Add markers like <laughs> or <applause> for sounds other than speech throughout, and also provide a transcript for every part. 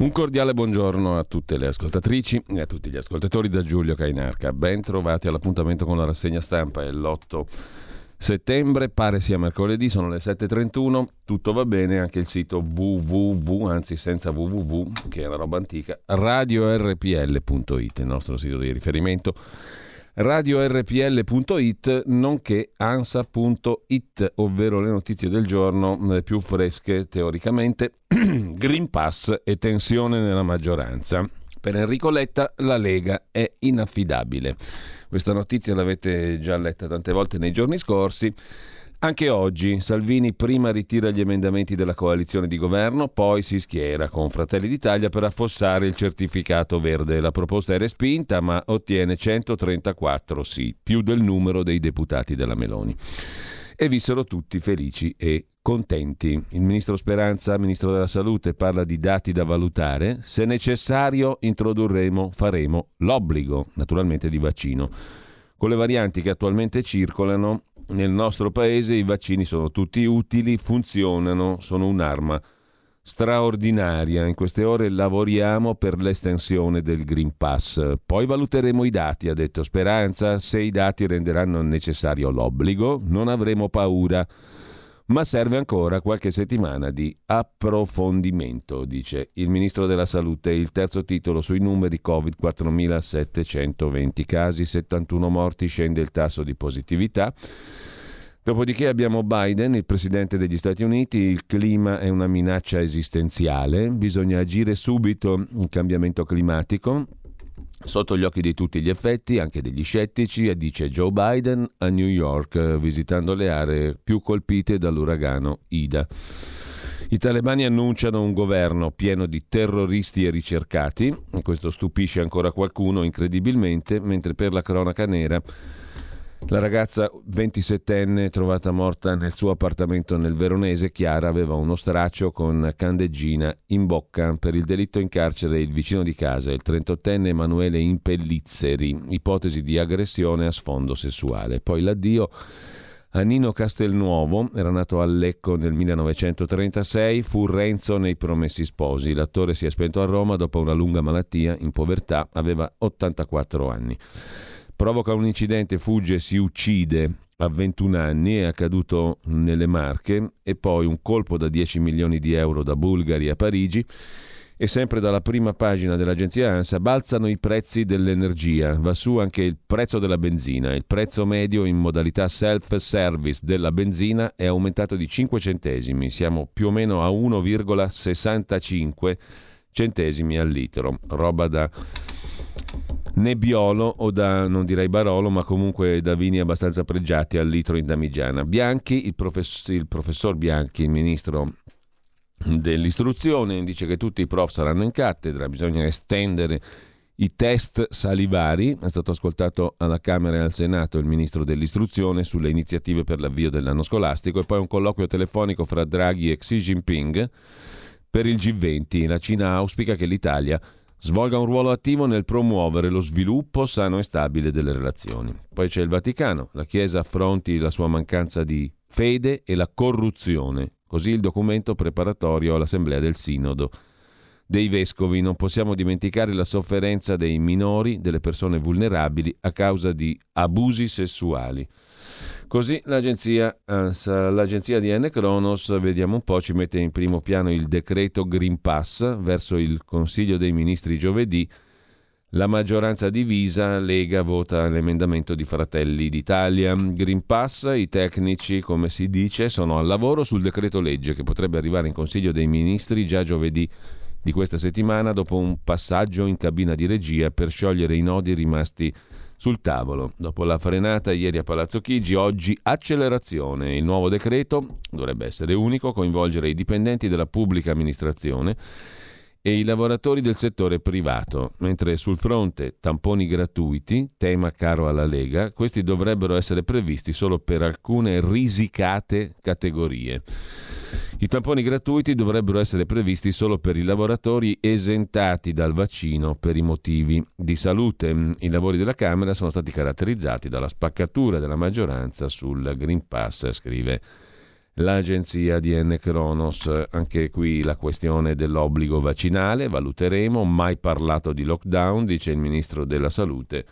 Un cordiale buongiorno a tutte le ascoltatrici e a tutti gli ascoltatori da Giulio Cainarca. Ben trovati all'appuntamento con la rassegna stampa. È l'8 settembre, pare sia mercoledì, sono le 7.31. Tutto va bene, anche il sito www, anzi senza www, che è una roba antica, radiorpl.it, il nostro sito di riferimento radiorpl.it nonché ansa.it, ovvero le notizie del giorno eh, più fresche teoricamente, <clears throat> Green Pass e tensione nella maggioranza. Per Enrico Letta la Lega è inaffidabile. Questa notizia l'avete già letta tante volte nei giorni scorsi. Anche oggi Salvini prima ritira gli emendamenti della coalizione di governo, poi si schiera con Fratelli d'Italia per affossare il certificato verde. La proposta è respinta, ma ottiene 134 sì, più del numero dei deputati della Meloni. E vissero tutti felici e contenti. Il ministro Speranza, ministro della Salute, parla di dati da valutare. Se necessario introdurremo, faremo l'obbligo, naturalmente, di vaccino. Con le varianti che attualmente circolano, nel nostro paese i vaccini sono tutti utili, funzionano, sono un'arma straordinaria. In queste ore lavoriamo per l'estensione del Green Pass. Poi valuteremo i dati, ha detto Speranza. Se i dati renderanno necessario l'obbligo, non avremo paura. Ma serve ancora qualche settimana di approfondimento, dice il ministro della Salute. Il terzo titolo sui numeri Covid 4.720 casi, 71 morti, scende il tasso di positività. Dopodiché abbiamo Biden, il presidente degli Stati Uniti, il clima è una minaccia esistenziale, bisogna agire subito il cambiamento climatico, sotto gli occhi di tutti gli effetti, anche degli scettici, dice Joe Biden a New York, visitando le aree più colpite dall'uragano Ida. I talebani annunciano un governo pieno di terroristi e ricercati, questo stupisce ancora qualcuno incredibilmente, mentre per la cronaca nera la ragazza 27enne trovata morta nel suo appartamento nel Veronese, Chiara, aveva uno straccio con candeggina in bocca. Per il delitto in carcere il vicino di casa, il 38enne Emanuele Impellizzeri, ipotesi di aggressione a sfondo sessuale. Poi l'addio a Nino Castelnuovo, era nato a Lecco nel 1936, fu Renzo nei Promessi Sposi. L'attore si è spento a Roma dopo una lunga malattia, in povertà, aveva 84 anni provoca un incidente, fugge, si uccide a 21 anni, è accaduto nelle Marche e poi un colpo da 10 milioni di euro da Bulgari a Parigi e sempre dalla prima pagina dell'agenzia ANSA balzano i prezzi dell'energia, va su anche il prezzo della benzina, il prezzo medio in modalità self-service della benzina è aumentato di 5 centesimi, siamo più o meno a 1,65 centesimi al litro, roba da Nebbiolo o da, non direi Barolo, ma comunque da vini abbastanza pregiati al litro in Damigiana. Bianchi, il, profess- il professor Bianchi, il ministro dell'istruzione, dice che tutti i prof saranno in cattedra, bisogna estendere i test salivari. È stato ascoltato alla Camera e al Senato il ministro dell'istruzione sulle iniziative per l'avvio dell'anno scolastico e poi un colloquio telefonico fra Draghi e Xi Jinping per il G20. La Cina auspica che l'Italia svolga un ruolo attivo nel promuovere lo sviluppo sano e stabile delle relazioni. Poi c'è il Vaticano, la Chiesa affronti la sua mancanza di fede e la corruzione, così il documento preparatorio all'Assemblea del Sinodo dei vescovi. Non possiamo dimenticare la sofferenza dei minori, delle persone vulnerabili a causa di abusi sessuali. Così l'agenzia, l'agenzia di N. Kronos, vediamo un po', ci mette in primo piano il decreto Green Pass verso il Consiglio dei Ministri giovedì. La maggioranza divisa, Lega vota l'emendamento di Fratelli d'Italia. Green Pass, i tecnici, come si dice, sono al lavoro sul decreto legge che potrebbe arrivare in Consiglio dei Ministri già giovedì di questa settimana dopo un passaggio in cabina di regia per sciogliere i nodi rimasti sul tavolo. Dopo la frenata ieri a Palazzo Chigi, oggi accelerazione. Il nuovo decreto dovrebbe essere unico, coinvolgere i dipendenti della pubblica amministrazione e i lavoratori del settore privato, mentre sul fronte tamponi gratuiti, tema caro alla Lega, questi dovrebbero essere previsti solo per alcune risicate categorie. I tamponi gratuiti dovrebbero essere previsti solo per i lavoratori esentati dal vaccino per i motivi di salute. I lavori della Camera sono stati caratterizzati dalla spaccatura della maggioranza sul Green Pass, scrive l'agenzia DN Kronos. Anche qui la questione dell'obbligo vaccinale, valuteremo, mai parlato di lockdown, dice il ministro della Salute.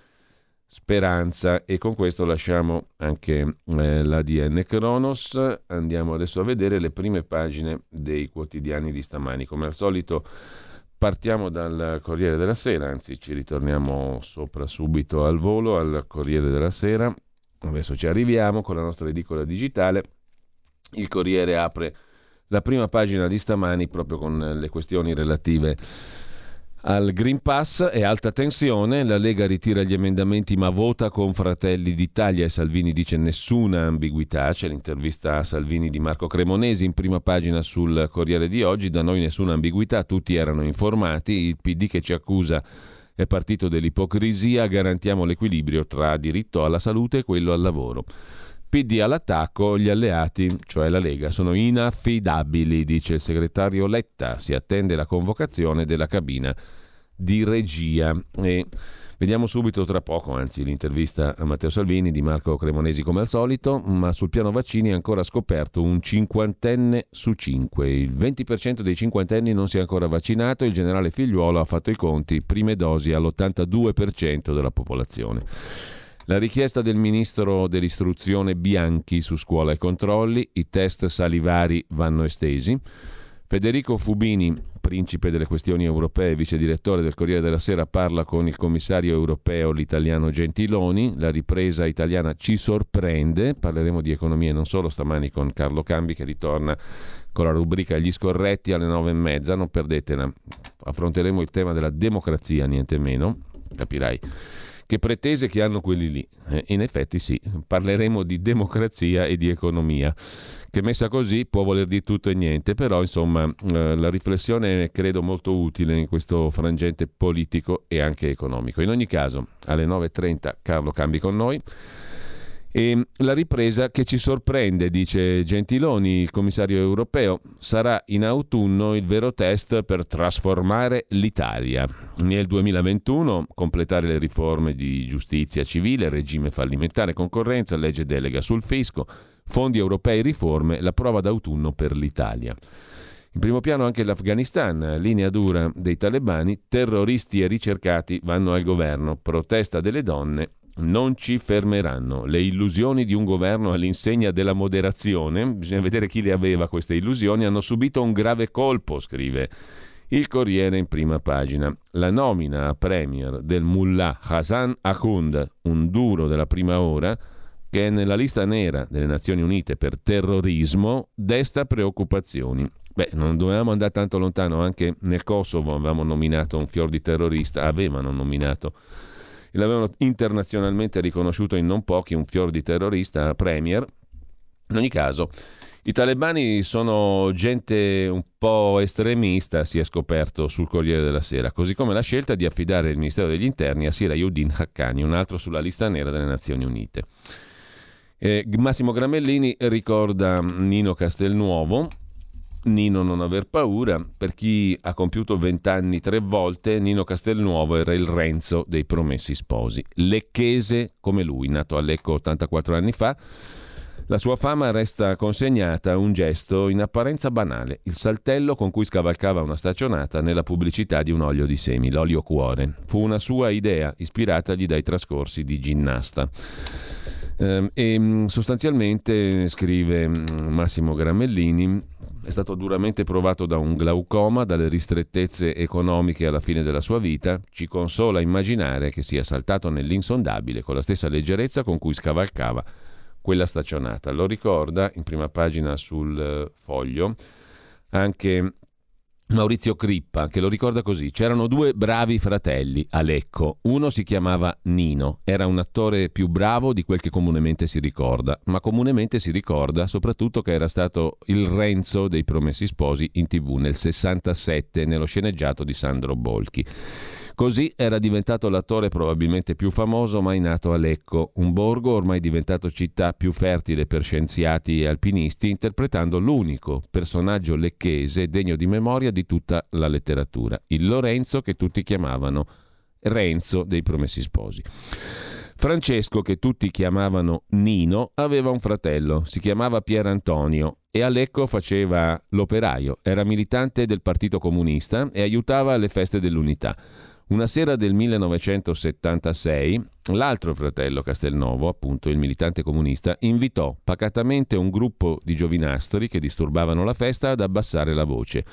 Speranza e con questo lasciamo anche eh, la DN Kronos. Andiamo adesso a vedere le prime pagine dei quotidiani di stamani. Come al solito partiamo dal Corriere della Sera, anzi ci ritorniamo sopra subito al volo al Corriere della Sera. Adesso ci arriviamo con la nostra edicola digitale il Corriere apre la prima pagina di stamani proprio con le questioni relative al Green Pass e alta tensione, la Lega ritira gli emendamenti ma vota con Fratelli d'Italia e Salvini dice nessuna ambiguità, c'è l'intervista a Salvini di Marco Cremonesi in prima pagina sul Corriere di oggi, da noi nessuna ambiguità, tutti erano informati, il PD che ci accusa è partito dell'ipocrisia, garantiamo l'equilibrio tra diritto alla salute e quello al lavoro. PD all'attacco, gli alleati, cioè la Lega, sono inaffidabili, dice il segretario Letta. Si attende la convocazione della cabina di regia. E vediamo subito tra poco, anzi, l'intervista a Matteo Salvini di Marco Cremonesi come al solito, ma sul piano vaccini è ancora scoperto un cinquantenne su cinque. Il 20% dei cinquantenni non si è ancora vaccinato, il generale Figliuolo ha fatto i conti, prime dosi all'82% della popolazione. La richiesta del ministro dell'istruzione Bianchi su scuola e controlli, i test salivari vanno estesi. Federico Fubini, principe delle questioni europee, vice direttore del Corriere della Sera, parla con il commissario europeo, l'italiano Gentiloni. La ripresa italiana ci sorprende. Parleremo di economia non solo stamani con Carlo Cambi che ritorna con la rubrica Gli scorretti alle nove e mezza. Non perdetela. Affronteremo il tema della democrazia, niente meno. Capirai che pretese che hanno quelli lì. Eh, in effetti sì, parleremo di democrazia e di economia, che messa così può voler dire tutto e niente, però insomma eh, la riflessione è credo molto utile in questo frangente politico e anche economico. In ogni caso, alle 9.30 Carlo cambi con noi. E la ripresa che ci sorprende, dice Gentiloni, il commissario europeo, sarà in autunno il vero test per trasformare l'Italia. Nel 2021 completare le riforme di giustizia civile, regime fallimentare, concorrenza, legge delega sul fisco, fondi europei, riforme, la prova d'autunno per l'Italia. In primo piano anche l'Afghanistan, linea dura dei talebani, terroristi e ricercati vanno al governo, protesta delle donne non ci fermeranno. Le illusioni di un governo all'insegna della moderazione, bisogna vedere chi le aveva queste illusioni, hanno subito un grave colpo, scrive il Corriere in prima pagina. La nomina a premier del mullah Hassan Akhund, un duro della prima ora, che è nella lista nera delle Nazioni Unite per terrorismo, desta preoccupazioni. Beh, non dovevamo andare tanto lontano, anche nel Kosovo avevamo nominato un fior di terrorista, avevano nominato l'avevano internazionalmente riconosciuto in non pochi un fior di terrorista premier. In ogni caso, i talebani sono gente un po' estremista, si è scoperto sul Corriere della Sera, così come la scelta di affidare il Ministero degli Interni a Sirayuddin Haqqani, un altro sulla lista nera delle Nazioni Unite. Eh, Massimo Gramellini ricorda Nino Castelnuovo, Nino non aver paura. Per chi ha compiuto vent'anni tre volte, Nino Castelnuovo era il Renzo dei Promessi Sposi. Lecchese come lui, nato a Lecco 84 anni fa. La sua fama resta consegnata a un gesto in apparenza banale, il saltello con cui scavalcava una staccionata nella pubblicità di un olio di semi, l'olio cuore. Fu una sua idea, ispiratagli dai trascorsi di ginnasta. Ehm, e mm, sostanzialmente, scrive mm, Massimo Gramellini, è stato duramente provato da un glaucoma, dalle ristrettezze economiche alla fine della sua vita. Ci consola immaginare che sia saltato nell'insondabile con la stessa leggerezza con cui scavalcava quella staccionata. Lo ricorda in prima pagina sul eh, foglio anche Maurizio Crippa, che lo ricorda così. C'erano due bravi fratelli a Lecco. Uno si chiamava Nino, era un attore più bravo di quel che comunemente si ricorda, ma comunemente si ricorda soprattutto che era stato il Renzo dei Promessi Sposi in tv nel 67 nello sceneggiato di Sandro Bolchi. Così era diventato l'attore probabilmente più famoso mai nato a Lecco, un borgo ormai diventato città più fertile per scienziati e alpinisti, interpretando l'unico personaggio lecchese degno di memoria di tutta la letteratura, il Lorenzo che tutti chiamavano Renzo dei Promessi Sposi. Francesco, che tutti chiamavano Nino, aveva un fratello, si chiamava Pier Antonio e a Lecco faceva l'operaio, era militante del Partito Comunista e aiutava alle feste dell'Unità. Una sera del 1976, l'altro fratello Castelnovo, appunto il militante comunista, invitò pacatamente un gruppo di giovinastri che disturbavano la festa ad abbassare la voce.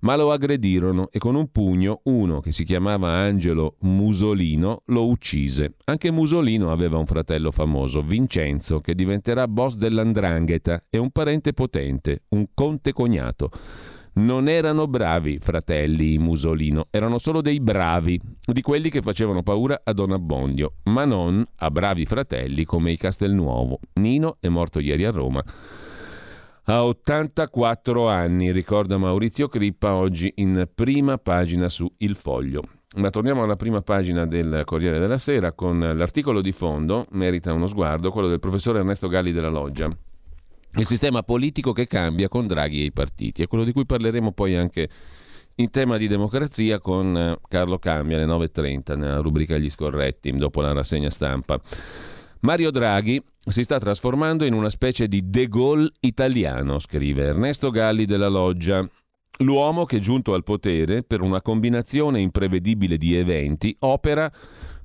Ma lo aggredirono e con un pugno uno che si chiamava Angelo Musolino lo uccise. Anche Musolino aveva un fratello famoso, Vincenzo, che diventerà boss dell'Andrangheta e un parente potente, un conte cognato. Non erano bravi fratelli Musolino, erano solo dei bravi, di quelli che facevano paura a Don Abbondio, ma non a bravi fratelli come i Castelnuovo. Nino è morto ieri a Roma. A 84 anni, ricorda Maurizio Crippa oggi in prima pagina su Il Foglio. Ma torniamo alla prima pagina del Corriere della Sera con l'articolo di fondo, merita uno sguardo, quello del professore Ernesto Galli della Loggia il sistema politico che cambia con Draghi e i partiti. È quello di cui parleremo poi anche in tema di democrazia con eh, Carlo Cambia alle 9.30 nella rubrica Gli scorretti dopo la rassegna stampa. Mario Draghi si sta trasformando in una specie di De Gaulle italiano, scrive Ernesto Galli della Loggia. L'uomo che giunto al potere per una combinazione imprevedibile di eventi opera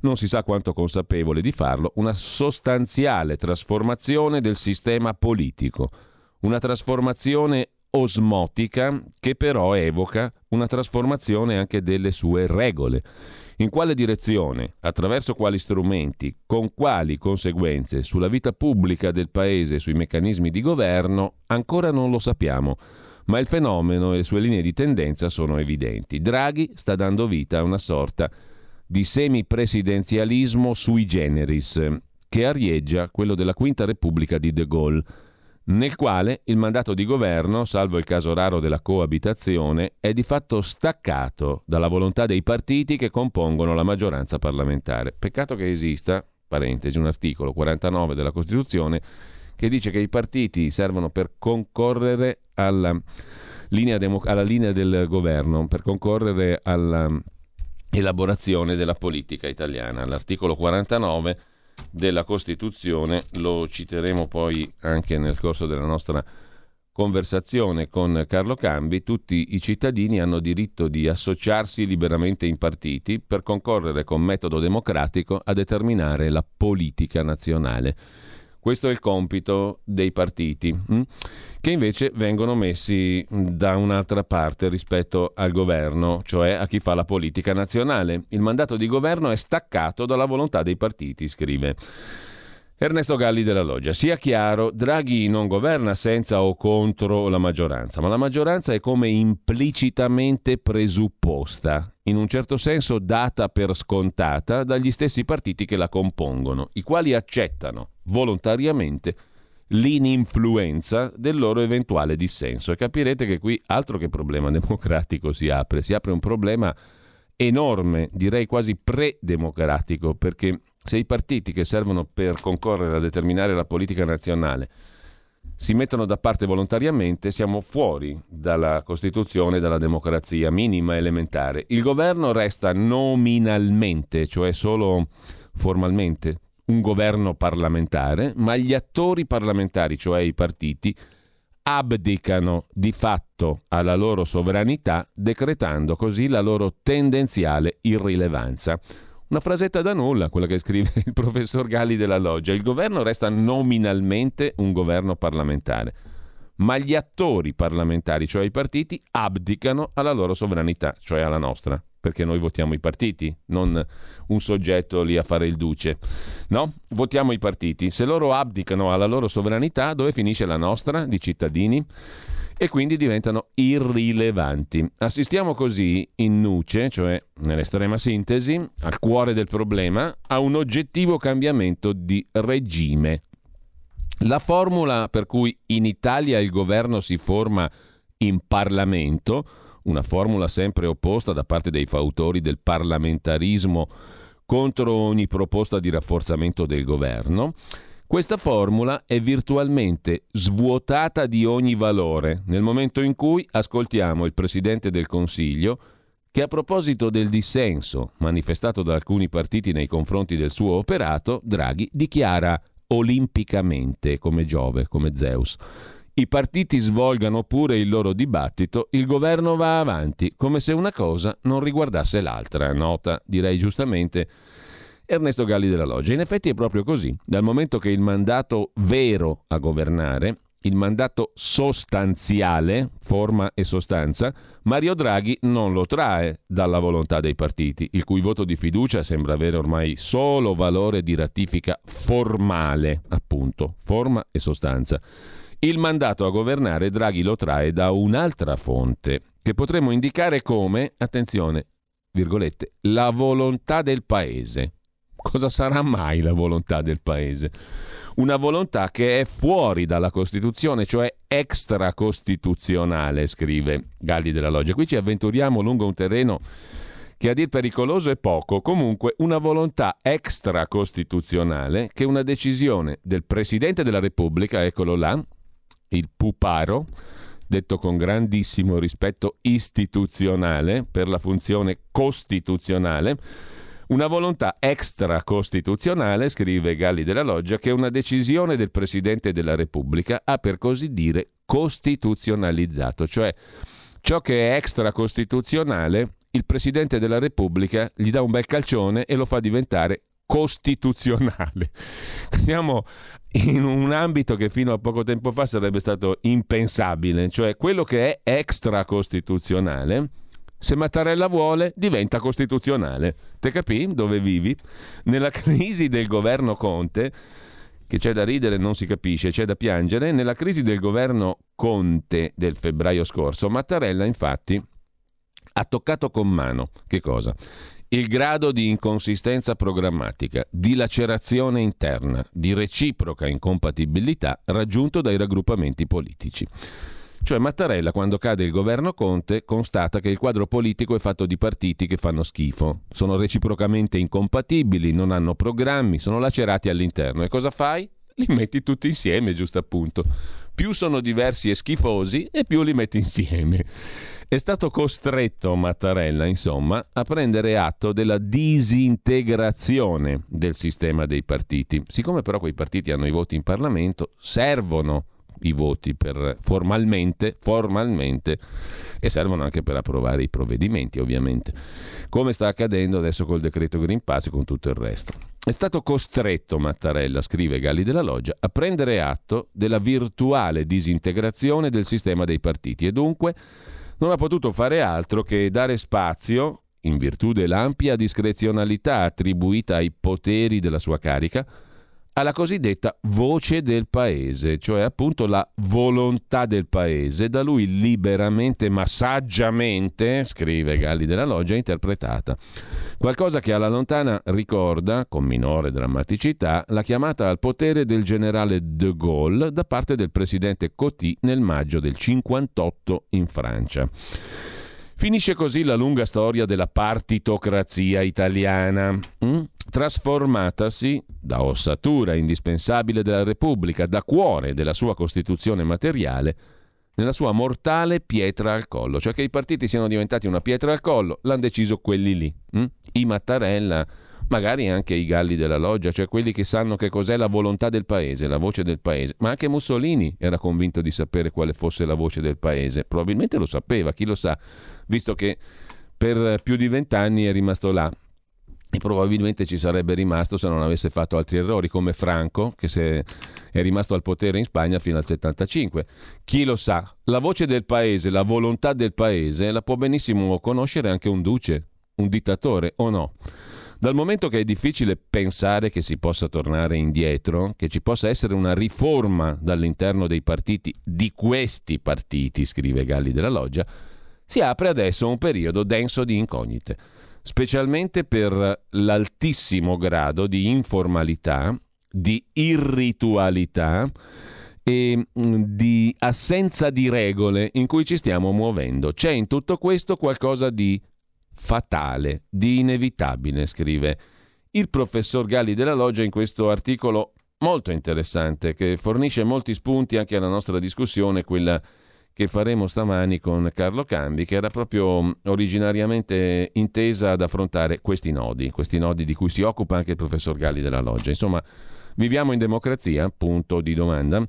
non si sa quanto consapevole di farlo, una sostanziale trasformazione del sistema politico, una trasformazione osmotica che però evoca una trasformazione anche delle sue regole. In quale direzione, attraverso quali strumenti, con quali conseguenze sulla vita pubblica del Paese e sui meccanismi di governo, ancora non lo sappiamo, ma il fenomeno e le sue linee di tendenza sono evidenti. Draghi sta dando vita a una sorta di di semipresidenzialismo sui generis, che arieggia quello della Quinta Repubblica di De Gaulle, nel quale il mandato di governo, salvo il caso raro della coabitazione, è di fatto staccato dalla volontà dei partiti che compongono la maggioranza parlamentare. Peccato che esista, parentesi, un articolo 49 della Costituzione che dice che i partiti servono per concorrere alla linea, democ- alla linea del governo, per concorrere alla elaborazione della politica italiana. L'articolo 49 della Costituzione lo citeremo poi anche nel corso della nostra conversazione con Carlo Cambi, tutti i cittadini hanno diritto di associarsi liberamente in partiti per concorrere con metodo democratico a determinare la politica nazionale. Questo è il compito dei partiti, hm? che invece vengono messi da un'altra parte rispetto al governo, cioè a chi fa la politica nazionale. Il mandato di governo è staccato dalla volontà dei partiti, scrive. Ernesto Galli della Loggia. Sia chiaro, Draghi non governa senza o contro la maggioranza, ma la maggioranza è come implicitamente presupposta, in un certo senso data per scontata dagli stessi partiti che la compongono, i quali accettano volontariamente l'ininfluenza del loro eventuale dissenso. E capirete che qui altro che problema <laughs> democratico si apre, si apre un problema enorme, direi quasi pre-democratico, perché se i partiti che servono per concorrere a determinare la politica nazionale si mettono da parte volontariamente, siamo fuori dalla Costituzione, dalla democrazia minima elementare. Il governo resta nominalmente, cioè solo formalmente, un governo parlamentare, ma gli attori parlamentari, cioè i partiti, abdicano di fatto alla loro sovranità, decretando così la loro tendenziale irrilevanza. Una frasetta da nulla, quella che scrive <laughs> il professor Galli della Loggia. Il governo resta nominalmente un governo parlamentare, ma gli attori parlamentari, cioè i partiti, abdicano alla loro sovranità, cioè alla nostra perché noi votiamo i partiti, non un soggetto lì a fare il duce. No? Votiamo i partiti. Se loro abdicano alla loro sovranità, dove finisce la nostra di cittadini? E quindi diventano irrilevanti. Assistiamo così in nuce, cioè nell'estrema sintesi, al cuore del problema, a un oggettivo cambiamento di regime. La formula per cui in Italia il governo si forma in Parlamento una formula sempre opposta da parte dei fautori del parlamentarismo contro ogni proposta di rafforzamento del governo, questa formula è virtualmente svuotata di ogni valore nel momento in cui ascoltiamo il Presidente del Consiglio che a proposito del dissenso manifestato da alcuni partiti nei confronti del suo operato, Draghi dichiara olimpicamente come Giove, come Zeus. I partiti svolgano pure il loro dibattito, il governo va avanti, come se una cosa non riguardasse l'altra. Nota, direi giustamente, Ernesto Galli della Loggia. In effetti è proprio così. Dal momento che il mandato vero a governare, il mandato sostanziale, forma e sostanza, Mario Draghi non lo trae dalla volontà dei partiti, il cui voto di fiducia sembra avere ormai solo valore di ratifica formale, appunto, forma e sostanza. Il mandato a governare Draghi lo trae da un'altra fonte, che potremmo indicare come, attenzione, virgolette, la volontà del paese. Cosa sarà mai la volontà del paese? Una volontà che è fuori dalla Costituzione, cioè extracostituzionale, scrive Galli della Loggia. Qui ci avventuriamo lungo un terreno che a dir pericoloso è poco, comunque una volontà extracostituzionale che una decisione del Presidente della Repubblica, eccolo là, il puparo, detto con grandissimo rispetto istituzionale per la funzione costituzionale, una volontà extracostituzionale, scrive Galli della Loggia, che una decisione del Presidente della Repubblica ha per così dire costituzionalizzato, cioè ciò che è extracostituzionale il Presidente della Repubblica gli dà un bel calcione e lo fa diventare costituzionale. <laughs> Siamo in un ambito che fino a poco tempo fa sarebbe stato impensabile, cioè quello che è extracostituzionale, se Mattarella vuole, diventa costituzionale. Te capì dove vivi? Nella <laughs> crisi del governo Conte, che c'è da ridere non si capisce, c'è da piangere, nella crisi del governo Conte del febbraio scorso, Mattarella infatti ha toccato con mano che cosa? il grado di inconsistenza programmatica, di lacerazione interna, di reciproca incompatibilità raggiunto dai raggruppamenti politici. Cioè Mattarella, quando cade il governo Conte, constata che il quadro politico è fatto di partiti che fanno schifo, sono reciprocamente incompatibili, non hanno programmi, sono lacerati all'interno. E cosa fai? Li metti tutti insieme, giusto appunto. Più sono diversi e schifosi e più li metti insieme. È stato costretto Mattarella, insomma, a prendere atto della disintegrazione del sistema dei partiti. Siccome però quei partiti hanno i voti in Parlamento, servono i voti per, formalmente, formalmente e servono anche per approvare i provvedimenti, ovviamente, come sta accadendo adesso col decreto Green Pass e con tutto il resto. È stato costretto Mattarella, scrive Galli della Loggia, a prendere atto della virtuale disintegrazione del sistema dei partiti e dunque non ha potuto fare altro che dare spazio, in virtù dell'ampia discrezionalità attribuita ai poteri della sua carica, alla cosiddetta voce del paese, cioè appunto la volontà del paese, da lui liberamente ma saggiamente, scrive Galli della Loggia, interpretata. Qualcosa che alla lontana ricorda, con minore drammaticità, la chiamata al potere del generale de Gaulle da parte del presidente Coty nel maggio del 58 in Francia. Finisce così la lunga storia della partitocrazia italiana, hm? trasformatasi da ossatura indispensabile della Repubblica, da cuore della sua Costituzione materiale, nella sua mortale pietra al collo, cioè che i partiti siano diventati una pietra al collo, l'hanno deciso quelli lì, hm? i Mattarella, magari anche i galli della loggia, cioè quelli che sanno che cos'è la volontà del paese, la voce del paese. Ma anche Mussolini era convinto di sapere quale fosse la voce del paese, probabilmente lo sapeva, chi lo sa, visto che per più di vent'anni è rimasto là. E probabilmente ci sarebbe rimasto se non avesse fatto altri errori, come Franco, che è rimasto al potere in Spagna fino al 75. Chi lo sa? La voce del paese, la volontà del paese, la può benissimo conoscere anche un duce, un dittatore, o no? Dal momento che è difficile pensare che si possa tornare indietro, che ci possa essere una riforma dall'interno dei partiti, di questi partiti, scrive Galli della Loggia, si apre adesso un periodo denso di incognite, specialmente per l'altissimo grado di informalità, di irritualità e mm, di assenza di regole in cui ci stiamo muovendo. C'è in tutto questo qualcosa di fatale, di inevitabile, scrive il professor Galli della Loggia in questo articolo molto interessante che fornisce molti spunti anche alla nostra discussione, quella che faremo stamani con Carlo Cambi, che era proprio originariamente intesa ad affrontare questi nodi, questi nodi di cui si occupa anche il professor Galli della Loggia. Insomma, viviamo in democrazia? Punto di domanda.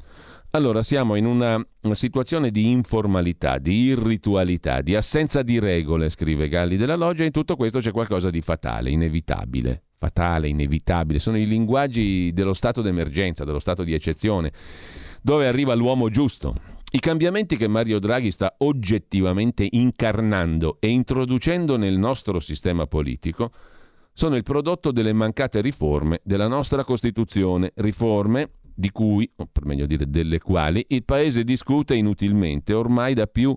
Allora, siamo in una, una, situazione di informalità, di irritualità, di assenza di regole, scrive Galli della Loggia, e in tutto questo c'è qualcosa di fatale, inevitabile. Fatale, inevitabile. Sono i linguaggi dello stato d'emergenza, dello stato di eccezione, dove arriva l'uomo giusto, i cambiamenti che Mario Draghi sta oggettivamente incarnando e introducendo nel nostro sistema politico sono il prodotto delle mancate riforme della nostra Costituzione, riforme di cui, o per meglio dire delle quali, il Paese discute inutilmente ormai da più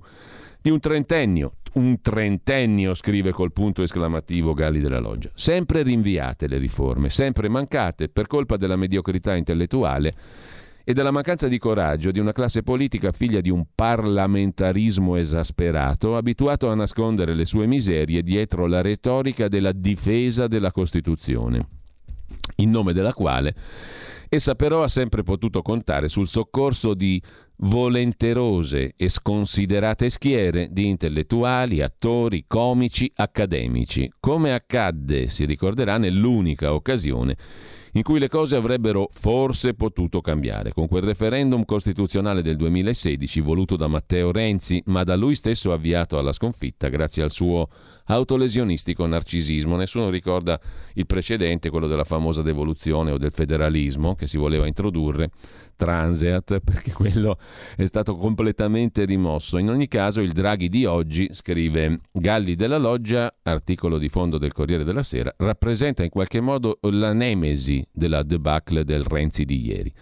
di un trentennio. Un trentennio, scrive col punto esclamativo Galli della Loggia. Sempre rinviate le riforme, sempre mancate per colpa della mediocrità intellettuale e della mancanza di coraggio di una classe politica figlia di un parlamentarismo esasperato, abituato a nascondere le sue miserie dietro la retorica della difesa della Costituzione, in nome della quale essa però ha sempre potuto contare sul soccorso di volenterose e sconsiderate schiere di intellettuali, attori, comici, accademici, come accadde, si ricorderà, nell'unica occasione in cui le cose avrebbero forse potuto cambiare, con quel referendum costituzionale del 2016 voluto da Matteo Renzi, ma da lui stesso avviato alla sconfitta grazie al suo autolesionistico narcisismo. Nessuno ricorda il precedente, quello della famosa devoluzione o del federalismo che si voleva introdurre Transeat, <laughs> perché quello è stato completamente rimosso. In ogni caso, il Draghi di oggi, scrive Galli della Loggia, articolo di fondo del Corriere della Sera, rappresenta in qualche modo la nemesi della debacle del Renzi di ieri.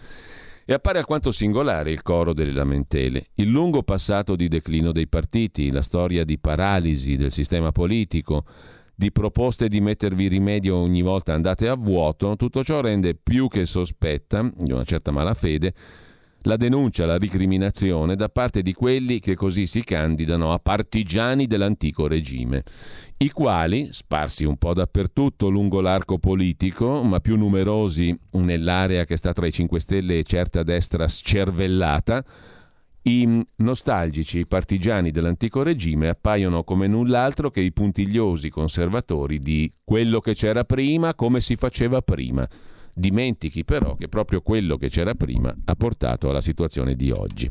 E appare alquanto singolare il coro delle lamentele. Il lungo passato di declino dei partiti, la storia di paralisi del sistema politico, di proposte di mettervi rimedio ogni volta andate a vuoto, tutto ciò rende più che sospetta, di una certa malafede, la denuncia, la ricriminazione da parte di quelli che così si candidano a partigiani dell'antico regime, i quali, sparsi un po' dappertutto lungo l'arco politico, ma più numerosi nell'area che sta tra i 5 Stelle e certa destra scervellata, i nostalgici partigiani dell'antico regime appaiono come null'altro che i puntigliosi conservatori di quello che c'era prima, come si faceva prima. Dimentichi però che proprio quello che c'era prima ha portato alla situazione di oggi.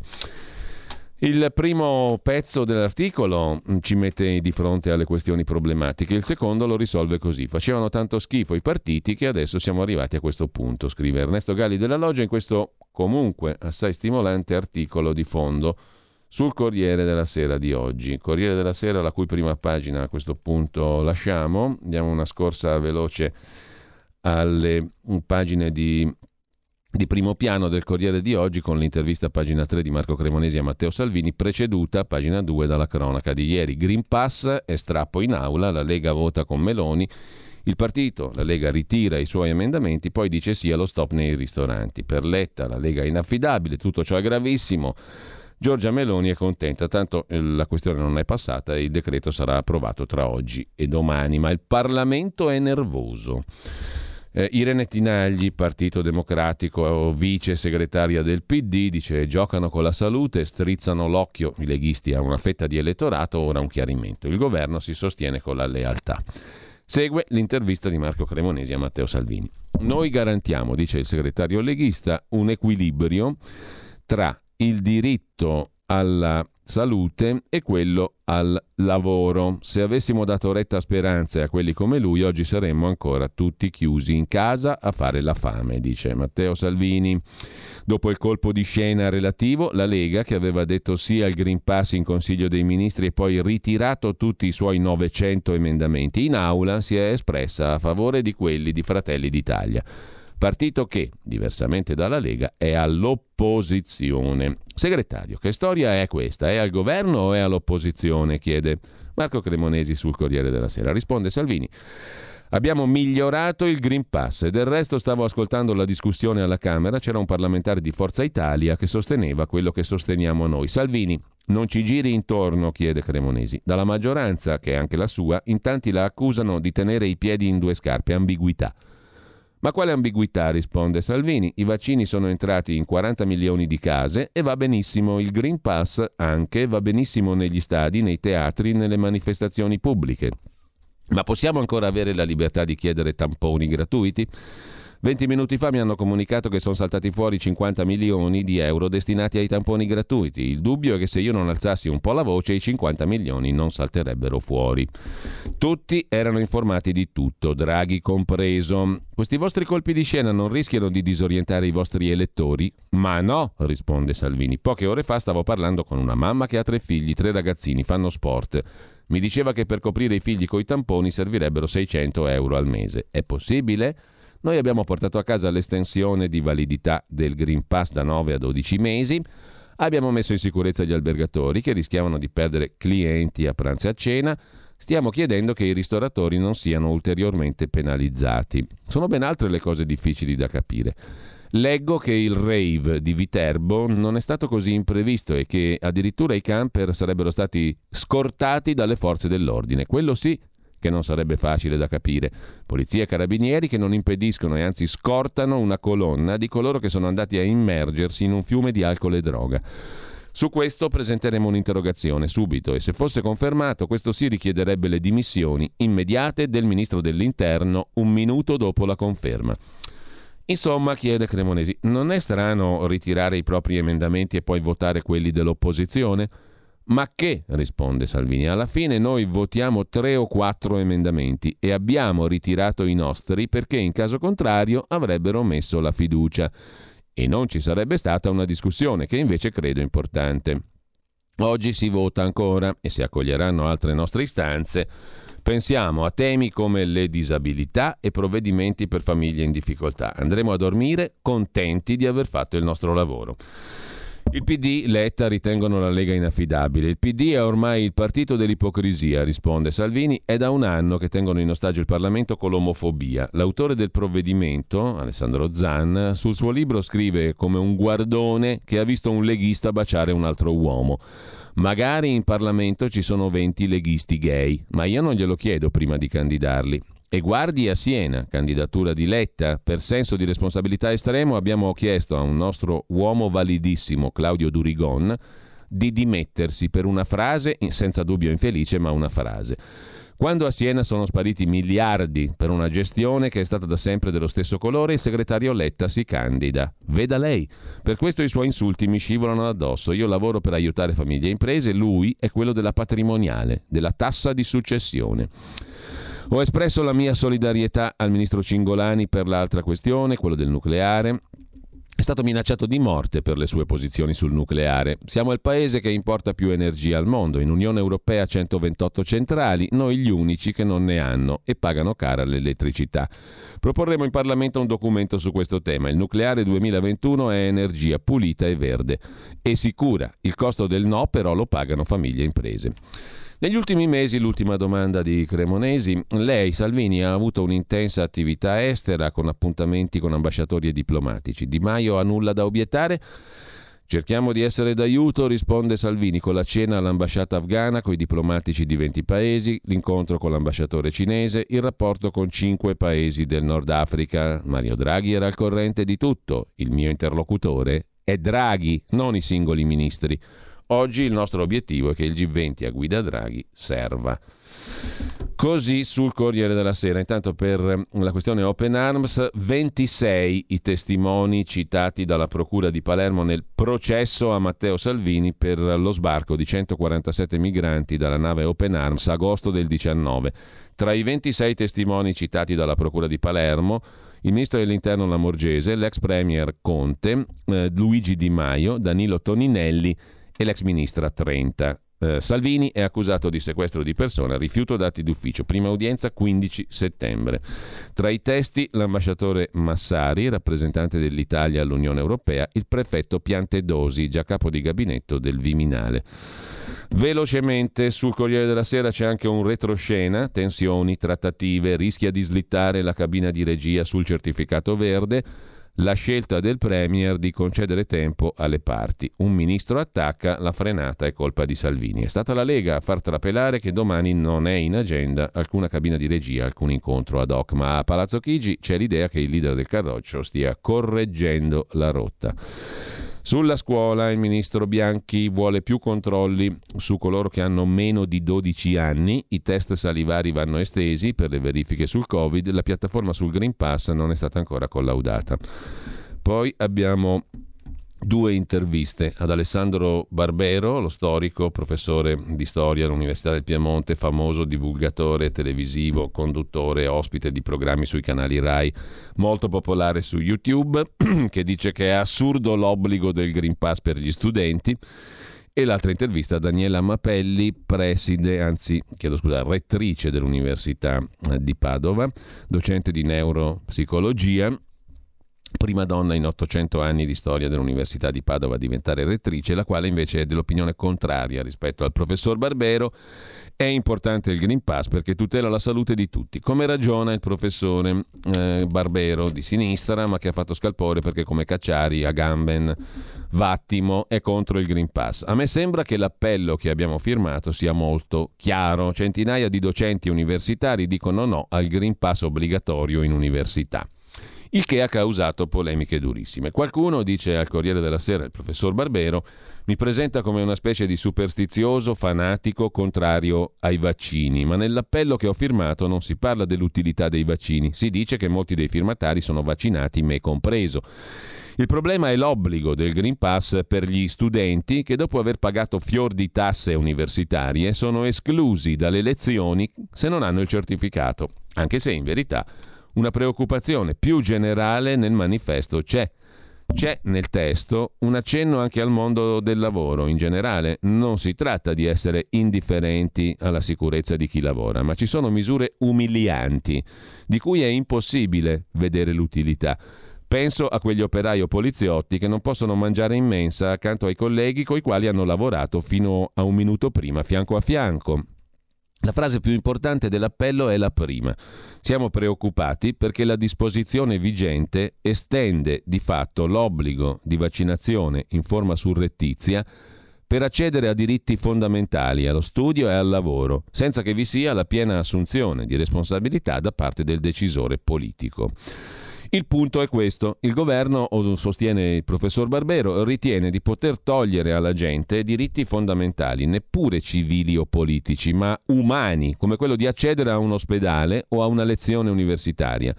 Il primo pezzo dell'articolo ci mette di fronte alle questioni problematiche, il secondo lo risolve così. Facevano tanto schifo i partiti che adesso siamo arrivati a questo punto, scrive Ernesto Galli della Loggia in questo comunque assai stimolante articolo di fondo sul Corriere della Sera di oggi. Corriere della Sera, la cui prima pagina a questo punto lasciamo. Diamo una scorsa veloce alle pagine di di primo piano del Corriere di oggi con l'intervista a pagina 3 di Marco Cremonesi a Matteo Salvini, preceduta a pagina 2 dalla cronaca di ieri. Green Pass è strappo in aula, la Lega vota con Meloni, il partito, la Lega ritira i suoi emendamenti, poi dice sì allo stop nei ristoranti. Per Letta la Lega è inaffidabile, tutto ciò è gravissimo. Giorgia Meloni è contenta, tanto eh, la questione non è passata e il decreto sarà approvato tra oggi e domani, ma il Parlamento è nervoso. Eh, Irene Tinagli, Partito Democratico, vice segretaria del PD, dice giocano con la salute, strizzano l'occhio i leghisti a una fetta di elettorato, ora un chiarimento. Il governo si sostiene con la lealtà. Segue l'intervista di Marco Cremonesi a Matteo Salvini. Noi garantiamo, dice il segretario leghista, un equilibrio tra il diritto alla salute e quello al lavoro. Se avessimo dato retta a speranze a quelli come lui, oggi saremmo ancora tutti chiusi in casa a fare la fame, dice Matteo Salvini. Dopo il colpo di scena relativo, la Lega, che aveva detto sì al Green Pass in Consiglio dei Ministri e poi ritirato tutti i suoi 900 emendamenti, in aula si è espressa a favore di quelli di Fratelli d'Italia partito che, diversamente dalla Lega, è all'opposizione. Segretario, che storia è questa? È al governo o è all'opposizione? chiede Marco Cremonesi sul Corriere della Sera. Risponde Salvini. Abbiamo migliorato il Green Pass e del resto stavo ascoltando la discussione alla Camera, c'era un parlamentare di Forza Italia che sosteneva quello che sosteniamo noi. Salvini, non ci giri intorno, chiede Cremonesi. Dalla maggioranza, che è anche la sua, in tanti la accusano di tenere i piedi in due scarpe, ambiguità. Ma quale ambiguità, risponde Salvini. I vaccini sono entrati in 40 milioni di case e va benissimo il Green Pass anche, va benissimo negli stadi, nei teatri, nelle manifestazioni pubbliche. Ma possiamo ancora avere la libertà di chiedere tamponi gratuiti? 20 minuti fa mi hanno comunicato che sono saltati fuori 50 milioni di euro destinati ai tamponi gratuiti. Il dubbio è che se io non alzassi un po' la voce i 50 milioni non salterebbero fuori. Tutti erano informati di tutto, Draghi compreso. Questi vostri colpi di scena non rischiano di disorientare i vostri elettori? Ma no, risponde Salvini. Poche ore fa stavo parlando con una mamma che ha tre figli, tre ragazzini, fanno sport. Mi diceva che per coprire i figli coi tamponi servirebbero 600 euro al mese. È possibile? Noi abbiamo portato a casa l'estensione di validità del Green Pass da 9 a 12 mesi. Abbiamo messo in sicurezza gli albergatori che rischiavano di perdere clienti a pranzo e a cena. Stiamo chiedendo che i ristoratori non siano ulteriormente penalizzati. Sono ben altre le cose difficili da capire. Leggo che il rave di Viterbo non è stato così imprevisto e che addirittura i camper sarebbero stati scortati dalle forze dell'ordine. Quello sì che non sarebbe facile da capire. Polizia e carabinieri che non impediscono e anzi scortano una colonna di coloro che sono andati a immergersi in un fiume di alcol e droga. Su questo presenteremo un'interrogazione subito e se fosse confermato questo si richiederebbe le dimissioni immediate del ministro dell'Interno un minuto dopo la conferma. Insomma, chiede Cremonesi, non è strano ritirare i propri emendamenti e poi votare quelli dell'opposizione? Ma che, risponde Salvini, alla fine noi votiamo tre o quattro emendamenti e abbiamo ritirato i nostri perché in caso contrario avrebbero messo la fiducia e non ci sarebbe stata una discussione che invece credo importante. Oggi si vota ancora e si accoglieranno altre nostre istanze. Pensiamo a temi come le disabilità e provvedimenti per famiglie in difficoltà. Andremo a dormire contenti di aver fatto il nostro lavoro. Il PD, Letta ritengono la Lega inaffidabile. Il PD è ormai il partito dell'ipocrisia, risponde Salvini. È da un anno che tengono in ostaggio il Parlamento con l'omofobia. L'autore del provvedimento, Alessandro Zan, sul suo libro scrive come un guardone che ha visto un leghista baciare un altro uomo. Magari in Parlamento ci sono 20 leghisti gay, ma io non glielo chiedo prima di candidarli. E guardi a Siena, candidatura di Letta. Per senso di responsabilità estremo abbiamo chiesto a un nostro uomo validissimo, Claudio Durigon, di dimettersi per una frase, senza dubbio infelice, ma una frase. Quando a Siena sono spariti miliardi per una gestione che è stata da sempre dello stesso colore, il segretario Letta si candida. Veda lei. Per questo i suoi insulti mi scivolano addosso. Io lavoro per aiutare famiglie e imprese, lui è quello della patrimoniale, della tassa di successione. Ho espresso la mia solidarietà al ministro Cingolani per l'altra questione, quello del nucleare. È stato minacciato di morte per le sue posizioni sul nucleare. Siamo il paese che importa più energia al mondo. In Unione Europea 128 centrali, noi gli unici che non ne hanno e pagano cara l'elettricità. Proporremo in Parlamento un documento su questo tema. Il nucleare 2021 è energia pulita e verde e sicura. Il costo del no però lo pagano famiglie e imprese. Negli ultimi mesi, l'ultima domanda di Cremonesi, lei, Salvini, ha avuto un'intensa attività estera con appuntamenti con ambasciatori e diplomatici. Di Maio ha nulla da obiettare? Cerchiamo di essere d'aiuto, risponde Salvini, con la cena all'ambasciata afghana, con i diplomatici di 20 paesi, l'incontro con l'ambasciatore cinese, il rapporto con cinque paesi del Nord Africa. Mario Draghi era al corrente di tutto. Il mio interlocutore è Draghi, non i singoli ministri. Oggi il nostro obiettivo è che il G20 a guida Draghi serva. Così sul Corriere della Sera. Intanto per la questione Open Arms, 26 i testimoni citati dalla Procura di Palermo nel processo a Matteo Salvini per lo sbarco di 147 migranti dalla nave Open Arms agosto del 19. Tra i 26 testimoni citati dalla Procura di Palermo, il ministro dell'Interno Lamorgese, l'ex premier Conte, eh, Luigi Di Maio, Danilo Toninelli e l'ex ministra Trenta. Eh, Salvini è accusato di sequestro di persona, rifiuto dati d'ufficio, prima udienza 15 settembre. Tra i testi l'ambasciatore Massari, rappresentante dell'Italia all'Unione Europea, il prefetto Piantedosi, già capo di gabinetto del Viminale. Velocemente sul Corriere della Sera c'è anche un retroscena, tensioni, trattative, rischia di slittare la cabina di regia sul certificato verde la scelta del Premier di concedere tempo alle parti. Un ministro attacca, la frenata è colpa di Salvini. È stata la Lega a far trapelare che domani non è in agenda alcuna cabina di regia, alcun incontro ad hoc, ma a Palazzo Chigi c'è l'idea che il leader del Carroccio stia correggendo la rotta. Sulla scuola il ministro Bianchi vuole più controlli su coloro che hanno meno di 12 anni, i test salivari vanno estesi per le verifiche sul Covid, la piattaforma sul Green Pass non è stata ancora collaudata. Poi abbiamo due interviste ad Alessandro Barbero, lo storico, professore di storia all'Università del Piemonte, famoso divulgatore televisivo, conduttore, ospite di programmi sui canali RAI, molto popolare su YouTube, <clears throat> che dice che è assurdo l'obbligo del Green Pass per gli studenti. E l'altra intervista a Daniela Mapelli, preside, anzi, chiedo scusa, rettrice dell'Università di Padova, docente di neuropsicologia prima donna in 800 anni di storia dell'Università di Padova a diventare rettrice, la quale invece è dell'opinione contraria rispetto al professor Barbero. È importante il Green Pass perché tutela la salute di tutti, come ragiona il professore eh, Barbero di sinistra, ma che ha fatto scalpore perché come Cacciari, Agamben, Vattimo è contro il Green Pass. A me sembra che l'appello che abbiamo firmato sia molto chiaro. Centinaia di docenti universitari dicono no al Green Pass obbligatorio in università il che ha causato polemiche durissime. Qualcuno dice al Corriere della Sera, il professor Barbero, mi presenta come una specie di superstizioso, fanatico, contrario ai vaccini, ma nell'appello che ho firmato non si parla dell'utilità dei vaccini, si dice che molti dei firmatari sono vaccinati, me compreso. Il problema è l'obbligo del Green Pass per gli studenti che dopo aver pagato fior di tasse universitarie sono esclusi dalle lezioni se non hanno il certificato, anche se in verità una preoccupazione più generale nel manifesto c'è. C'è nel testo un accenno anche al mondo del lavoro in generale. Non si tratta di essere indifferenti alla sicurezza di chi lavora, ma ci sono misure umilianti di cui è impossibile vedere l'utilità. Penso a quegli operai o poliziotti che non possono mangiare in mensa accanto ai colleghi coi quali hanno lavorato fino a un minuto prima, fianco a fianco. La frase più importante dell'appello è la prima. Siamo preoccupati perché la disposizione vigente estende di fatto l'obbligo di vaccinazione in forma surrettizia per accedere a diritti fondamentali, allo studio e al lavoro, senza che vi sia la piena assunzione di responsabilità da parte del decisore politico. Il punto è questo. Il governo, sostiene il professor Barbero, ritiene di poter togliere alla gente diritti fondamentali, neppure civili o politici, ma umani, come quello di accedere a un ospedale o a una lezione universitaria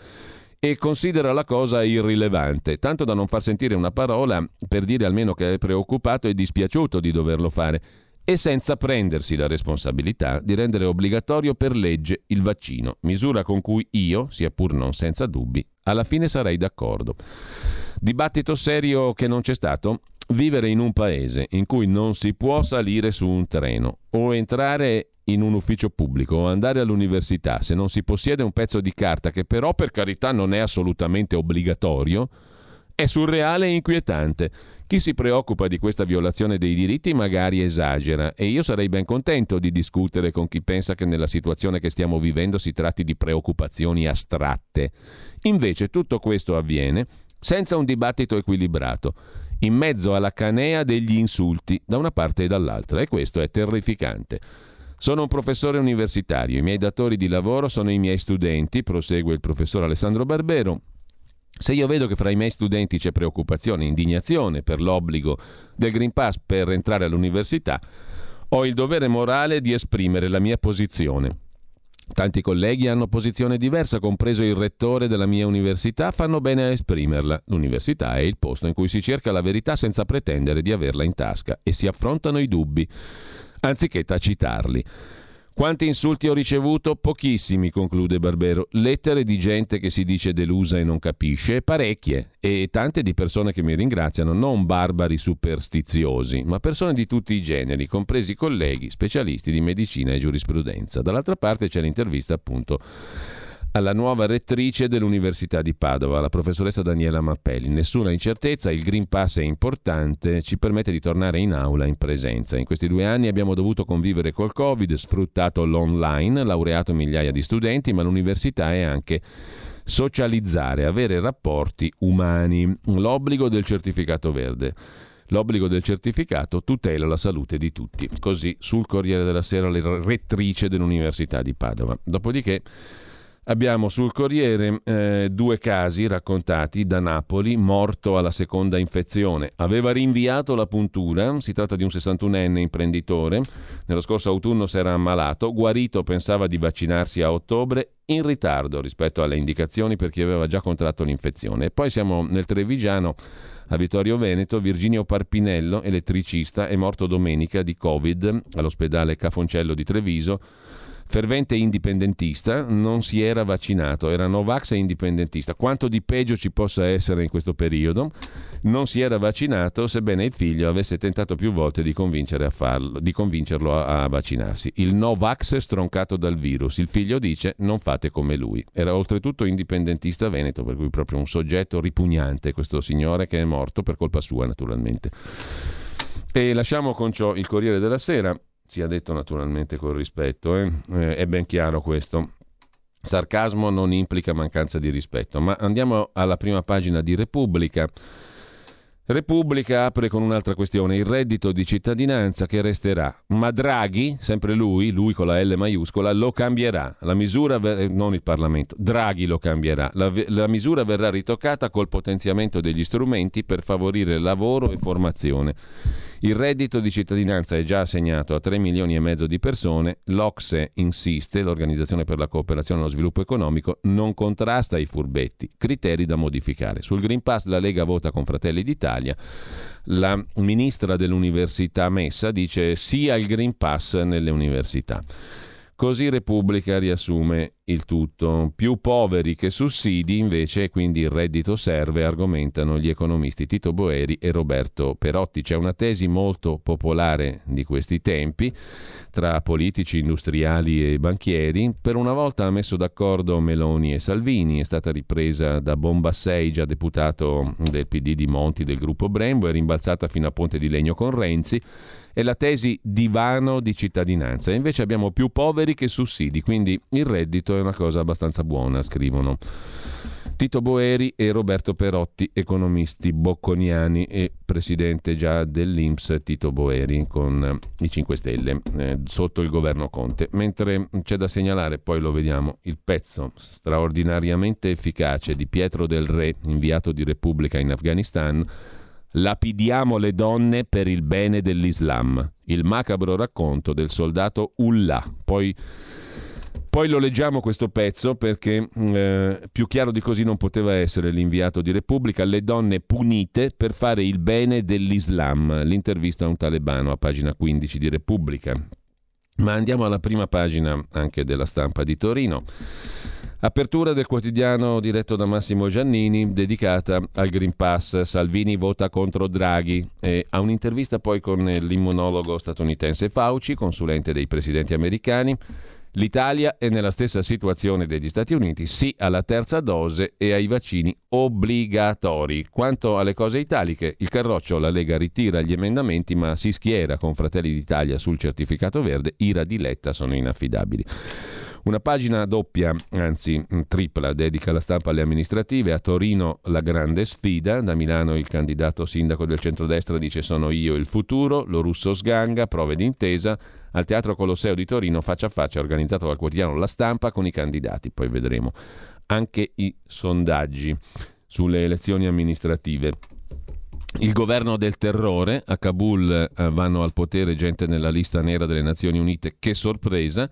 e considera la cosa irrilevante, tanto da non far sentire una parola per dire almeno che è preoccupato e dispiaciuto di doverlo fare e senza prendersi la responsabilità di rendere obbligatorio per legge il vaccino, misura con cui io, sia pur non senza dubbi, alla fine sarei d'accordo. Dibattito serio che non c'è stato? Vivere in un paese in cui non si può salire su un treno o entrare in un ufficio pubblico o andare all'università se non si possiede un pezzo di carta che però per carità non è assolutamente obbligatorio, è surreale e inquietante. Chi si preoccupa di questa violazione dei diritti magari esagera e io sarei ben contento di discutere con chi pensa che nella situazione che stiamo vivendo si tratti di preoccupazioni astratte. Invece tutto questo avviene senza un dibattito equilibrato, in mezzo alla canea degli insulti da una parte e dall'altra e questo è terrificante. Sono un professore universitario, i miei datori di lavoro sono i miei studenti, prosegue il professor Alessandro Barbero, se io vedo che fra i miei studenti c'è preoccupazione, indignazione per l'obbligo del Green Pass per entrare all'università, ho il dovere morale di esprimere la mia posizione. Tanti colleghi hanno posizione diversa, compreso il rettore della mia università, fanno bene a esprimerla. L'università è il posto in cui si cerca la verità senza pretendere di averla in tasca e si affrontano i dubbi, anziché tacitarli. Quanti insulti ho ricevuto? Pochissimi, conclude Barbero. Lettere di gente che si dice delusa e non capisce, parecchie, e tante di persone che mi ringraziano, non barbari superstiziosi, ma persone di tutti i generi, compresi colleghi, specialisti di medicina e giurisprudenza. Dall'altra parte c'è l'intervista appunto alla nuova rettrice dell'Università di Padova, la professoressa Daniela Mappelli. Nessuna incertezza, il Green Pass è importante, ci permette di tornare in aula in presenza. In questi due anni abbiamo dovuto convivere col Covid, sfruttato l'online, laureato migliaia di studenti, ma l'università è anche socializzare, avere rapporti umani. L'obbligo del certificato verde. L'obbligo del certificato tutela la salute di tutti. Così sul Corriere della Sera la rettrice dell'Università di Padova. Dopodiché Abbiamo sul Corriere eh, due casi raccontati da Napoli, morto alla seconda infezione. Aveva rinviato la puntura, si tratta di un 61enne imprenditore, nello scorso autunno si era ammalato, guarito pensava di vaccinarsi a ottobre, in ritardo rispetto alle indicazioni per chi aveva già contratto l'infezione. Poi siamo nel Trevigiano a Vittorio Veneto, Virginio Parpinello, elettricista, è morto domenica di Covid all'ospedale Cafoncello di Treviso fervente indipendentista, non si era vaccinato, era Novax e indipendentista. Quanto di peggio ci possa essere in questo periodo, non si era vaccinato, sebbene il figlio avesse tentato più volte di, a farlo, di convincerlo a, a vaccinarsi. Il Novax stroncato dal virus. Il figlio dice non fate come lui. Era oltretutto indipendentista veneto, per cui proprio un soggetto ripugnante questo signore che è morto per colpa sua naturalmente. E lasciamo con ciò il Corriere della Sera sia detto naturalmente con rispetto, eh? Eh, è ben chiaro questo. Sarcasmo non implica mancanza di rispetto, ma andiamo alla prima pagina di Repubblica. Repubblica apre con un'altra questione, il reddito di cittadinanza che resterà, ma Draghi, sempre lui, lui con la L maiuscola, lo cambierà, la misura, ver- non il Parlamento, Draghi lo cambierà, la, la misura verrà ritoccata col potenziamento degli strumenti per favorire lavoro e formazione. Il reddito di cittadinanza è già assegnato a 3 milioni e mezzo di persone, l'Ocse insiste, l'Organizzazione per la cooperazione e lo sviluppo economico, non contrasta i furbetti, criteri da modificare. Sul Green Pass la Lega vota con Fratelli d'Italia, la ministra dell'Università Messa dice sì al Green Pass nelle università. Così Repubblica riassume il tutto. Più poveri che sussidi invece, quindi il reddito serve, argomentano gli economisti Tito Boeri e Roberto Perotti. C'è una tesi molto popolare di questi tempi tra politici, industriali e banchieri. Per una volta ha messo d'accordo Meloni e Salvini, è stata ripresa da Bombassei, già deputato del PD di Monti del gruppo Brembo, è rimbalzata fino a Ponte di Legno con Renzi è la tesi divano di cittadinanza. Invece abbiamo più poveri che sussidi, quindi il reddito è una cosa abbastanza buona, scrivono. Tito Boeri e Roberto Perotti, economisti bocconiani e presidente già dell'Inps Tito Boeri con i 5 Stelle eh, sotto il governo Conte. Mentre c'è da segnalare, poi lo vediamo, il pezzo straordinariamente efficace di Pietro del Re, inviato di Repubblica in Afghanistan, Lapidiamo le donne per il bene dell'Islam. Il macabro racconto del soldato Ullah. Poi, poi lo leggiamo questo pezzo perché eh, più chiaro di così non poteva essere l'inviato di Repubblica. Le donne punite per fare il bene dell'Islam. L'intervista a un talebano a pagina 15 di Repubblica. Ma andiamo alla prima pagina anche della stampa di Torino. Apertura del quotidiano diretto da Massimo Giannini, dedicata al Green Pass. Salvini vota contro Draghi. E a un'intervista poi con l'immunologo statunitense Fauci, consulente dei presidenti americani. L'Italia è nella stessa situazione degli Stati Uniti, sì alla terza dose e ai vaccini obbligatori. Quanto alle cose italiche, il Carroccio, la Lega ritira gli emendamenti ma si schiera con Fratelli d'Italia sul certificato verde, ira di Letta sono inaffidabili. Una pagina doppia, anzi tripla, dedica la stampa alle amministrative. A Torino la grande sfida. Da Milano il candidato sindaco del centrodestra dice sono io il futuro. Lo russo sganga, prove d'intesa. Al Teatro Colosseo di Torino faccia a faccia organizzato dal quotidiano La Stampa con i candidati. Poi vedremo anche i sondaggi sulle elezioni amministrative. Il governo del terrore, a Kabul eh, vanno al potere gente nella lista nera delle Nazioni Unite, che sorpresa.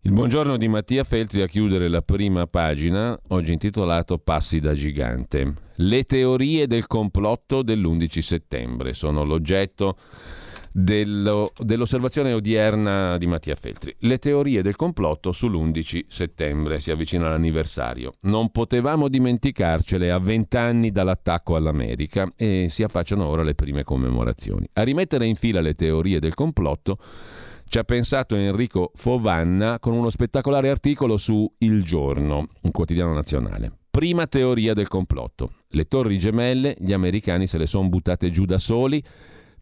Il buongiorno di Mattia Feltri a chiudere la prima pagina, oggi intitolato Passi da gigante. Le teorie del complotto dell'11 settembre sono l'oggetto dello, dell'osservazione odierna di Mattia Feltri. Le teorie del complotto sull'11 settembre si avvicina l'anniversario. Non potevamo dimenticarcele a vent'anni dall'attacco all'America e si affacciano ora le prime commemorazioni. A rimettere in fila le teorie del complotto ci ha pensato Enrico Fovanna con uno spettacolare articolo su Il Giorno, un quotidiano nazionale. Prima teoria del complotto. Le torri gemelle, gli americani se le sono buttate giù da soli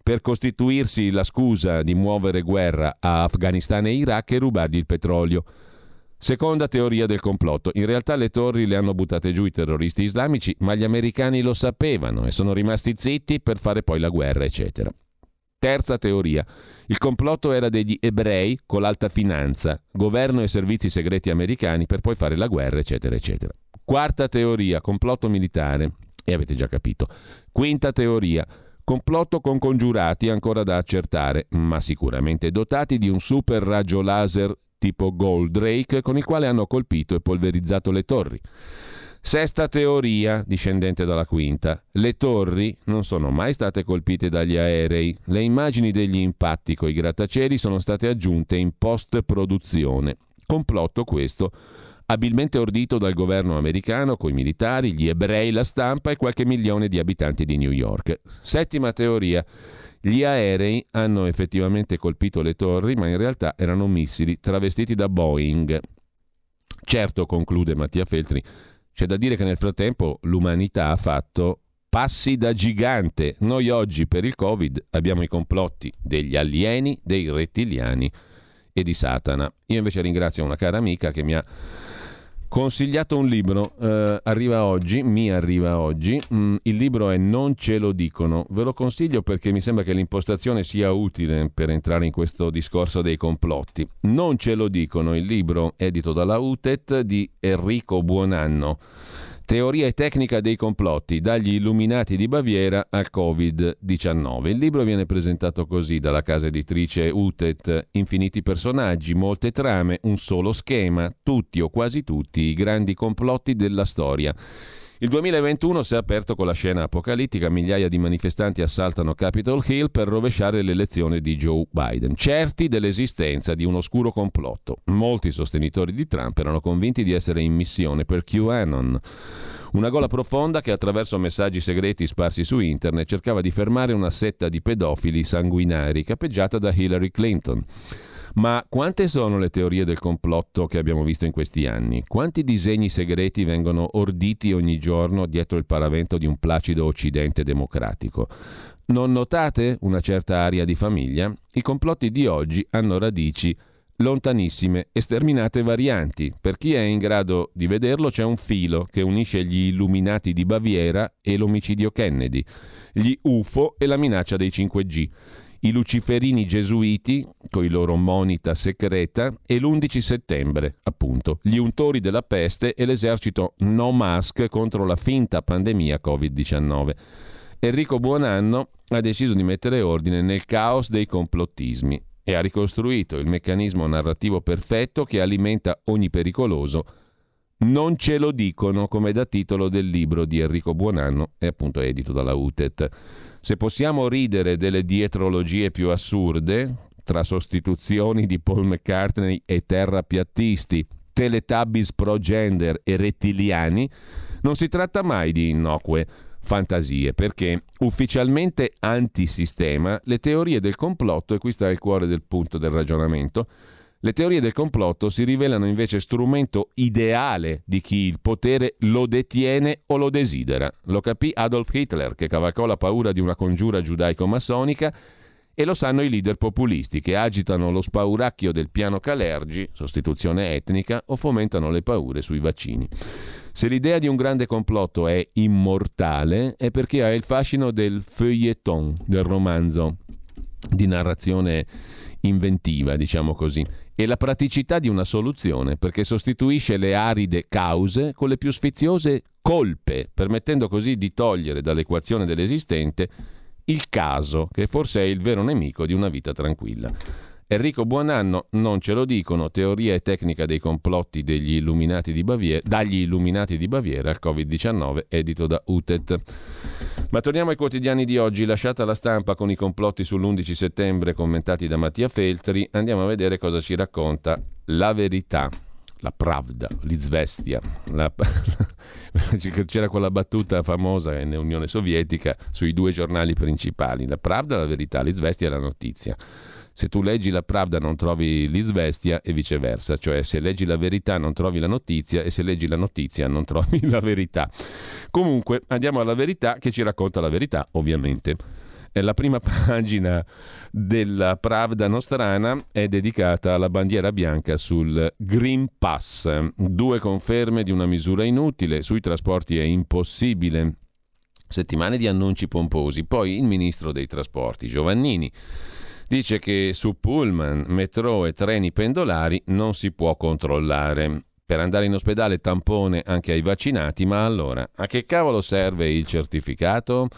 per costituirsi la scusa di muovere guerra a Afghanistan e Iraq e rubargli il petrolio. Seconda teoria del complotto. In realtà le torri le hanno buttate giù i terroristi islamici, ma gli americani lo sapevano e sono rimasti zitti per fare poi la guerra, eccetera. Terza teoria. Il complotto era degli ebrei con l'alta finanza, governo e servizi segreti americani per poi fare la guerra, eccetera, eccetera. Quarta teoria, complotto militare. E avete già capito. Quinta teoria, complotto con congiurati ancora da accertare, ma sicuramente dotati di un super raggio laser tipo Goldrake con il quale hanno colpito e polverizzato le torri. Sesta teoria, discendente dalla quinta. Le torri non sono mai state colpite dagli aerei. Le immagini degli impatti coi grattacieli sono state aggiunte in post-produzione. Complotto questo abilmente ordito dal governo americano, coi militari, gli ebrei, la stampa e qualche milione di abitanti di New York. Settima teoria. Gli aerei hanno effettivamente colpito le torri, ma in realtà erano missili travestiti da Boeing. Certo, conclude Mattia Feltri, c'è da dire che nel frattempo l'umanità ha fatto passi da gigante. Noi oggi per il Covid abbiamo i complotti degli alieni, dei rettiliani e di Satana. Io invece ringrazio una cara amica che mi ha consigliato un libro, eh, arriva oggi, mi arriva oggi, mm, il libro è Non ce lo dicono, ve lo consiglio perché mi sembra che l'impostazione sia utile per entrare in questo discorso dei complotti. Non ce lo dicono, il libro edito dalla UTET di Enrico Buonanno. Teoria e tecnica dei complotti, dagli illuminati di Baviera al Covid-19. Il libro viene presentato così dalla casa editrice UTET, infiniti personaggi, molte trame, un solo schema, tutti o quasi tutti i grandi complotti della storia. Il 2021 si è aperto con la scena apocalittica, migliaia di manifestanti assaltano Capitol Hill per rovesciare l'elezione di Joe Biden, certi dell'esistenza di un oscuro complotto. Molti sostenitori di Trump erano convinti di essere in missione per QAnon. Una gola profonda che attraverso messaggi segreti sparsi su internet cercava di fermare una setta di pedofili sanguinari capeggiata da Hillary Clinton. Ma quante sono le teorie del complotto che abbiamo visto in questi anni? Quanti disegni segreti vengono orditi ogni giorno dietro il paravento di un placido Occidente democratico? Non notate una certa aria di famiglia? I complotti di oggi hanno radici lontanissime e sterminate varianti. Per chi è in grado di vederlo c'è un filo che unisce gli illuminati di Baviera e l'omicidio Kennedy, gli UFO e la minaccia dei 5G i luciferini gesuiti, coi loro monita secreta, e l'11 settembre, appunto, gli untori della peste e l'esercito no mask contro la finta pandemia Covid-19. Enrico Buonanno ha deciso di mettere ordine nel caos dei complottismi e ha ricostruito il meccanismo narrativo perfetto che alimenta ogni pericoloso non ce lo dicono come da titolo del libro di Enrico Buonanno e appunto edito dalla UTET. Se possiamo ridere delle dietrologie più assurde, tra sostituzioni di Paul McCartney e terrapiattisti, Teletubbies pro gender e rettiliani, non si tratta mai di innocue fantasie, perché ufficialmente antisistema le teorie del complotto, e qui sta il cuore del punto del ragionamento, le teorie del complotto si rivelano invece strumento ideale di chi il potere lo detiene o lo desidera. Lo capì Adolf Hitler, che cavalcò la paura di una congiura giudaico-massonica, e lo sanno i leader populisti che agitano lo spauracchio del piano Calergi, sostituzione etnica, o fomentano le paure sui vaccini. Se l'idea di un grande complotto è immortale, è perché ha il fascino del feuilleton, del romanzo di narrazione inventiva, diciamo così e la praticità di una soluzione, perché sostituisce le aride cause con le più sfiziose colpe, permettendo così di togliere dall'equazione dell'esistente il caso, che forse è il vero nemico di una vita tranquilla. Enrico Buonanno, non ce lo dicono, teoria e tecnica dei complotti degli illuminati di Baviera, dagli illuminati di Baviera al Covid-19, edito da UTET. Ma torniamo ai quotidiani di oggi, lasciata la stampa con i complotti sull'11 settembre commentati da Mattia Feltri, andiamo a vedere cosa ci racconta la verità la Pravda, l'Izvestia. La... <laughs> C'era quella battuta famosa nell'Unione Sovietica sui due giornali principali, la Pravda, la verità, l'Izvestia, la notizia. Se tu leggi la Pravda non trovi l'Isvestia e viceversa, cioè se leggi la verità non trovi la notizia e se leggi la notizia non <laughs> trovi la verità. Comunque andiamo alla verità che ci racconta la verità, ovviamente. la prima <laughs> pagina della Pravda nostrana è dedicata alla bandiera bianca sul Green Pass. Due conferme di una misura inutile, sui trasporti è impossibile. Settimane di annunci pomposi. Poi il ministro dei trasporti, Giovannini, dice che su pullman, metro e treni pendolari non si può controllare. Per andare in ospedale tampone anche ai vaccinati, ma allora a che cavolo serve il certificato?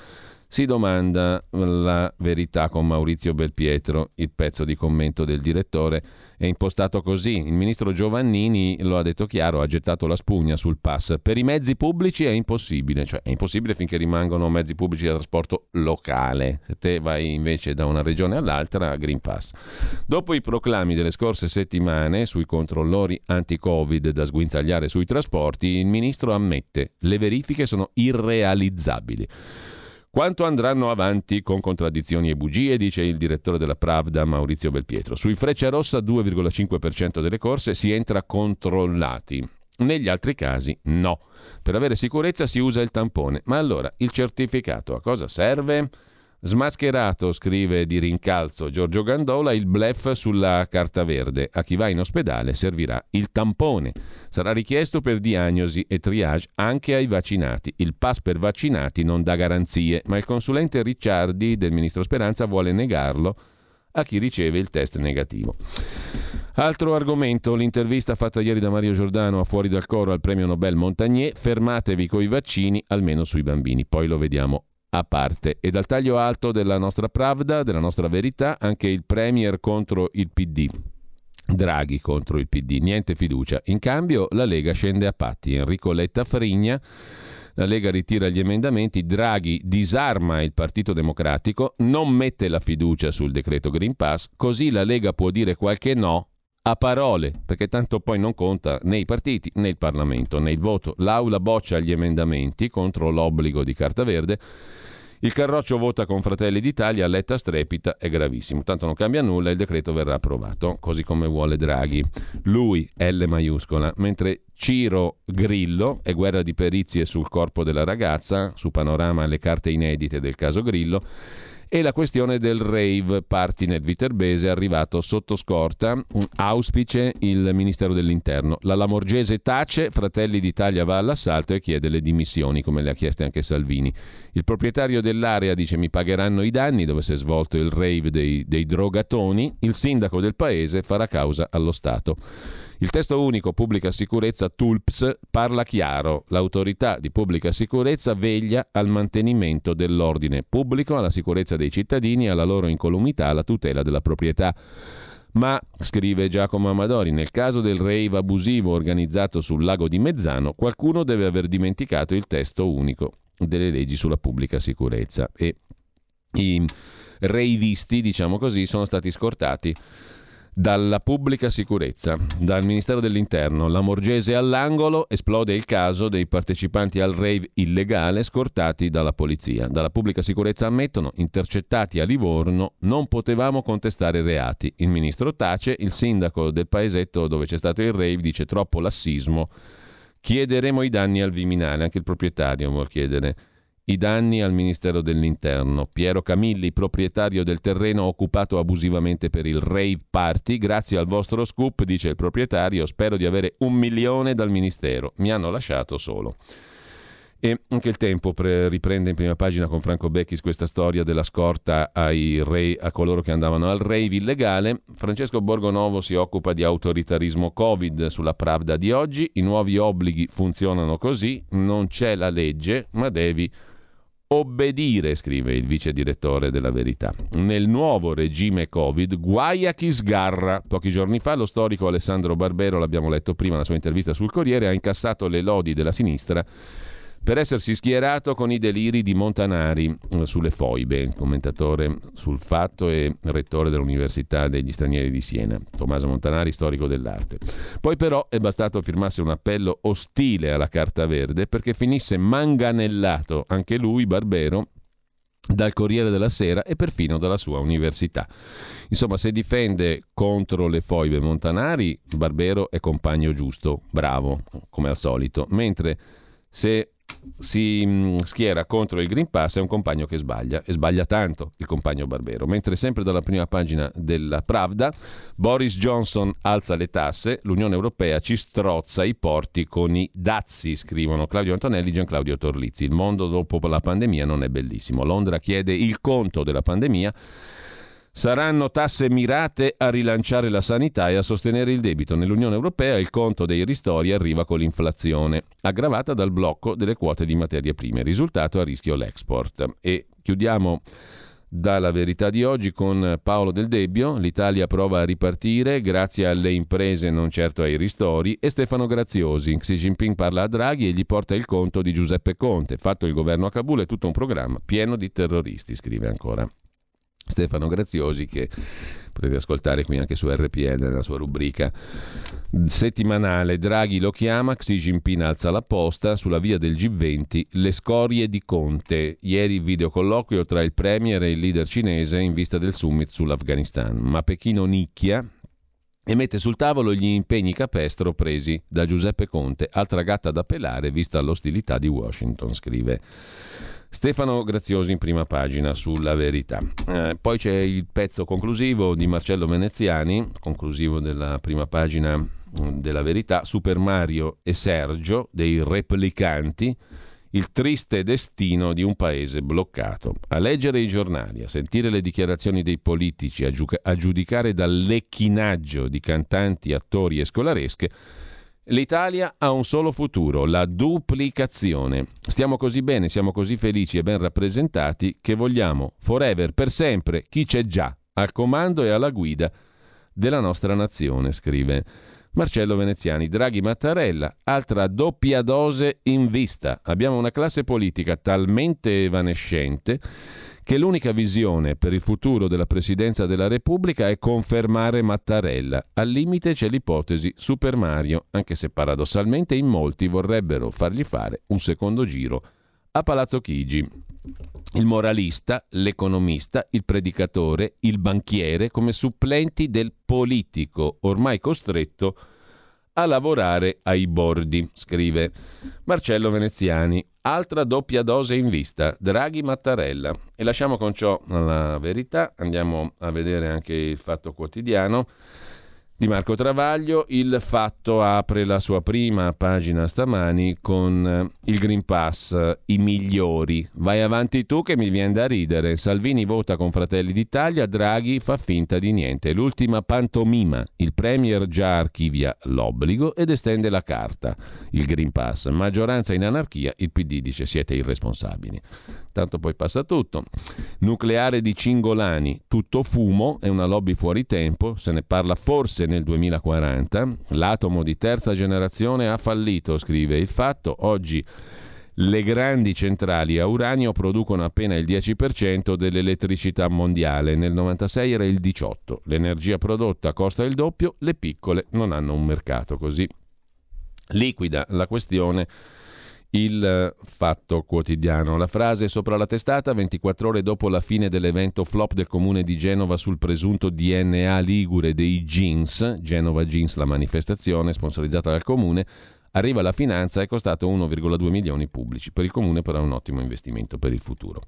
Si domanda la verità con Maurizio Belpietro, il pezzo di commento del direttore è impostato così. Il ministro Giovannini lo ha detto chiaro, ha gettato la spugna sul pass. Per i mezzi pubblici è impossibile, cioè è impossibile finché rimangono mezzi pubblici da trasporto locale. Se te vai invece da una regione all'altra, Green Pass. Dopo i proclami delle scorse settimane sui controllori anti-Covid da sguinzagliare sui trasporti, il ministro ammette le verifiche sono irrealizzabili. Quanto andranno avanti con contraddizioni e bugie, dice il direttore della Pravda Maurizio Belpietro. Sui Freccia Rossa 2,5% delle corse si entra controllati. Negli altri casi no. Per avere sicurezza si usa il tampone. Ma allora il certificato a cosa serve? Smascherato, scrive di rincalzo Giorgio Gandola, il blef sulla carta verde. A chi va in ospedale servirà il tampone. Sarà richiesto per diagnosi e triage anche ai vaccinati. Il pass per vaccinati non dà garanzie, ma il consulente Ricciardi del ministro Speranza vuole negarlo a chi riceve il test negativo. Altro argomento, l'intervista fatta ieri da Mario Giordano a Fuori dal Coro al premio Nobel Montagnier, fermatevi coi vaccini, almeno sui bambini, poi lo vediamo a parte. E dal taglio alto della nostra Pravda, della nostra verità, anche il Premier contro il PD. Draghi contro il PD, niente fiducia. In cambio la Lega scende a patti. Enrico Letta Frigna, la Lega ritira gli emendamenti, Draghi disarma il Partito Democratico, non mette la fiducia sul decreto Green Pass, così la Lega può dire qualche no a parole, perché tanto poi non conta né i partiti né il Parlamento né il voto. L'Aula boccia gli emendamenti contro l'obbligo di carta verde il Carroccio vota con Fratelli d'Italia, Letta strepita, è gravissimo. Tanto non cambia nulla, il decreto verrà approvato, così come vuole Draghi. Lui, L maiuscola, mentre Ciro Grillo, è guerra di perizie sul corpo della ragazza, su panorama le carte inedite del caso Grillo, e la questione del rave party nel Viterbese arrivato sotto scorta, auspice il Ministero dell'Interno. La Lamorgese tace, Fratelli d'Italia va all'assalto e chiede le dimissioni, come le ha chieste anche Salvini. Il proprietario dell'area dice mi pagheranno i danni dove si è svolto il rave dei, dei drogatoni, il sindaco del paese farà causa allo Stato. Il testo unico pubblica sicurezza TULPS parla chiaro. L'autorità di pubblica sicurezza veglia al mantenimento dell'ordine pubblico, alla sicurezza dei cittadini, alla loro incolumità, alla tutela della proprietà. Ma, scrive Giacomo Amadori, nel caso del rave abusivo organizzato sul lago di Mezzano, qualcuno deve aver dimenticato il testo unico delle leggi sulla pubblica sicurezza e i reivisti, diciamo così, sono stati scortati dalla pubblica sicurezza, dal Ministero dell'Interno. La Morgese all'angolo, esplode il caso dei partecipanti al rave illegale scortati dalla polizia. Dalla pubblica sicurezza ammettono, intercettati a Livorno, non potevamo contestare reati. Il ministro tace, il sindaco del paesetto dove c'è stato il rave dice troppo lassismo. Chiederemo i danni al Viminale, anche il proprietario vuol chiedere i danni al Ministero dell'Interno. Piero Camilli, proprietario del terreno occupato abusivamente per il rave party, grazie al vostro scoop, dice il proprietario, spero di avere un milione dal Ministero. Mi hanno lasciato solo. E anche il tempo pre- riprende in prima pagina con Franco Becchis questa storia della scorta re, a coloro che andavano al rave illegale. Francesco Borgonovo si occupa di autoritarismo Covid sulla Pravda di oggi. I nuovi obblighi funzionano così, non c'è la legge, ma devi Obbedire, scrive il vice direttore della Verità. Nel nuovo regime Covid, guai a chi sgarra. Pochi giorni fa lo storico Alessandro Barbero, l'abbiamo letto prima nella sua intervista sul Corriere, ha incassato le lodi della sinistra per essersi schierato con i deliri di Montanari eh, sulle foibe, commentatore sul fatto e rettore dell'Università degli Stranieri di Siena, Tommaso Montanari, storico dell'arte. Poi però è bastato firmasse un appello ostile alla Carta Verde perché finisse manganellato anche lui, Barbero, dal Corriere della Sera e perfino dalla sua università. Insomma, se difende contro le foibe Montanari, Barbero è compagno giusto, bravo, come al solito, mentre se si mm, schiera contro il Green Pass è un compagno che sbaglia, e sbaglia tanto il compagno Barbero. Mentre sempre dalla prima pagina della Pravda, Boris Johnson alza le tasse, l'Unione Europea ci strozza i porti con i dazi, scrivono Claudio Antonelli e Gianclaudio Torlizzi. Il mondo dopo la pandemia non è bellissimo. Londra chiede il conto della pandemia Saranno tasse mirate a rilanciare la sanità e a sostenere il debito. Nell'Unione Europea il conto dei ristori arriva con l'inflazione, aggravata dal blocco delle quote di materie prime. Risultato a rischio l'export. E chiudiamo dalla verità di oggi con Paolo Del Debbio. L'Italia prova a ripartire grazie alle imprese, non certo ai ristori. E Stefano Graziosi. Xi Jinping parla a Draghi e gli porta il conto di Giuseppe Conte. Fatto il governo a Kabul è tutto un programma pieno di terroristi, scrive ancora. Stefano Graziosi che potete ascoltare qui anche su RPL nella sua rubrica settimanale. Draghi lo chiama, Xi Jinping alza la posta sulla via del G20, le scorie di Conte. Ieri videocolloquio tra il premier e il leader cinese in vista del summit sull'Afghanistan. Ma Pechino nicchia e mette sul tavolo gli impegni capestro presi da Giuseppe Conte, altra gatta da pelare vista l'ostilità di Washington, scrive Stefano Graziosi in prima pagina sulla verità. Eh, poi c'è il pezzo conclusivo di Marcello Veneziani, conclusivo della prima pagina mm, della verità, Super Mario e Sergio dei replicanti, il triste destino di un paese bloccato. A leggere i giornali, a sentire le dichiarazioni dei politici, a, giu- a giudicare dal lecchinaggio di cantanti, attori e scolaresche, L'Italia ha un solo futuro, la duplicazione. Stiamo così bene, siamo così felici e ben rappresentati che vogliamo forever, per sempre, chi c'è già al comando e alla guida della nostra nazione, scrive Marcello Veneziani. Draghi Mattarella, altra doppia dose in vista. Abbiamo una classe politica talmente evanescente che l'unica visione per il futuro della Presidenza della Repubblica è confermare Mattarella. Al limite c'è l'ipotesi Super Mario, anche se paradossalmente in molti vorrebbero fargli fare un secondo giro a Palazzo Chigi. Il moralista, l'economista, il predicatore, il banchiere come supplenti del politico, ormai costretto a lavorare ai bordi, scrive Marcello Veneziani. Altra doppia dose in vista, Draghi-Mattarella. E lasciamo con ciò la verità, andiamo a vedere anche il fatto quotidiano di Marco Travaglio. Il fatto apre la sua prima pagina stamani con eh, il Green Pass, i migliori. Vai avanti tu che mi viene da ridere. Salvini vota con Fratelli d'Italia, Draghi fa finta di niente. L'ultima pantomima. Il Premier già archivia l'obbligo ed estende la carta, il Green Pass. Maggioranza in anarchia, il PD dice siete irresponsabili tanto poi passa tutto. Nucleare di Cingolani, tutto fumo, è una lobby fuori tempo, se ne parla forse nel 2040. L'atomo di terza generazione ha fallito, scrive il fatto. Oggi le grandi centrali a uranio producono appena il 10% dell'elettricità mondiale, nel 96 era il 18%. L'energia prodotta costa il doppio, le piccole non hanno un mercato così. Liquida la questione il Fatto Quotidiano. La frase sopra la testata, 24 ore dopo la fine dell'evento flop del comune di Genova sul presunto DNA ligure dei jeans, Genova Jeans la manifestazione sponsorizzata dal comune, arriva la finanza è costato 1,2 milioni pubblici. Per il comune però è un ottimo investimento per il futuro.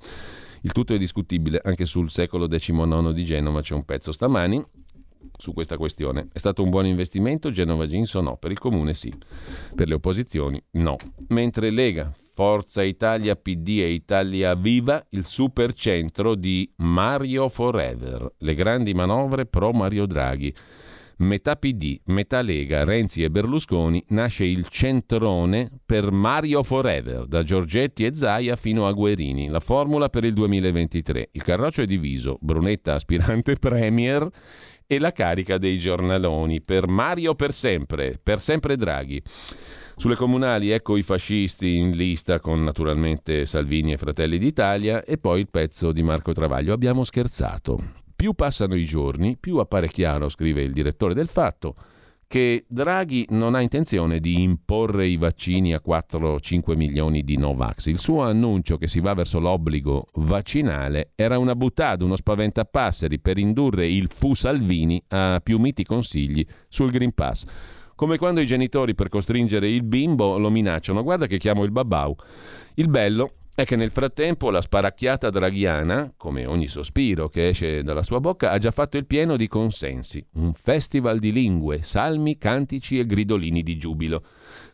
Il tutto è discutibile, anche sul secolo XIX di Genova c'è un pezzo stamani su questa questione. È stato un buon investimento Genova Jeans o no? Per il comune sì, per le opposizioni no. Mentre Lega, Forza Italia, PD e Italia Viva, il supercentro di Mario Forever, le grandi manovre pro Mario Draghi. Metà PD, metà Lega, Renzi e Berlusconi, nasce il centrone per Mario Forever, da Giorgetti e Zaia fino a Guerini. La formula per il 2023. Il carroccio è diviso, Brunetta aspirante <laughs> premier e la carica dei giornaloni per Mario per sempre, per sempre Draghi. Sulle comunali ecco i fascisti in lista con naturalmente Salvini e Fratelli d'Italia e poi il pezzo di Marco Travaglio. Abbiamo scherzato. Più passano i giorni, più appare chiaro, scrive il direttore del Fatto, che Draghi non ha intenzione di imporre i vaccini a 4-5 milioni di Novax. Il suo annuncio che si va verso l'obbligo vaccinale era una buttata, uno spaventapasseri per indurre il Fu Salvini a più miti consigli sul Green Pass. Come quando i genitori per costringere il bimbo lo minacciano, guarda che chiamo il babau. Il bello è che nel frattempo la sparacchiata draghiana, come ogni sospiro che esce dalla sua bocca, ha già fatto il pieno di consensi. Un festival di lingue, salmi, cantici e gridolini di giubilo,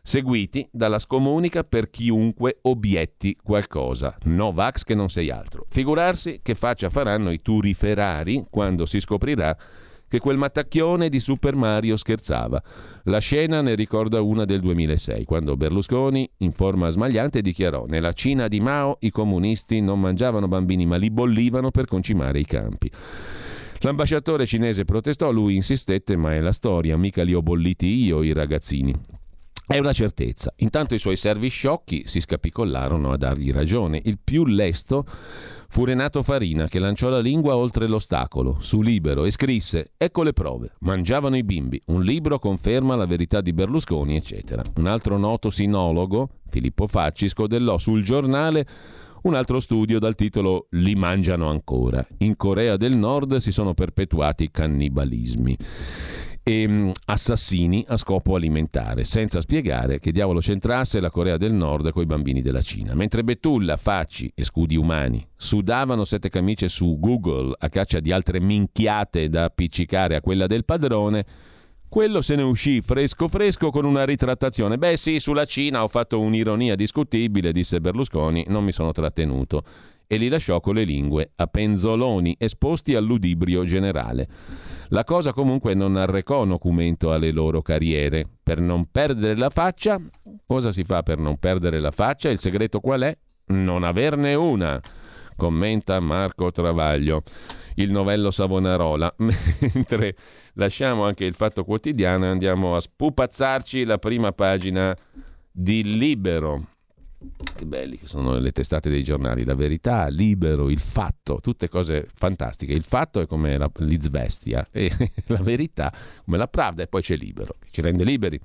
seguiti dalla scomunica per chiunque obietti qualcosa. No vax che non sei altro. Figurarsi che faccia faranno i turiferari quando si scoprirà che quel mattacchione di Super Mario scherzava. La scena ne ricorda una del 2006, quando Berlusconi, in forma smagliante, dichiarò nella Cina di Mao i comunisti non mangiavano bambini ma li bollivano per concimare i campi. L'ambasciatore cinese protestò, lui insistette, ma è la storia, mica li ho bolliti io i ragazzini. È una certezza. Intanto i suoi servi sciocchi si scapicollarono a dargli ragione. Il più lesto Fu Renato Farina che lanciò la lingua oltre l'ostacolo, su Libero, e scrisse Ecco le prove. Mangiavano i bimbi. Un libro conferma la verità di Berlusconi, eccetera. Un altro noto sinologo, Filippo Facci, scodellò sul giornale un altro studio dal titolo Li mangiano ancora. In Corea del Nord si sono perpetuati cannibalismi e mm, assassini a scopo alimentare, senza spiegare che diavolo c'entrasse la Corea del Nord con i bambini della Cina. Mentre Betulla, Facci e Scudi Umani sudavano sette camicie su Google a caccia di altre minchiate da appiccicare a quella del padrone, quello se ne uscì fresco fresco con una ritrattazione. Beh sì, sulla Cina ho fatto un'ironia discutibile, disse Berlusconi, non mi sono trattenuto e li lasciò con le lingue a penzoloni esposti al ludibrio generale. La cosa comunque non arrecò nocumento alle loro carriere. Per non perdere la faccia, cosa si fa per non perdere la faccia? Il segreto qual è? Non averne una, commenta Marco Travaglio, il novello Savonarola, <laughs> mentre lasciamo anche il fatto quotidiano e andiamo a spupazzarci la prima pagina di Libero. Che belli che sono le testate dei giornali, la verità, libero, il fatto, tutte cose fantastiche. Il fatto è come la l'Izvestia e <laughs> la verità come la Pravda e poi c'è libero, che ci rende liberi.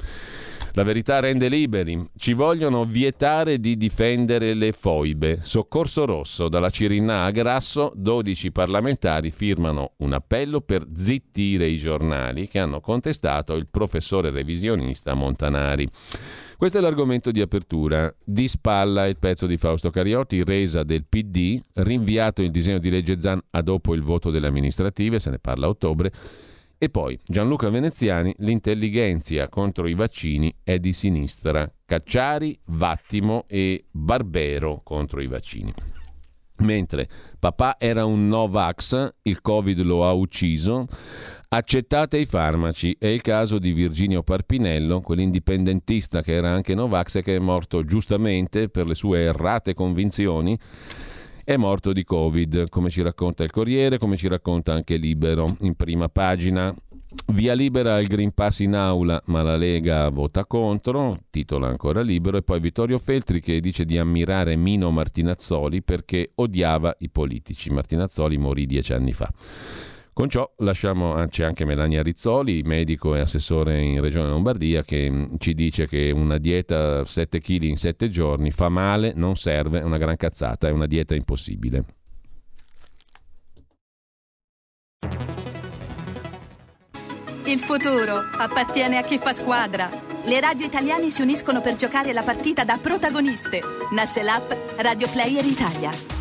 La verità rende liberi. Ci vogliono vietare di difendere le foibe. Soccorso rosso dalla Cirinna a Grasso, 12 parlamentari firmano un appello per zittire i giornali che hanno contestato il professore revisionista Montanari. Questo è l'argomento di apertura. Di spalla il pezzo di Fausto Cariotti, resa del PD, rinviato il disegno di legge Zan a dopo il voto delle amministrative, se ne parla a ottobre. E poi Gianluca Veneziani, l'intelligenza contro i vaccini è di sinistra. Cacciari, Vattimo e Barbero contro i vaccini. Mentre papà era un Novax, il Covid lo ha ucciso, Accettate i farmaci. È il caso di Virginio Parpinello, quell'indipendentista che era anche Novax e che è morto giustamente per le sue errate convinzioni. È morto di Covid, come ci racconta il Corriere, come ci racconta anche Libero in prima pagina. Via libera il Green Pass in aula, ma la Lega vota contro, titola ancora libero, e poi Vittorio Feltri che dice di ammirare Mino Martinazzoli perché odiava i politici. Martinazzoli morì dieci anni fa. Con ciò lasciamo, ah, c'è anche Melania Rizzoli, medico e assessore in Regione Lombardia, che mm, ci dice che una dieta 7 kg in 7 giorni fa male, non serve, è una gran cazzata, è una dieta impossibile. Il futuro appartiene a chi fa squadra. Le radio italiane si uniscono per giocare la partita da protagoniste. Nasce l'app Radio Player Italia.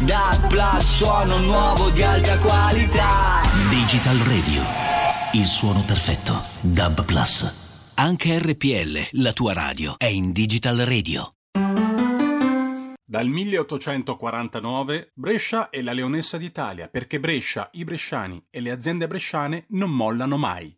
DAB Plus, suono nuovo di alta qualità. Digital Radio, il suono perfetto. DAB Plus. Anche RPL, la tua radio, è in Digital Radio. Dal 1849 Brescia è la leonessa d'Italia perché Brescia, i bresciani e le aziende bresciane non mollano mai.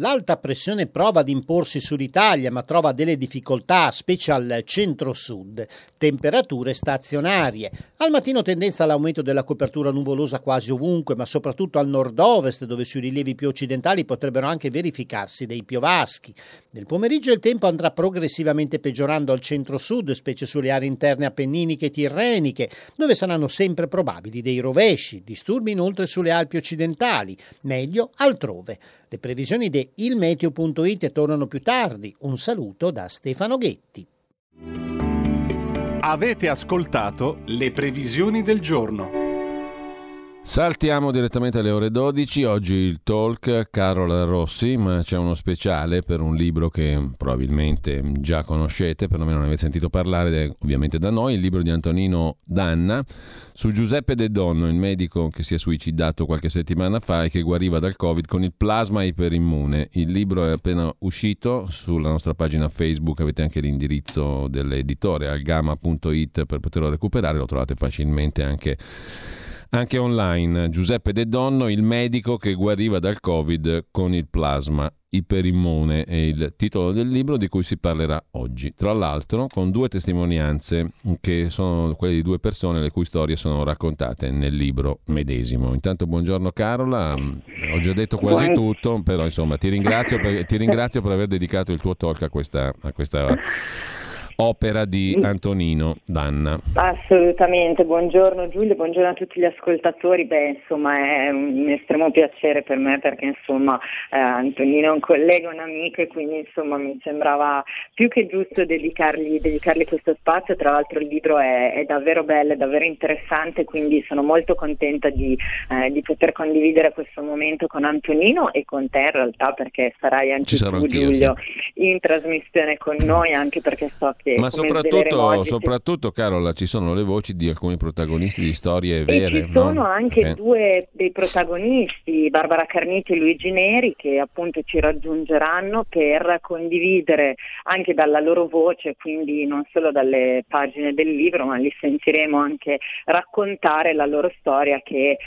L'alta pressione prova ad imporsi sull'Italia, ma trova delle difficoltà, specie al centro-sud. Temperature stazionarie. Al mattino tendenza all'aumento della copertura nuvolosa quasi ovunque, ma soprattutto al nord-ovest, dove sui rilievi più occidentali potrebbero anche verificarsi dei piovaschi. Nel pomeriggio il tempo andrà progressivamente peggiorando al centro-sud, specie sulle aree interne appenniniche e tirreniche, dove saranno sempre probabili dei rovesci, disturbi inoltre sulle Alpi occidentali, meglio altrove. Le previsioni di ilmeteo.it tornano più tardi. Un saluto da Stefano Ghetti. Avete ascoltato le previsioni del giorno. Saltiamo direttamente alle ore 12, oggi il talk Carola Rossi, ma c'è uno speciale per un libro che probabilmente già conoscete, perlomeno ne avete sentito parlare, ovviamente da noi, il libro di Antonino Danna su Giuseppe De Donno, il medico che si è suicidato qualche settimana fa e che guariva dal Covid con il plasma iperimmune. Il libro è appena uscito, sulla nostra pagina Facebook avete anche l'indirizzo dell'editore algama.it per poterlo recuperare, lo trovate facilmente anche anche online, Giuseppe De Donno, il medico che guariva dal Covid con il plasma iperimmune è il titolo del libro di cui si parlerà oggi. Tra l'altro con due testimonianze che sono quelle di due persone le cui storie sono raccontate nel libro medesimo. Intanto buongiorno Carola, ho già detto quasi tutto, però insomma ti ringrazio per, ti ringrazio per aver dedicato il tuo talk a questa, a questa opera di Antonino Danna. Assolutamente, buongiorno Giulio, buongiorno a tutti gli ascoltatori. Beh, insomma, è un estremo piacere per me perché insomma eh, Antonino è un collega, un amico e quindi insomma mi sembrava più che giusto dedicargli, dedicargli questo spazio. Tra l'altro il libro è, è, davvero bello, è davvero interessante, quindi sono molto contenta di, eh, di, poter condividere questo momento con Antonino e con te in realtà perché sarai anche tu Giulio sì. in trasmissione con noi anche perché so che ma soprattutto, soprattutto, Carola, ci sono le voci di alcuni protagonisti di storie vere. E ci sono no? anche okay. due dei protagonisti, Barbara Carniti e Luigi Neri, che appunto ci raggiungeranno per condividere anche dalla loro voce, quindi non solo dalle pagine del libro, ma li sentiremo anche raccontare la loro storia che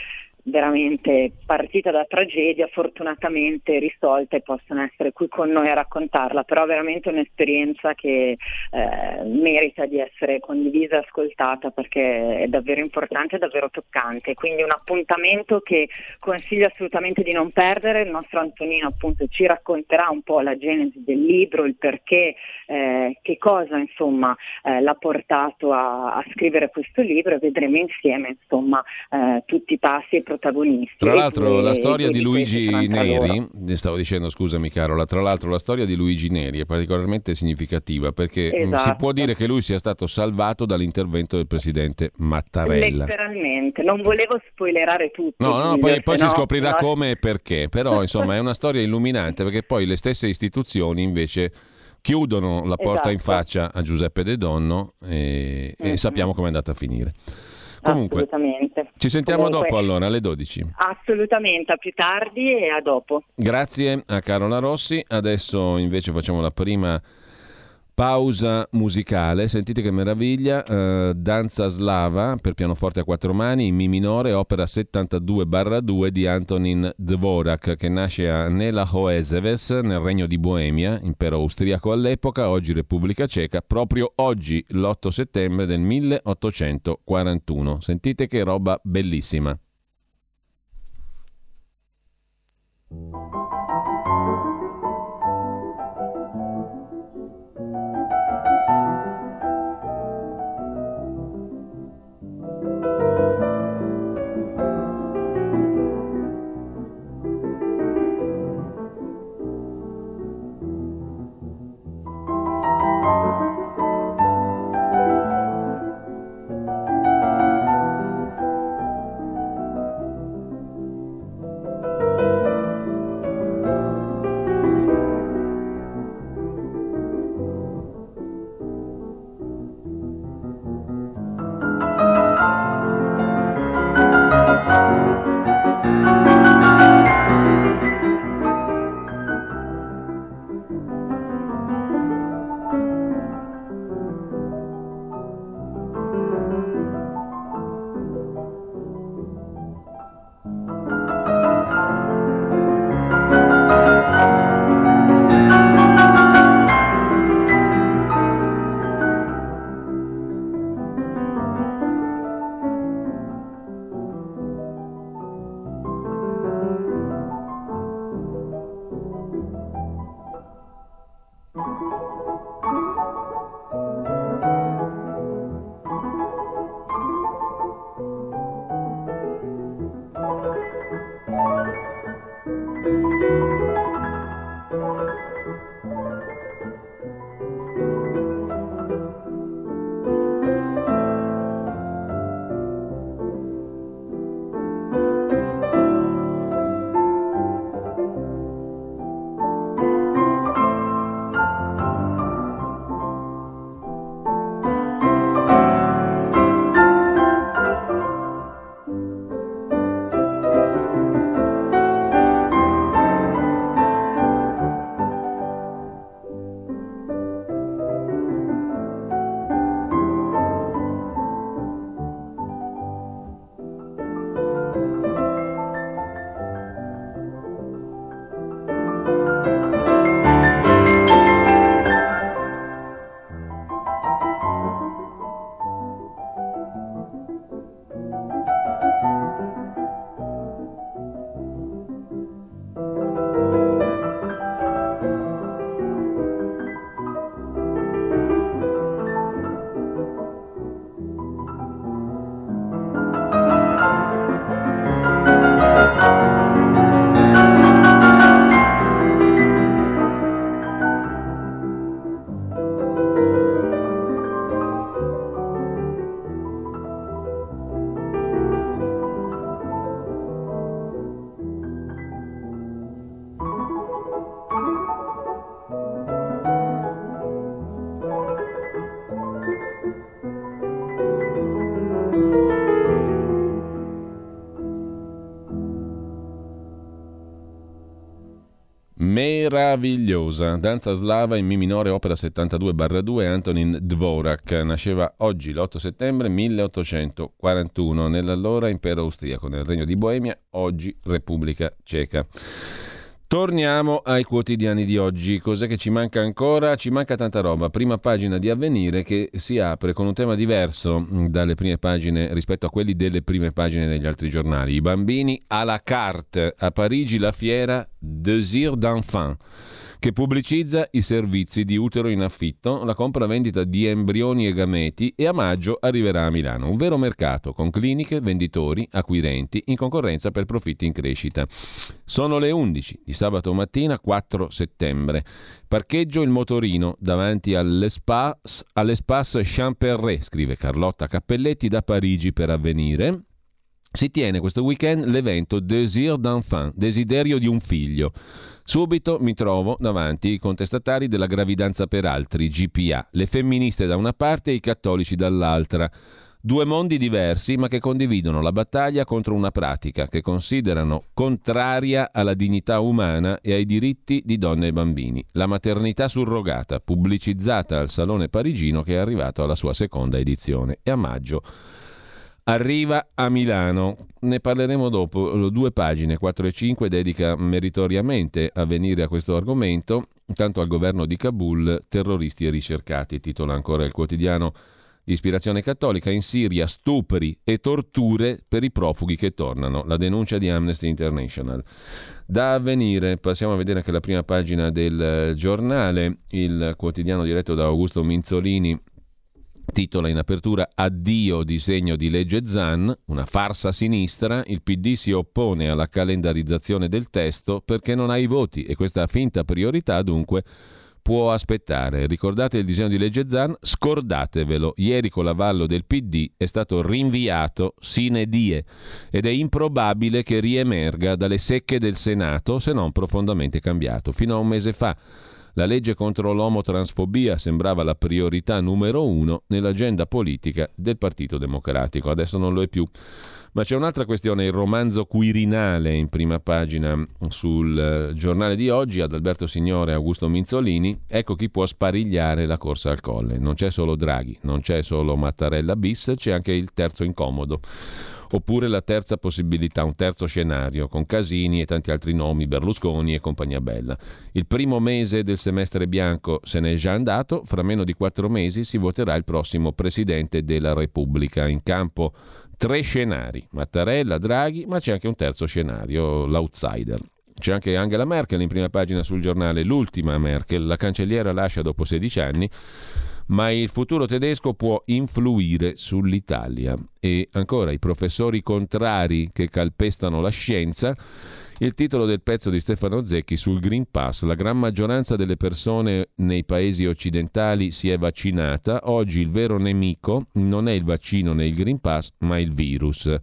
veramente partita da tragedia, fortunatamente risolta e possono essere qui con noi a raccontarla, però veramente un'esperienza che eh, merita di essere condivisa e ascoltata perché è davvero importante e davvero toccante. Quindi un appuntamento che consiglio assolutamente di non perdere, il nostro Antonino appunto ci racconterà un po' la genesi del libro, il perché, eh, che cosa insomma eh, l'ha portato a, a, scrivere questo libro e vedremo insieme insomma eh, tutti i passi e protagonisti. Tra l'altro la storia di Luigi Neri, stavo dicendo scusami Carola, tra l'altro la storia di Luigi Neri è particolarmente significativa perché mm, esatto. si può dire che lui sia stato salvato dall'intervento del presidente Mattarella. Letteralmente, non volevo spoilerare tutto. No, no, poi, poi no, si scoprirà no. come e perché, però insomma è una storia illuminante perché poi le stesse istituzioni invece chiudono la porta esatto. in faccia a Giuseppe De Donno e, mm-hmm. e sappiamo come è andata a finire. Comunque, assolutamente. Ci sentiamo Comunque, dopo allora, alle 12. Assolutamente, a più tardi e a dopo. Grazie a Carola Rossi. Adesso invece facciamo la prima pausa musicale, sentite che meraviglia, eh, Danza slava per pianoforte a quattro mani in Mi minore, opera 72-2 di Antonin Dvorak che nasce a Nela Hoeseves nel regno di Boemia, impero austriaco all'epoca, oggi Repubblica Ceca, proprio oggi l'8 settembre del 1841. Sentite che roba bellissima. Meravigliosa. Danza slava in Mi minore, opera 72-2, Antonin Dvorak. Nasceva oggi, l'8 settembre 1841, nell'allora impero austriaco, nel regno di Boemia, oggi Repubblica Ceca. Torniamo ai quotidiani di oggi. Cos'è che ci manca ancora? Ci manca tanta roba. Prima pagina di Avvenire che si apre con un tema diverso mm, dalle prime pagine rispetto a quelli delle prime pagine degli altri giornali. I bambini à la carte. A Parigi la fiera Désir d'enfant che pubblicizza i servizi di utero in affitto, la compra-vendita di embrioni e gameti e a maggio arriverà a Milano. Un vero mercato con cliniche, venditori, acquirenti in concorrenza per profitti in crescita. Sono le 11 di sabato mattina 4 settembre. Parcheggio il motorino davanti all'Espace, all'Espace Champerret, scrive Carlotta Cappelletti da Parigi per avvenire. Si tiene questo weekend l'evento Désir d'enfant, desiderio di un figlio. Subito mi trovo davanti i contestatari della gravidanza per altri, GPA, le femministe da una parte e i cattolici dall'altra. Due mondi diversi ma che condividono la battaglia contro una pratica che considerano contraria alla dignità umana e ai diritti di donne e bambini, la maternità surrogata, pubblicizzata al Salone Parigino che è arrivato alla sua seconda edizione e a maggio arriva a Milano. Ne parleremo dopo. Due pagine, 4 e 5, dedica meritoriamente a venire a questo argomento. Intanto al governo di Kabul, terroristi e ricercati, titola ancora il quotidiano di ispirazione cattolica, in Siria stupri e torture per i profughi che tornano, la denuncia di Amnesty International. Da avvenire, passiamo a vedere anche la prima pagina del giornale, il quotidiano diretto da Augusto Minzolini titola in apertura Addio disegno di legge Zan, una farsa sinistra, il PD si oppone alla calendarizzazione del testo perché non ha i voti e questa finta priorità dunque può aspettare. Ricordate il disegno di legge Zan? Scordatevelo. Ieri con l'avallo del PD è stato rinviato sine die ed è improbabile che riemerga dalle secche del Senato se non profondamente cambiato. Fino a un mese fa la legge contro l'omotransfobia sembrava la priorità numero uno nell'agenda politica del Partito Democratico. Adesso non lo è più. Ma c'è un'altra questione, il romanzo Quirinale in prima pagina sul eh, giornale di oggi, ad Alberto Signore e Augusto Minzolini, ecco chi può sparigliare la corsa al colle. Non c'è solo Draghi, non c'è solo Mattarella bis, c'è anche il terzo incomodo. Oppure la terza possibilità, un terzo scenario, con Casini e tanti altri nomi, Berlusconi e compagnia bella. Il primo mese del semestre bianco se n'è già andato, fra meno di quattro mesi si voterà il prossimo Presidente della Repubblica. In campo tre scenari, Mattarella, Draghi, ma c'è anche un terzo scenario, l'outsider. C'è anche Angela Merkel in prima pagina sul giornale, l'ultima Merkel, la cancelliera lascia dopo 16 anni ma il futuro tedesco può influire sull'Italia. E ancora i professori contrari che calpestano la scienza. Il titolo del pezzo di Stefano Zecchi sul Green Pass. La gran maggioranza delle persone nei paesi occidentali si è vaccinata. Oggi il vero nemico non è il vaccino né il Green Pass, ma il virus.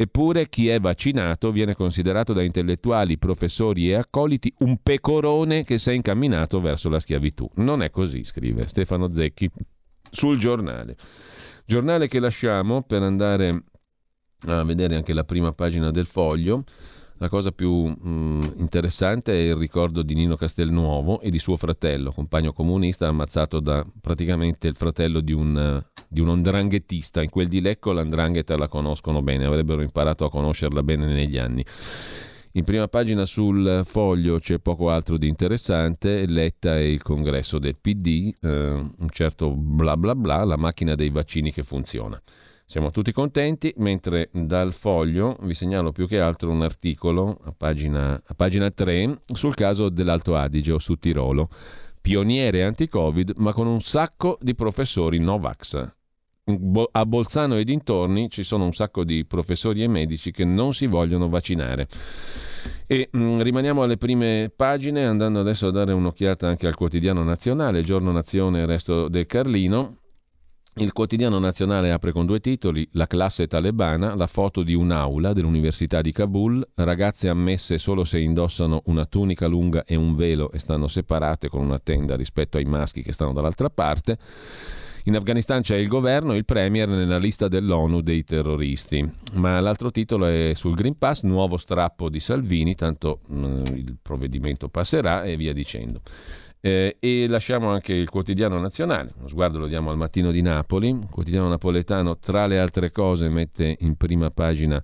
Eppure chi è vaccinato viene considerato da intellettuali, professori e accoliti un pecorone che si è incamminato verso la schiavitù. Non è così, scrive Stefano Zecchi sul giornale. Giornale che lasciamo per andare a vedere anche la prima pagina del foglio. La cosa più mh, interessante è il ricordo di Nino Castelnuovo e di suo fratello, compagno comunista, ammazzato da praticamente il fratello di un, di un ondranghettista. In quel di Lecco l'andrangheta la conoscono bene, avrebbero imparato a conoscerla bene negli anni. In prima pagina sul foglio c'è poco altro di interessante, Letta e il congresso del PD, eh, un certo bla bla bla, la macchina dei vaccini che funziona. Siamo tutti contenti, mentre dal foglio vi segnalo più che altro un articolo a pagina, a pagina 3 sul caso dell'Alto Adige o su Tirolo. Pioniere anti-Covid, ma con un sacco di professori Novax. A Bolzano e dintorni ci sono un sacco di professori e medici che non si vogliono vaccinare. E mh, mm, rimaniamo alle prime pagine, andando adesso a dare un'occhiata anche al quotidiano nazionale, Giorno Nazione e Resto del Carlino. Il quotidiano nazionale apre con due titoli, La classe talebana, la foto di un'aula dell'Università di Kabul, ragazze ammesse solo se indossano una tunica lunga e un velo e stanno separate con una tenda rispetto ai maschi che stanno dall'altra parte. In Afghanistan c'è il governo, il premier nella lista dell'ONU dei terroristi. Ma l'altro titolo è sul Green Pass, nuovo strappo di Salvini, tanto mh, mm, il provvedimento passerà e via dicendo. Eh, e lasciamo anche il quotidiano nazionale, uno sguardo lo diamo al mattino di Napoli, il quotidiano napoletano tra le altre cose mette in prima pagina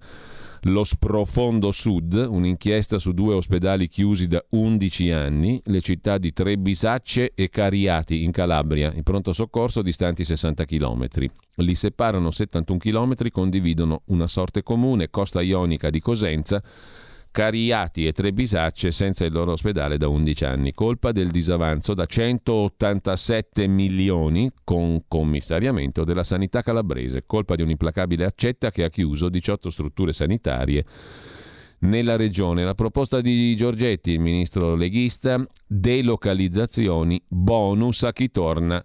lo sprofondo sud, un'inchiesta su due ospedali chiusi da 11 anni, le città di Trebisacce e Cariati in Calabria, in pronto soccorso distanti 60 km. Li separano 71 km, condividono una sorte comune, costa ionica di Cosenza, Cariati e Trebisacce senza il loro ospedale da 11 anni, colpa del disavanzo da 187 milioni con commissariamento della sanità calabrese, colpa di un'implacabile accetta che ha chiuso 18 strutture sanitarie nella regione. La proposta di Giorgetti, il ministro leghista, delocalizzazioni, bonus a chi torna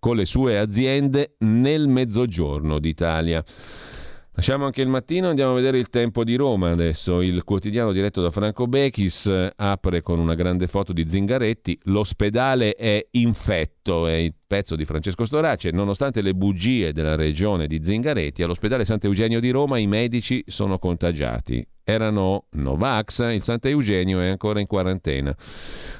con le sue aziende nel mezzogiorno d'Italia. Lasciamo anche il mattino, andiamo a vedere il tempo di Roma adesso. Il quotidiano diretto da Franco Bechis apre con una grande foto di Zingaretti. L'ospedale è infetto, è il pezzo di Francesco Storace. Nonostante le bugie della regione di Zingaretti, all'ospedale Sant'Eugenio di Roma i medici sono contagiati. Erano Novax, il Sant'Eugenio è ancora in quarantena.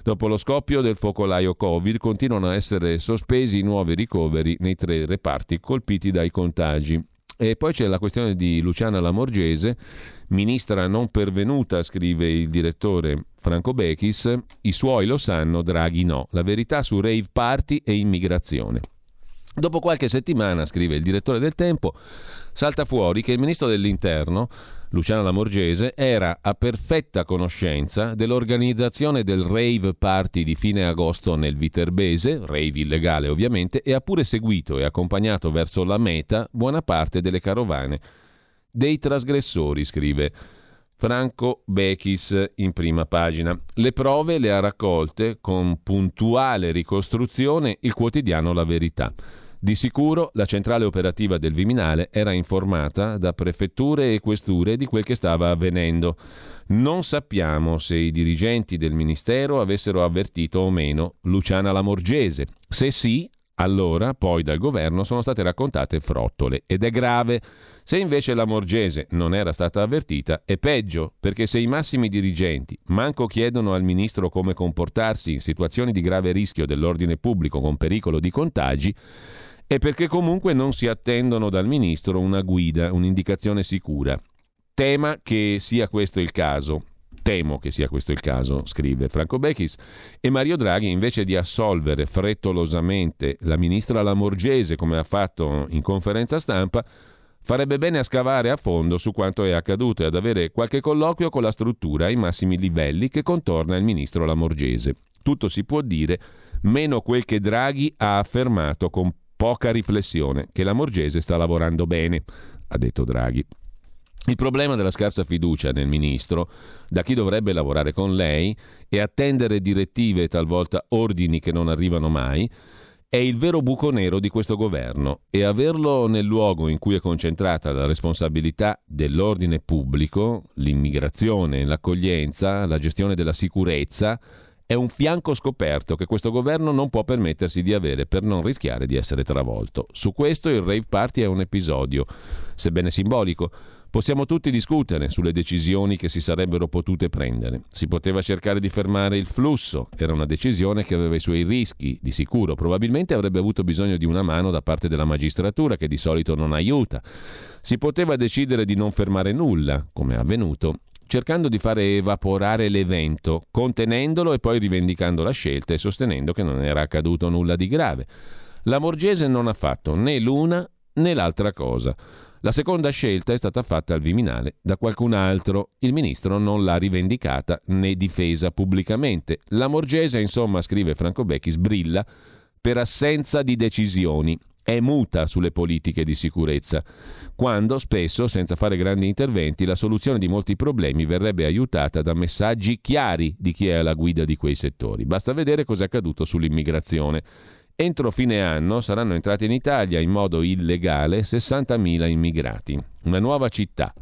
Dopo lo scoppio del focolaio Covid continuano a essere sospesi i nuovi ricoveri nei tre reparti colpiti dai contagi. E poi c'è la questione di Luciana Lamorgese, ministra non pervenuta, scrive il direttore Franco Bechis, i suoi lo sanno, Draghi no. La verità su rave party e immigrazione. Dopo qualche settimana, scrive il direttore del Tempo, salta fuori che il ministro dell'Interno Luciana Lamorgese, era a perfetta conoscenza dell'organizzazione del rave party di fine agosto nel Viterbese, rave illegale ovviamente, e ha pure seguito e accompagnato verso la meta buona parte delle carovane dei trasgressori, scrive Franco Bechis in prima pagina. Le prove le ha raccolte con puntuale ricostruzione il quotidiano La Verità. Di sicuro la centrale operativa del Viminale era informata da prefetture e questure di quel che stava avvenendo. Non sappiamo se i dirigenti del Ministero avessero avvertito o meno Luciana Lamorgese. Se sì, allora poi dal governo sono state raccontate frottole ed è grave. Se invece la Morgese non era stata avvertita, è peggio, perché se i massimi dirigenti manco chiedono al ministro come comportarsi in situazioni di grave rischio dell'ordine pubblico con pericolo di contagi, e perché comunque non si attendono dal ministro una guida, un'indicazione sicura. Tema che sia questo il caso. Temo che sia questo il caso, scrive Franco Bechis, e Mario Draghi, invece di assolvere frettolosamente la ministra Lamorgese, come ha fatto in conferenza stampa, farebbe bene a scavare a fondo su quanto è accaduto e ad avere qualche colloquio con la struttura ai massimi livelli che contorna il ministro Lamorgese. Tutto si può dire, meno quel che Draghi ha affermato con Poca riflessione, che la Morgese sta lavorando bene, ha detto Draghi. Il problema della scarsa fiducia nel ministro, da chi dovrebbe lavorare con lei e attendere direttive e talvolta ordini che non arrivano mai, è il vero buco nero di questo governo e averlo nel luogo in cui è concentrata la responsabilità dell'ordine pubblico, l'immigrazione, l'accoglienza, la gestione della sicurezza, è un fianco scoperto che questo governo non può permettersi di avere per non rischiare di essere travolto. Su questo il rave party è un episodio, sebbene simbolico. Possiamo tutti discutere sulle decisioni che si sarebbero potute prendere. Si poteva cercare di fermare il flusso, era una decisione che aveva i suoi rischi, di sicuro. Probabilmente avrebbe avuto bisogno di una mano da parte della magistratura, che di solito non aiuta. Si poteva decidere di non fermare nulla, come è avvenuto, cercando di fare evaporare l'evento, contenendolo e poi rivendicando la scelta e sostenendo che non era accaduto nulla di grave. La Morgese non ha fatto né l'una né l'altra cosa. La seconda scelta è stata fatta al Viminale da qualcun altro. Il ministro non l'ha rivendicata né difesa pubblicamente. La Morgese, insomma, scrive Franco Becchi, sbrilla per assenza di decisioni è muta sulle politiche di sicurezza, quando spesso, senza fare grandi interventi, la soluzione di molti problemi verrebbe aiutata da messaggi chiari di chi è alla guida di quei settori. Basta vedere cosa è accaduto sull'immigrazione. Entro fine anno saranno entrati in Italia in modo illegale 60.000 immigrati, una nuova città.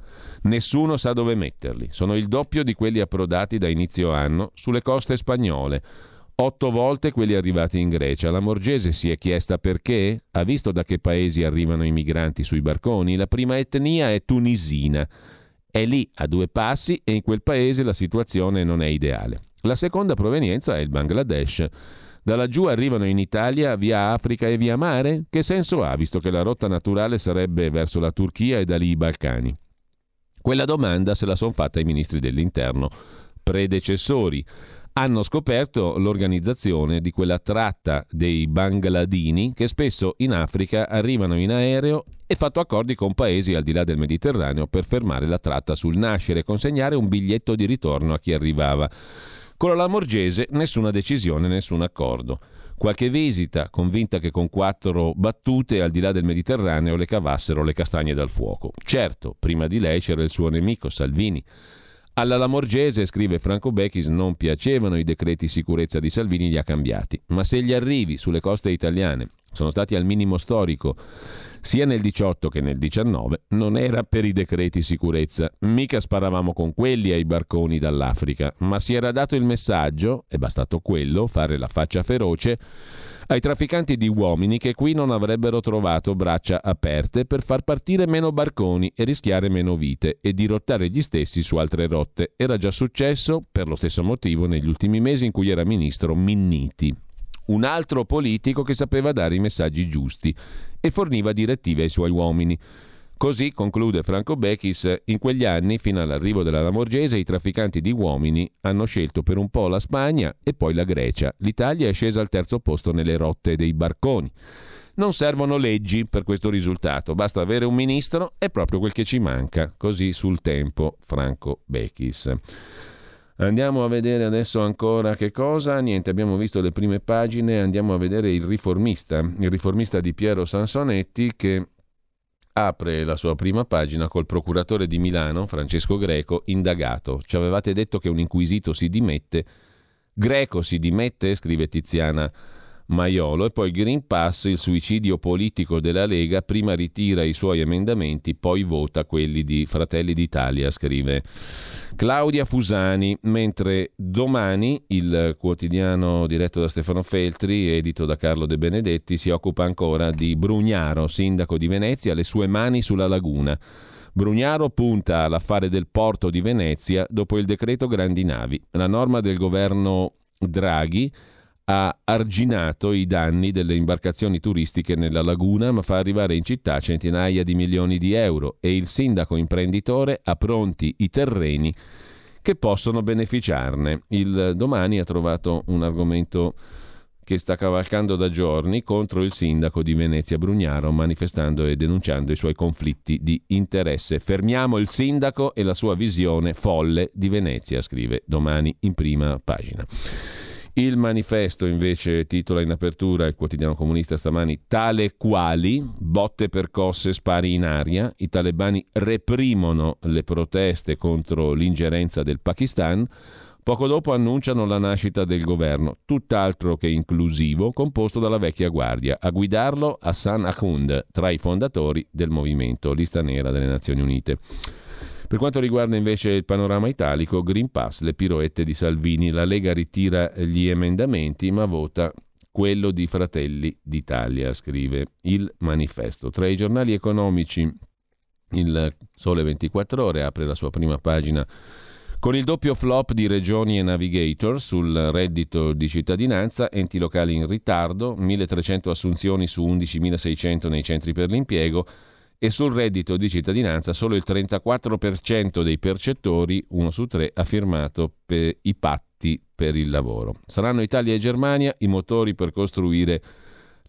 Nessuno sa dove metterli, sono il doppio di quelli approdati da inizio anno sulle coste spagnole Otto volte quelli arrivati in Grecia. La Morgese si è chiesta perché? Ha visto da che paesi arrivano i migranti sui barconi? La prima etnia è tunisina. È lì a due passi e in quel paese la situazione non è ideale. La seconda provenienza è il Bangladesh. Da laggiù arrivano in Italia via Africa e via mare? Che senso ha, visto che la rotta naturale sarebbe verso la Turchia e da lì i Balcani? Quella domanda se la sono fatta i ministri dell'interno predecessori hanno scoperto l'organizzazione di quella tratta dei bangladini che spesso in Africa arrivano in aereo e fatto accordi con paesi al di là del Mediterraneo per fermare la tratta sul nascere e consegnare un biglietto di ritorno a chi arrivava. Con la Lamorgese nessuna decisione, nessun accordo. Qualche visita, convinta che con quattro battute al di là del Mediterraneo le cavassero le castagne dal fuoco. Certo, prima di lei c'era il suo nemico Salvini alla Lamorgese, scrive Franco Bechis, non piacevano i decreti sicurezza di Salvini, li ha cambiati. Ma se gli arrivi sulle coste italiane sono stati al minimo storico sia nel 18 che nel 19, non era per i decreti sicurezza. Mica sparavamo con quelli ai barconi dall'Africa, ma si era dato il messaggio, è bastato quello, fare la faccia feroce, ai trafficanti di uomini che qui non avrebbero trovato braccia aperte per far partire meno barconi e rischiare meno vite e dirottare gli stessi su altre rotte. Era già successo, per lo stesso motivo, negli ultimi mesi in cui era ministro Minniti un altro politico che sapeva dare i messaggi giusti e forniva direttive ai suoi uomini. Così, conclude Franco Bechis, in quegli anni, fino all'arrivo della Lamorgese, i trafficanti di uomini hanno scelto per un po' la Spagna e poi la Grecia. L'Italia è scesa al terzo posto nelle rotte dei barconi. Non servono leggi per questo risultato, basta avere un ministro, è proprio quel che ci manca. Così sul tempo Franco Bechis. Andiamo a vedere adesso ancora che cosa. Niente, abbiamo visto le prime pagine, andiamo a vedere il riformista, il riformista di Piero Sansonetti che apre la sua prima pagina col procuratore di Milano, Francesco Greco, indagato. Ci avevate detto che un inquisito si dimette. Greco si dimette, scrive Tiziana Maiolo e poi Green Pass, il suicidio politico della Lega, prima ritira i suoi emendamenti, poi vota quelli di Fratelli d'Italia, scrive Claudia Fusani, mentre domani il quotidiano diretto da Stefano Feltri, edito da Carlo De Benedetti, si occupa ancora di Brugnaro, sindaco di Venezia, le sue mani sulla laguna. Brugnaro punta all'affare del porto di Venezia dopo il decreto grandi navi. La norma del governo Draghi ha arginato i danni delle imbarcazioni turistiche nella laguna, ma fa arrivare in città centinaia di milioni di euro e il sindaco imprenditore ha pronti i terreni che possono beneficiarne. Il domani ha trovato un argomento che sta cavalcando da giorni contro il sindaco di Venezia Brugnaro, manifestando e denunciando i suoi conflitti di interesse. Fermiamo il sindaco e la sua visione folle di Venezia, scrive domani in prima pagina. Il manifesto invece titola in apertura il quotidiano comunista stamani tale quali, botte percosse, spari in aria, i talebani reprimono le proteste contro l'ingerenza del Pakistan, poco dopo annunciano la nascita del governo, tutt'altro che inclusivo, composto dalla vecchia guardia, a guidarlo Hassan Akhund, tra i fondatori del movimento Lista Nera delle Nazioni Unite. Per quanto riguarda invece il panorama italico, Green Pass, le piroette di Salvini, la Lega ritira gli emendamenti ma vota quello di Fratelli d'Italia, scrive il manifesto. Tra i giornali economici, il Sole 24 ore apre la sua prima pagina con il doppio flop di Regioni e Navigator sul reddito di cittadinanza, enti locali in ritardo, 1300 assunzioni su 11.600 nei centri per l'impiego, e sul reddito di cittadinanza solo il 34% dei percettori, uno su tre, ha firmato i patti per il lavoro. Saranno Italia e Germania i motori per costruire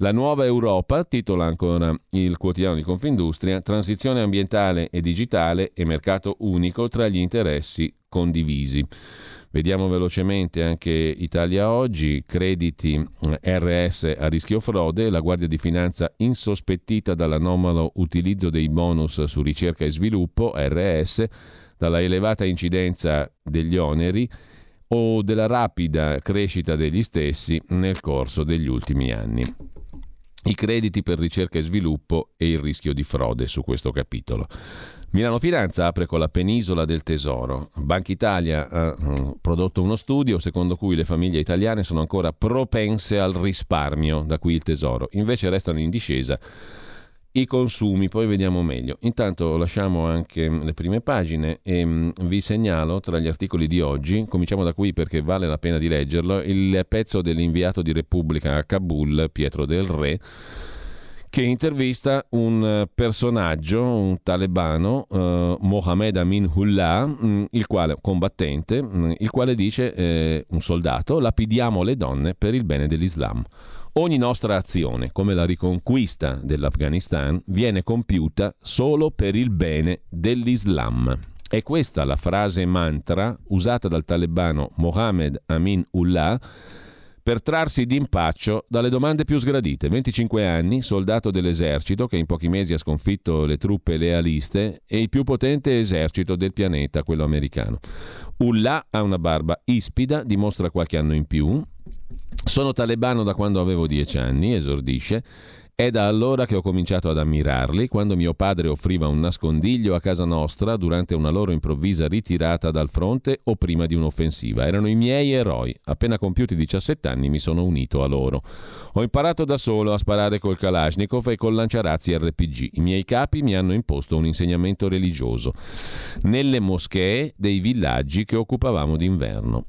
la nuova Europa, titola ancora il quotidiano di Confindustria, transizione ambientale e digitale e mercato unico tra gli interessi condivisi. Vediamo velocemente anche Italia Oggi, crediti eh, RS a rischio frode, la Guardia di Finanza insospettita dall'anomalo utilizzo dei bonus su ricerca e sviluppo RS, dalla elevata incidenza degli oneri o della rapida crescita degli stessi nel corso degli ultimi anni. I crediti per ricerca e sviluppo e il rischio di frode su questo capitolo. Milano Finanza apre con la penisola del tesoro. Banca Italia ha uh, prodotto uno studio secondo cui le famiglie italiane sono ancora propense al risparmio, da qui il tesoro. Invece restano in discesa i consumi, poi vediamo meglio. Intanto lasciamo anche le prime pagine e mh, vi segnalo tra gli articoli di oggi, cominciamo da qui perché vale la pena di leggerlo, il pezzo dell'inviato di Repubblica a Kabul, Pietro del Re che intervista un eh, personaggio, un talebano, eh, Mohamed Amin Hullah, mm, il quale, combattente, mm, il quale dice, eh, un soldato, lapidiamo le donne per il bene dell'Islam. Ogni nostra azione, come la riconquista dell'Afghanistan, viene compiuta solo per il bene dell'Islam. È questa la frase mantra usata dal talebano Mohamed Amin Ullah per trarsi d'impaccio dalle domande più sgradite. 25 anni, soldato dell'esercito che in pochi mesi ha sconfitto le truppe lealiste e il più potente esercito del pianeta, quello americano. Ullah ha una barba ispida, dimostra qualche anno in più, Sono talebano da quando avevo dieci anni, esordisce. È da allora che ho cominciato ad ammirarli, quando mio padre offriva un nascondiglio a casa nostra durante una loro improvvisa ritirata dal fronte o prima di un'offensiva. Erano i miei eroi. Appena compiuti 17 anni mi sono unito a loro. Ho imparato da solo a sparare col Kalashnikov e col lanciarazzi RPG. I miei capi mi hanno imposto un insegnamento religioso nelle moschee dei villaggi che occupavamo d'inverno.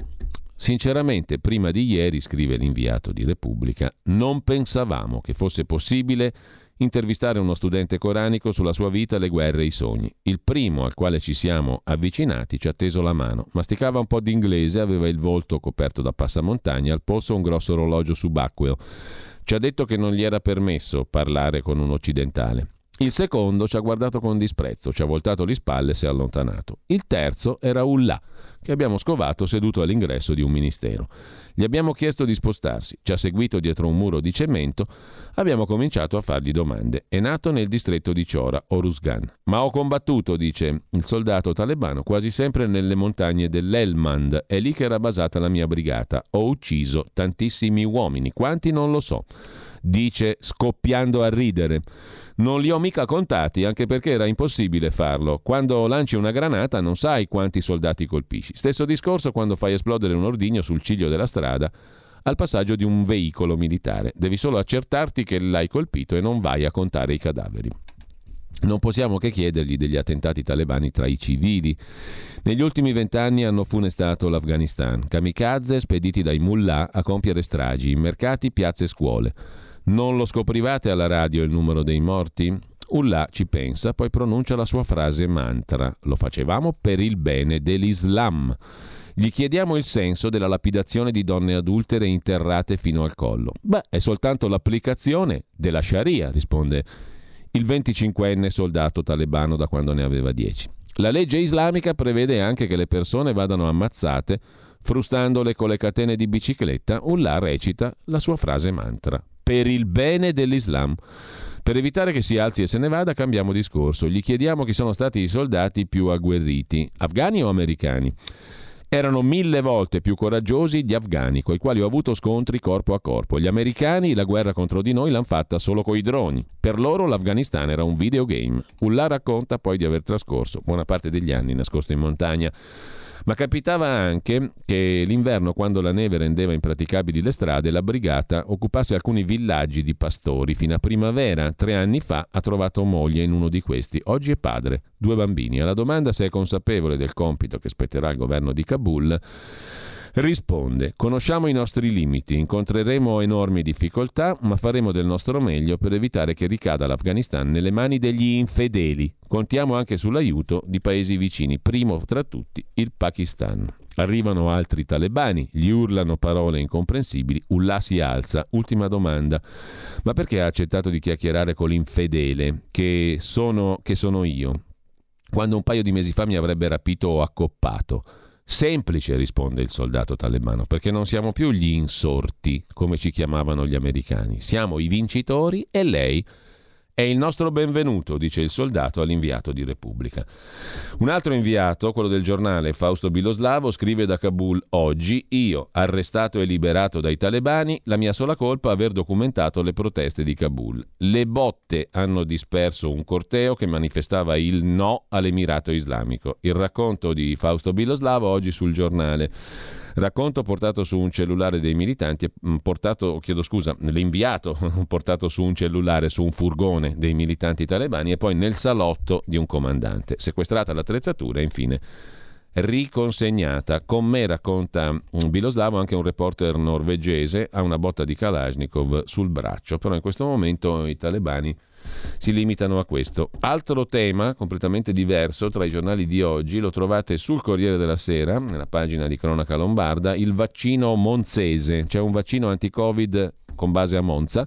Sinceramente, prima di ieri, scrive l'inviato di Repubblica, non pensavamo che fosse possibile intervistare uno studente coranico sulla sua vita, le guerre e i sogni. Il primo al quale ci siamo avvicinati ci ha teso la mano. Masticava un po' di inglese, aveva il volto coperto da passamontagna, al polso un grosso orologio subacqueo. Ci ha detto che non gli era permesso parlare con un occidentale. Il secondo ci ha guardato con disprezzo, ci ha voltato le spalle e si è allontanato. Il terzo era Ullah che abbiamo scovato seduto all'ingresso di un ministero. Gli abbiamo chiesto di spostarsi, ci ha seguito dietro un muro di cemento, abbiamo cominciato a fargli domande. È nato nel distretto di Chora, Oruzgan. Ma ho combattuto, dice il soldato talebano, quasi sempre nelle montagne dell'Elmand. È lì che era basata la mia brigata. Ho ucciso tantissimi uomini, quanti non lo so. Dice scoppiando a ridere. Non li ho mica contati, anche perché era impossibile farlo. Quando lanci una granata non sai quanti soldati colpisci. Stesso discorso quando fai esplodere un ordigno sul ciglio della strada al passaggio di un veicolo militare. Devi solo accertarti che l'hai colpito e non vai a contare i cadaveri. Non possiamo che chiedergli degli attentati talebani tra i civili. Negli ultimi vent'anni hanno funestato l'Afghanistan, kamikaze spediti dai mullah a compiere stragi in mercati, piazze e scuole. Non lo scoprivate alla radio il numero dei morti? Ullah ci pensa, poi pronuncia la sua frase mantra. Lo facevamo per il bene dell'Islam. Gli chiediamo il senso della lapidazione di donne adultere interrate fino al collo. Beh, è soltanto l'applicazione della Sharia, risponde il 25enne soldato talebano da quando ne aveva 10. La legge islamica prevede anche che le persone vadano ammazzate frustandole con le catene di bicicletta. Ullah recita la sua frase mantra per il bene dell'Islam. Per evitare che si alzi e se ne vada, cambiamo discorso. Gli chiediamo chi sono stati i soldati più agguerriti, afghani o americani. Erano mille volte più coraggiosi gli afghani, coi quali ho avuto scontri corpo a corpo. Gli americani la guerra contro di noi l'hanno fatta solo coi droni. Per loro l'Afghanistan era un videogame. Ullah racconta poi di aver trascorso buona parte degli anni nascosto in montagna ma capitava anche che l'inverno, quando la neve rendeva impraticabili le strade, la brigata occupasse alcuni villaggi di pastori. Fino a primavera, tre anni fa, ha trovato moglie in uno di questi. Oggi è padre, due bambini. Alla domanda se è consapevole del compito che spetterà al governo di Kabul, risponde: Conosciamo i nostri limiti, incontreremo enormi difficoltà, ma faremo del nostro meglio per evitare che ricada l'Afghanistan nelle mani degli infedeli. Contiamo anche sull'aiuto di paesi vicini, primo tra tutti il Pakistan. Arrivano altri talebani, gli urlano parole incomprensibili, Ullah si alza. Ultima domanda. Ma perché ha accettato di chiacchierare con l'infedele, che sono, che sono io? Quando un paio di mesi fa mi avrebbe rapito o accoppato. Semplice, risponde il soldato talebano, perché non siamo più gli insorti, come ci chiamavano gli americani, siamo i vincitori e lei è il nostro benvenuto, dice il soldato all'inviato di Repubblica. Un altro inviato, quello del giornale Fausto Biloslavo, scrive da Kabul oggi: Io, arrestato e liberato dai talebani, la mia sola colpa è aver documentato le proteste di Kabul. Le botte hanno disperso un corteo che manifestava il no all'Emirato islamico. Il racconto di Fausto Biloslavo oggi sul giornale. Racconto portato su un cellulare dei militanti, mm, portato, chiedo scusa, l'inviato <laughs> portato su un cellulare, su un furgone dei militanti talebani e poi nel salotto di un comandante. Sequestrata l'attrezzatura e infine riconsegnata. Con me, racconta mm, Biloslavo, anche un reporter norvegese ha una botta di Kalashnikov sul braccio, però in questo momento i talebani si limitano a questo. Altro tema completamente diverso tra i giornali di oggi lo trovate sul Corriere della Sera, nella pagina di Cronaca Lombarda, il vaccino monzese. C'è un vaccino anti-Covid con base a Monza.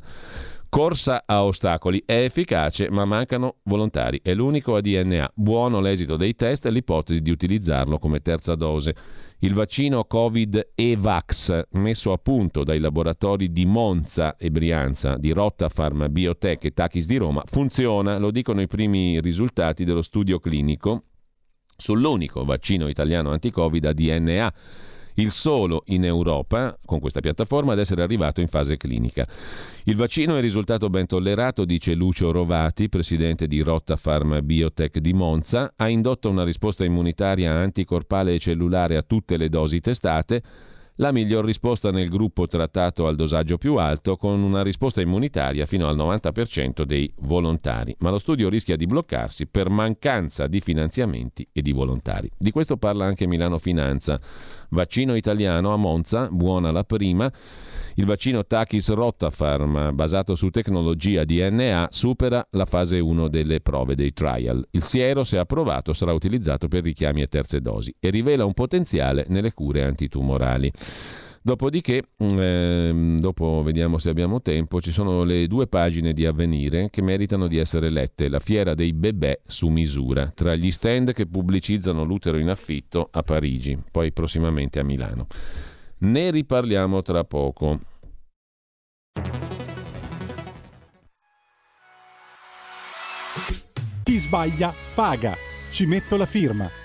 Corsa a ostacoli è efficace, ma mancano volontari. È l'unico a DNA. Buono l'esito dei test e l'ipotesi di utilizzarlo come terza dose. Il vaccino Covid Evax, messo a punto dai laboratori di Monza e Brianza, di Rottafarm, Biotech e Tachis di Roma, funziona, lo dicono i primi risultati dello studio clinico sull'unico vaccino italiano anti-Covid a DNA il solo in Europa, con questa piattaforma, ad essere arrivato in fase clinica. Il vaccino è risultato ben tollerato, dice Lucio Rovati, presidente di Rotta Pharma Biotech di Monza, ha indotto una risposta immunitaria anticorpale e cellulare a tutte le dosi testate, la miglior risposta nel gruppo trattato al dosaggio più alto con una risposta immunitaria fino al 90% dei volontari, ma lo studio rischia di bloccarsi per mancanza di finanziamenti e di volontari. Di questo parla anche Milano Finanza. Vaccino italiano a Monza, buona la prima. Il vaccino Takis Rottafarm, basato su tecnologia DNA, supera la fase 1 delle prove dei trial. Il siero, se approvato, sarà utilizzato per richiami e terze dosi e rivela un potenziale nelle cure antitumorali. Dopodiché, ehm, dopo vediamo se abbiamo tempo, ci sono le due pagine di avvenire che meritano di essere lette. La fiera dei bebè su misura, tra gli stand che pubblicizzano l'utero in affitto a Parigi, poi prossimamente a Milano. Ne riparliamo tra poco. Chi sbaglia paga. Ci metto la firma.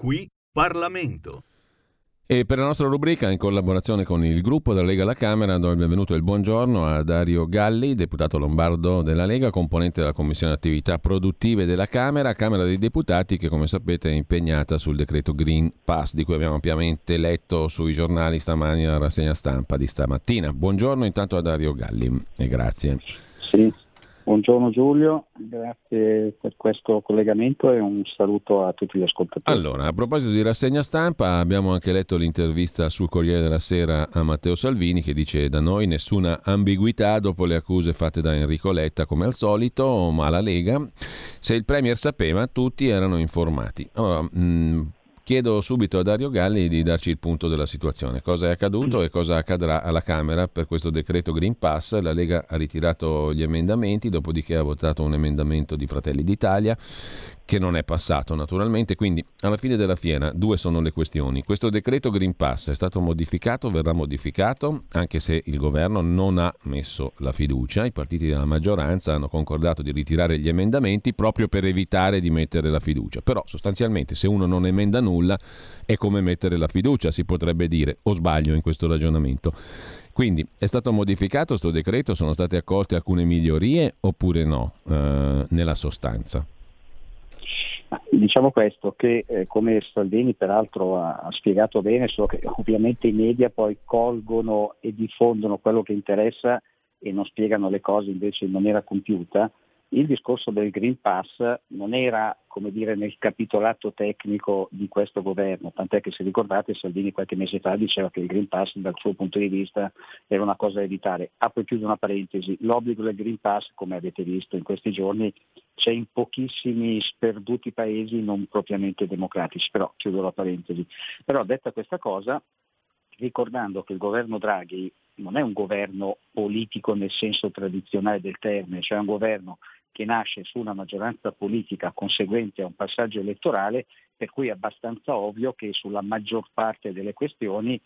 Qui Parlamento. E per la nostra rubrica, in collaborazione con il gruppo della Lega alla Camera, do il benvenuto e il buongiorno a Dario Galli, deputato lombardo della Lega, componente della Commissione Attività Produttive della Camera, Camera dei Deputati, che come sapete è impegnata sul decreto Green Pass, di cui abbiamo ampiamente letto sui giornali stamani alla rassegna stampa di stamattina. Buongiorno intanto a Dario Galli e grazie. Sì, buongiorno Giulio, grazie per questo collegamento e un saluto a tutti gli ascoltatori. Allora, a proposito di rassegna stampa, abbiamo anche letto l'intervista sul Corriere della Sera a Matteo Salvini che dice da noi nessuna ambiguità dopo le accuse fatte da Enrico Letta come al solito, ma la Lega, se il Premier sapeva, tutti erano informati. Allora, mh, Chiedo subito a Dario Galli di darci il punto della situazione. Cosa è accaduto e cosa accadrà alla Camera per questo decreto Green Pass? La Lega ha ritirato gli emendamenti, dopodiché ha votato un emendamento di Fratelli d'Italia che non è passato naturalmente, quindi alla fine della fiera due sono le questioni. Questo decreto Green Pass è stato modificato, verrà modificato, anche se il governo non ha messo la fiducia, i partiti della maggioranza hanno concordato di ritirare gli emendamenti proprio per evitare di mettere la fiducia, però sostanzialmente se uno non emenda nulla è come mettere la fiducia, si potrebbe dire, o sbaglio in questo ragionamento. Quindi è stato modificato questo decreto, sono state accolte alcune migliorie oppure no, eh, nella sostanza? Diciamo questo, che eh, come Salvini peraltro ha, ha spiegato bene, so che ovviamente i media poi colgono e diffondono quello che interessa e non spiegano le cose invece in maniera compiuta, il discorso del Green Pass non era come dire, nel capitolato tecnico di questo governo, tant'è che se ricordate Salvini qualche mese fa diceva che il Green Pass dal suo punto di vista era una cosa da evitare. Apro e chiudo una parentesi, l'obbligo del Green Pass, come avete visto in questi giorni, c'è in pochissimi sperduti paesi non propriamente democratici, però chiudo la parentesi. Però detta questa cosa, ricordando che il governo Draghi non è un governo politico nel senso tradizionale del termine, cioè un governo che nasce su una maggioranza politica conseguente a un passaggio elettorale, per cui è abbastanza ovvio che sulla maggior parte delle questioni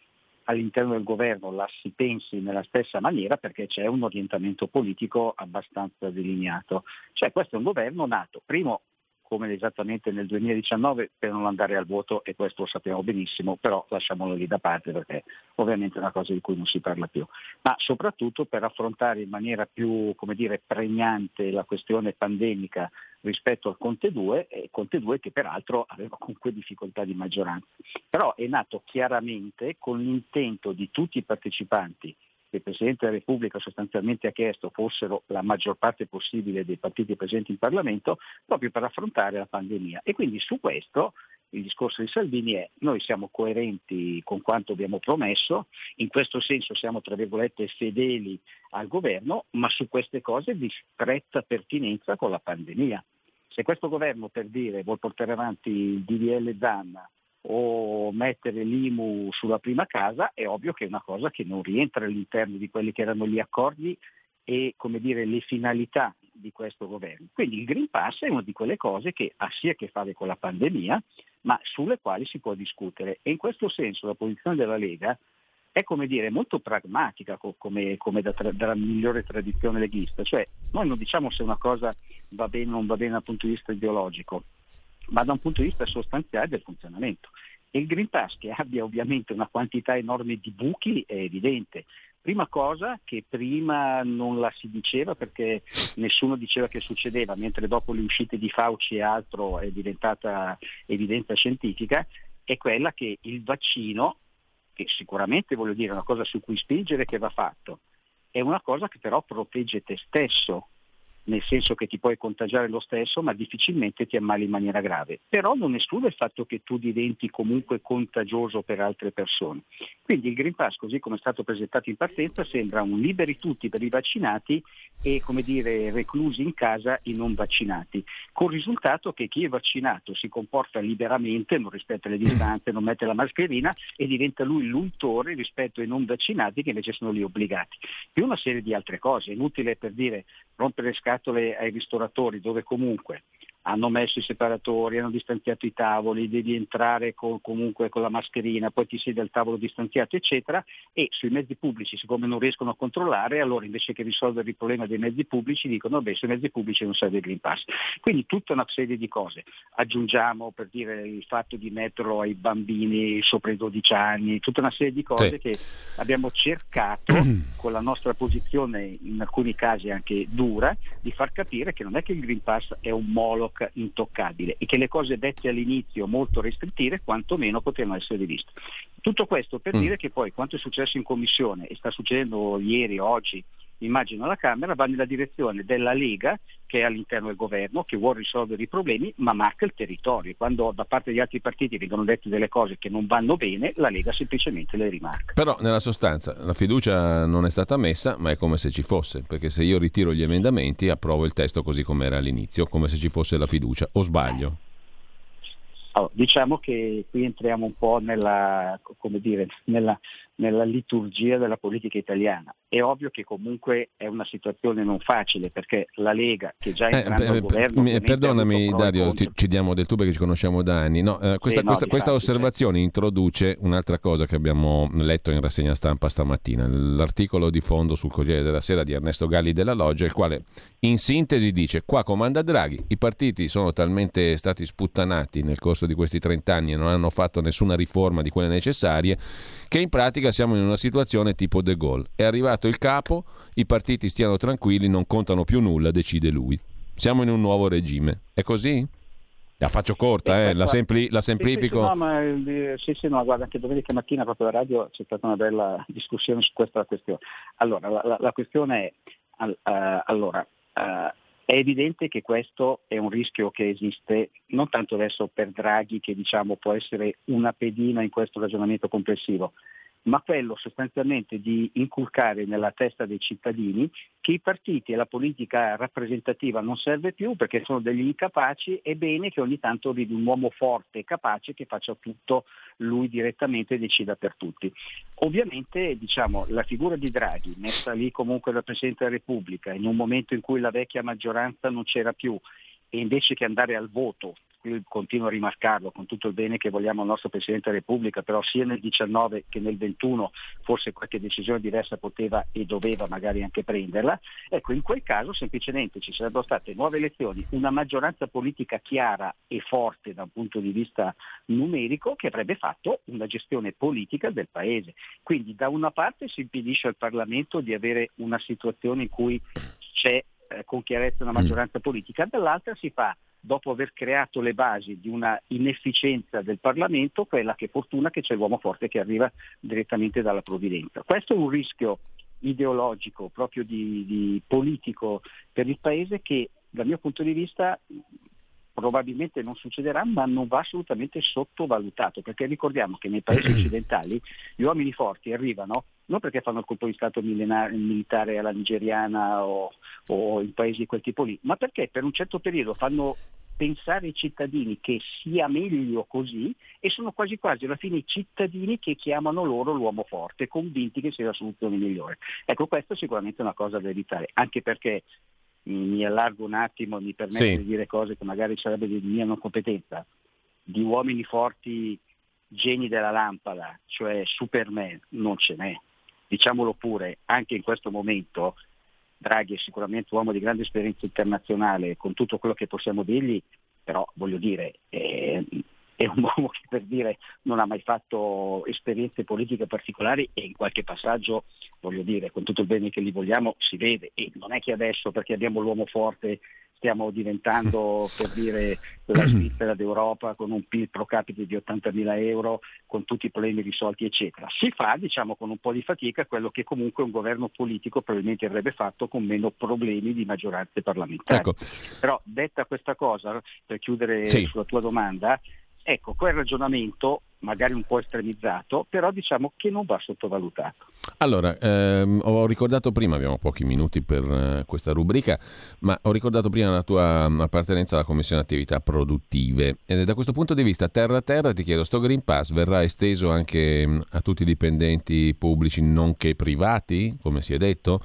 all'interno del governo la si pensi nella stessa maniera perché c'è un orientamento politico abbastanza delineato. Cioè questo è un governo nato, primo, come esattamente nel 2019 per non andare al voto e questo lo sappiamo benissimo, però lasciamolo lì da parte perché ovviamente è una cosa di cui non si parla più, ma soprattutto per affrontare in maniera più dire, pregnante la questione pandemica rispetto al Conte 2, e Conte 2 che peraltro aveva comunque difficoltà di maggioranza. Però è nato chiaramente con l'intento di tutti i partecipanti il Presidente della Repubblica sostanzialmente ha chiesto fossero la maggior parte possibile dei partiti presenti in Parlamento proprio per affrontare la pandemia. E quindi su questo il discorso di Salvini è noi siamo coerenti con quanto abbiamo promesso, in questo senso siamo tra virgolette fedeli al governo, ma su queste cose di stretta pertinenza con la pandemia. Se questo governo per dire vuol portare avanti il DDL Zanna o mettere l'IMU sulla prima casa, è ovvio che è una cosa che non rientra all'interno di quelli che erano gli accordi e come dire, le finalità di questo governo. Quindi il Green Pass è una di quelle cose che ha sia a che fare con la pandemia, ma sulle quali si può discutere. E in questo senso la posizione della Lega è come dire, molto pragmatica come, come da, dalla migliore tradizione leghista. Cioè noi non diciamo se una cosa va bene o non va bene dal punto di vista ideologico, ma da un punto di vista sostanziale del funzionamento. E il Green Pass che <laughs> abbia ovviamente una quantità enorme di buchi è evidente. Prima cosa che prima non la si diceva perché nessuno diceva che succedeva, mentre dopo le uscite di Fauci e altro è diventata evidenza scientifica, è quella che il vaccino, che sicuramente voglio dire è una cosa su cui spingere che va fatto, è una cosa che però protegge te stesso nel senso che ti puoi contagiare lo stesso, ma difficilmente ti ammali in maniera grave. Però non esclude il fatto che tu diventi comunque contagioso per altre persone. Quindi il Green Pass, così come è stato presentato in partenza, sembra un liberi tutti per i vaccinati e come dire reclusi in casa i non vaccinati, con il risultato che chi è vaccinato si comporta liberamente, non rispetta le distanze, non mette la mascherina e diventa lui l'untore rispetto ai non vaccinati che invece sono lì obbligati. Più una serie di altre cose, inutile per dire rompere le scatole ai ristoratori dove comunque hanno messo i separatori, hanno distanziato i tavoli, devi entrare con, comunque con la mascherina, poi ti siedi al tavolo distanziato, eccetera, e sui mezzi pubblici, siccome non riescono a controllare, allora invece che risolvere il problema dei mezzi pubblici dicono vabbè sui mezzi pubblici non serve il Green Pass. Quindi tutta una serie di cose. Aggiungiamo per dire il fatto di metterlo ai bambini sopra i 12 anni, tutta una serie di cose sì. che abbiamo cercato <clears throat> con la nostra posizione in alcuni casi anche dura di far capire che non è che il Green Pass è un molo intoccabile e che le cose dette all'inizio molto restrittive quantomeno potevano essere riviste. Tutto questo per mm. dire che poi quanto è successo in commissione e sta succedendo ieri, oggi, immagino alla Camera, va nella direzione della Lega che è all'interno del governo, che vuole risolvere i problemi, ma marca il territorio. Quando da parte degli altri partiti vengono dette delle cose che non vanno bene, la Lega semplicemente le rimarca. Però nella sostanza la fiducia non è stata messa, ma è come se ci fosse, perché se io ritiro gli emendamenti approvo il testo così come era all'inizio, come se ci fosse la fiducia, o sbaglio? Allora, diciamo che qui entriamo un po' nella, dire, nella, nella, liturgia della politica italiana. È ovvio che comunque è una situazione non facile perché la Lega, che già è entrando eh, al governo... perdonami Dario, ti, ci diamo del tu perché ci conosciamo da anni. No, eh, questa, eh, no, questa, questa osservazione introduce un'altra cosa che abbiamo letto in rassegna stampa stamattina, l'articolo di fondo sul Corriere della Sera di Ernesto Galli della Loggia, il quale in sintesi dice qua comanda Draghi, i partiti sono talmente stati sputtanati nel corso di questi 30 anni e non hanno fatto nessuna riforma di quelle necessarie che in pratica siamo in una situazione tipo De Gaulle. È arrivato il capo, i partiti stiano tranquilli, non contano più nulla, decide lui. Siamo in un nuovo regime. È così? La faccio corta, eh, la, sempli- la, semplifico. Sì, sì, no, ma, eh, sì, sì, no, guarda, anche domenica mattina proprio alla radio c'è stata una bella discussione su questa questione. Allora, la, la, la questione è, uh, allora, uh, è evidente che questo è un rischio che esiste non tanto adesso per Draghi che diciamo può essere una pedina in questo ragionamento complessivo, ma quello sostanzialmente di inculcare nella testa dei cittadini che i partiti e la politica rappresentativa non serve più perché sono degli incapaci, è bene che ogni tanto arrivi un uomo forte e capace che faccia tutto lui direttamente e decida per tutti. Ovviamente diciamo, la figura di Draghi, messa lì comunque dal Presidente della Repubblica, in un momento in cui la vecchia maggioranza non c'era più e invece che andare al voto continuo a rimarcarlo con tutto il bene che vogliamo al nostro Presidente della Repubblica, però sia nel 19 che nel 21 forse qualche decisione diversa poteva e doveva magari anche prenderla, ecco in quel caso semplicemente ci sarebbero state nuove elezioni, una maggioranza politica chiara e forte da un punto di vista numerico che avrebbe fatto una gestione politica del Paese. Quindi da una parte si impedisce al Parlamento di avere una situazione in cui c'è eh, con chiarezza una maggioranza politica, dall'altra si fa dopo aver creato le basi di una inefficienza del Parlamento, quella che fortuna che c'è l'uomo forte che arriva direttamente dalla provvidenza. Questo è un rischio ideologico, proprio di, di politico per il Paese che dal mio punto di vista probabilmente non succederà, ma non va assolutamente sottovalutato, perché ricordiamo che nei paesi <clears throat> occidentali gli uomini forti arrivano non perché fanno il colpo di Stato militare alla nigeriana o, o in paesi di quel tipo lì, ma perché per un certo periodo fanno pensare ai cittadini che sia meglio così e sono quasi quasi alla fine i cittadini che chiamano loro l'uomo forte, convinti che sia la soluzione migliore. Ecco, questo è sicuramente una cosa da evitare, anche perché mi allargo un attimo, mi permetto sì. di dire cose che magari sarebbe di mia non competenza, di uomini forti geni della lampada, cioè Superman, non ce n'è. Diciamolo pure, anche in questo momento Draghi è sicuramente un uomo di grande esperienza internazionale, con tutto quello che possiamo dirgli, però voglio dire, eh, è un <laughs> uomo che per dire non ha mai fatto esperienze politiche particolari e in qualche passaggio, voglio dire, con tutto il bene che gli vogliamo, si vede. E non è che adesso perché abbiamo l'uomo forte stiamo diventando per dire la <clears throat> Svizzera d'Europa con un PIL pro capite di 80.000 euro, con tutti i problemi risolti eccetera. Si fa diciamo con un po' di fatica quello che comunque un governo politico probabilmente avrebbe fatto con meno problemi di maggioranze parlamentari. Ecco. Però detta questa cosa, per chiudere sì. sulla tua domanda, Ecco, quel ragionamento magari un po' estremizzato, però diciamo che non va sottovalutato. Allora, ehm, ho ricordato prima, abbiamo pochi minuti per eh, questa rubrica, ma ho ricordato prima la tua mm, appartenenza alla Commissione Attività Produttive. E da questo punto di vista, terra a terra, ti chiedo, sto Green Pass verrà esteso anche mm, a tutti i dipendenti pubblici, nonché privati, come si è detto?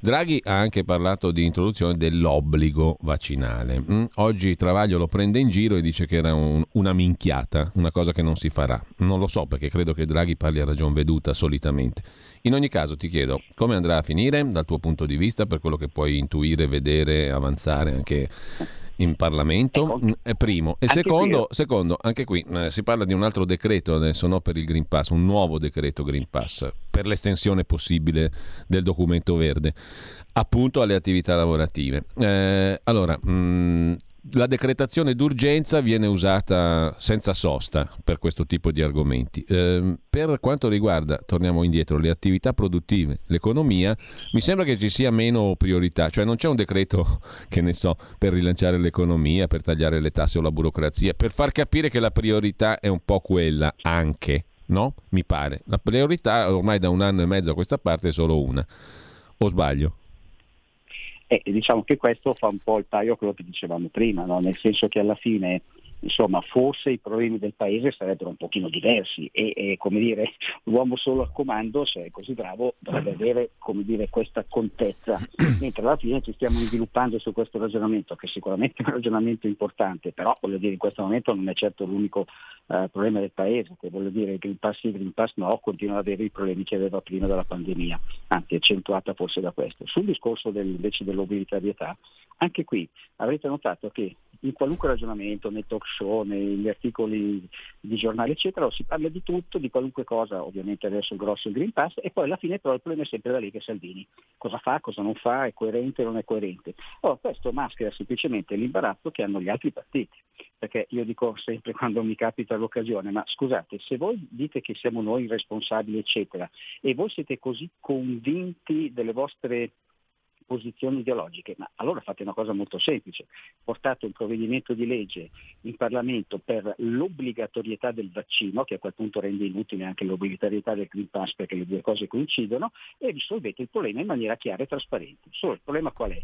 Draghi ha anche parlato di introduzione dell'obbligo vaccinale. Mm? Oggi Travaglio lo prende in giro e dice che era un, una minchiata, una cosa che non si farà. Non lo so perché credo che Draghi parli a ragion veduta solitamente. In ogni caso ti chiedo come andrà a finire dal tuo punto di vista per quello che puoi intuire, vedere, avanzare anche in Parlamento, è primo. E secondo, secondo, anche qui eh, si parla di un altro decreto, adesso no per il Green Pass, un nuovo decreto Green Pass per l'estensione possibile del documento verde appunto alle attività lavorative. Eh, allora, mh, mm, la decretazione d'urgenza viene usata senza sosta per questo tipo di argomenti. Eh, per quanto riguarda, torniamo indietro, le attività produttive, l'economia, mi sembra che ci sia meno priorità, cioè non c'è un decreto, <laughs> che ne so, per rilanciare l'economia, per tagliare le tasse o la burocrazia, per far capire che la priorità è un po' quella anche, no? Mi pare. La priorità ormai da un anno e mezzo a questa parte è solo una. O sbaglio? E diciamo che questo fa un po' il paio a quello che dicevamo prima, no? nel senso che alla fine insomma, forse i problemi del paese sarebbero un pochino diversi e, e come dire, l'uomo solo al comando, se è così bravo, dovrebbe avere come dire, questa contezza, <clears throat> mentre alla fine ci stiamo sviluppando su questo ragionamento, che sicuramente è un ragionamento importante, però voglio dire in questo momento non è certo l'unico eh, problema del paese, che voglio dire Green Pass sì, Green Pass no, continua ad avere i problemi che aveva prima della pandemia, anzi accentuata forse da questo. Sul discorso del, invece dell'obbligatorietà, anche qui avrete notato che in qualunque ragionamento, nei talk show, negli articoli di giornali, eccetera, si parla di tutto, di qualunque cosa, ovviamente adesso il grosso è il Green Pass, e poi alla fine però il problema è sempre da lì che Salvini. Cosa fa, cosa non fa, è coerente o non è coerente. Allora, questo maschera semplicemente l'imbarazzo che hanno gli altri partiti. Perché io dico sempre quando mi capita l'occasione, ma scusate, se voi dite che siamo noi responsabili, eccetera, e voi siete così convinti delle vostre posizioni ideologiche, ma allora fate una cosa molto semplice, portate un provvedimento di legge in Parlamento per l'obbligatorietà del vaccino, che a quel punto rende inutile anche l'obbligatorietà del Green Pass perché le due cose coincidono, e risolvete il problema in maniera chiara e trasparente. Solo il problema qual è?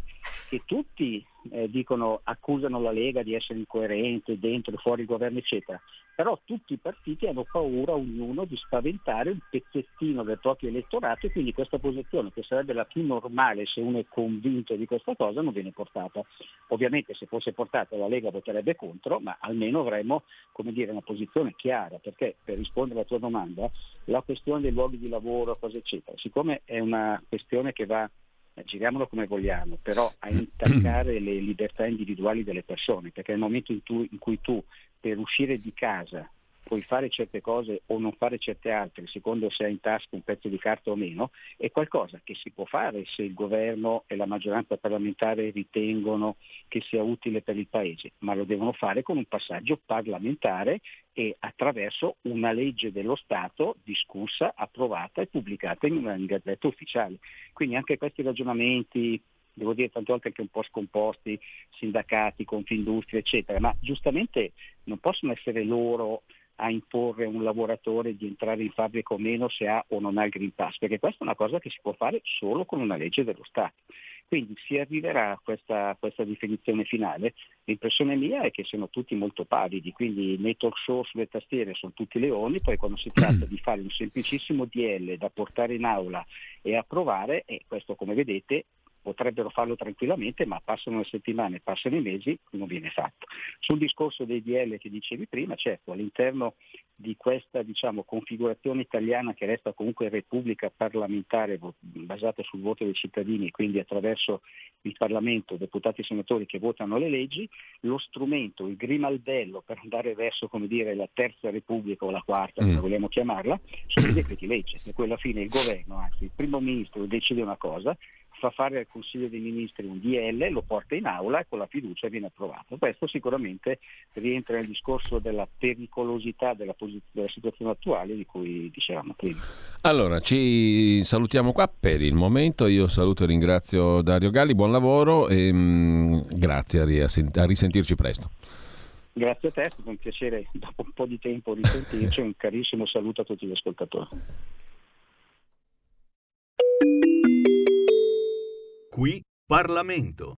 Che tutti eh, dicono, accusano la Lega di essere incoerente dentro e fuori il governo, eccetera. Però tutti i partiti hanno paura, ognuno, di spaventare un pezzettino del proprio elettorato e quindi questa posizione, che sarebbe la più normale se uno è convinto di questa cosa, non viene portata. Ovviamente se fosse portata la Lega voterebbe contro, ma almeno avremmo dire, una posizione chiara, perché per rispondere alla tua domanda, la questione dei luoghi di lavoro, cose eccetera, siccome è una questione che va giriamolo come vogliamo, però a intaccare le libertà individuali delle persone, perché nel momento in, tu, in cui tu per uscire di casa puoi fare certe cose o non fare certe altre, secondo se hai in tasca un pezzo di carta o meno, è qualcosa che si può fare se il governo e la maggioranza parlamentare ritengono che sia utile per il Paese, ma lo devono fare con un passaggio parlamentare e attraverso una legge dello Stato discussa, approvata e pubblicata in una gazzetta ufficiale. Quindi anche questi ragionamenti devo dire tante volte anche un po' scomposti, sindacati, Confindustria, eccetera, ma giustamente non possono essere loro a imporre a un lavoratore di entrare in fabbrica o meno se ha o non ha il Green Pass, perché questa è una cosa che si può fare solo con una legge dello Stato. Quindi si arriverà a questa, questa definizione finale. L'impressione mia è che siano tutti molto pavidi, quindi nei talk show sulle tastiere sono tutti leoni, poi quando si tratta <clears throat> di fare un semplicissimo DL da portare in aula e approvare, e questo come vedete potrebbero farlo tranquillamente, ma passano le settimane, passano i mesi, non viene fatto. Sul discorso dei DL che dicevi prima, certo, all'interno di questa diciamo, configurazione italiana che resta comunque repubblica parlamentare basata sul voto dei cittadini, quindi attraverso il Parlamento, deputati e senatori che votano le leggi, lo strumento, il grimaldello per andare verso come dire, la terza repubblica o la quarta, come mm. vogliamo chiamarla, sono i <clears throat> decreti legge, per cui alla fine il governo, anzi il primo ministro decide una cosa, fa fare al Consiglio dei Ministri un DL, lo porta in aula e con la fiducia viene approvato. Questo sicuramente rientra nel discorso della pericolosità della, posi- della situazione attuale di cui dicevamo prima. Allora, ci salutiamo qua per il momento. Io saluto e ringrazio Dario Galli, buon lavoro e mh, mm, grazie, a, risent- a risentirci presto. Grazie a te, è stato un piacere dopo un po' di tempo risentirci un carissimo saluto a tutti gli ascoltatori. Qui Parlamento.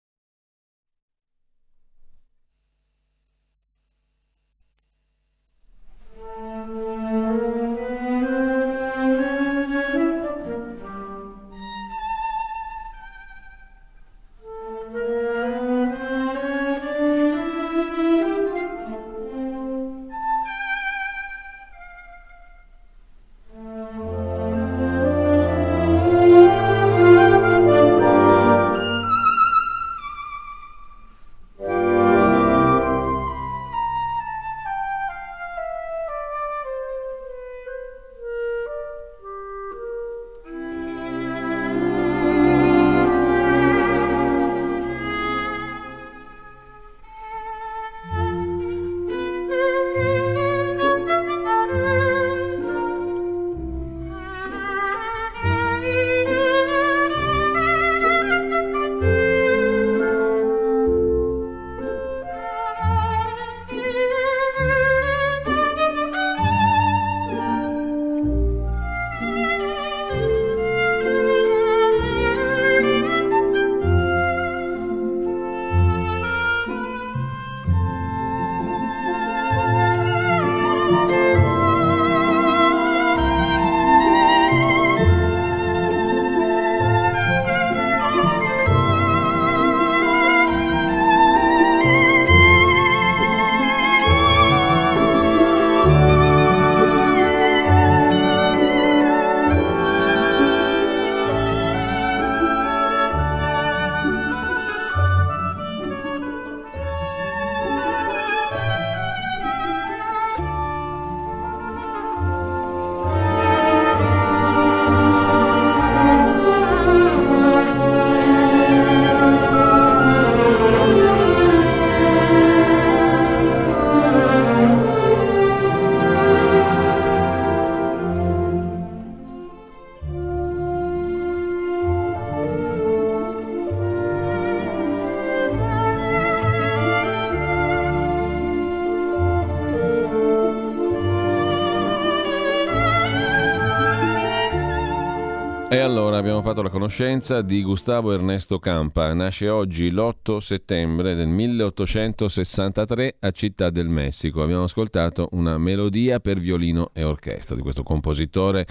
Fatto la conoscenza di Gustavo Ernesto Campa. Nasce oggi l'8 settembre del 1863 a Città del Messico. Abbiamo ascoltato una melodia per violino e orchestra di questo compositore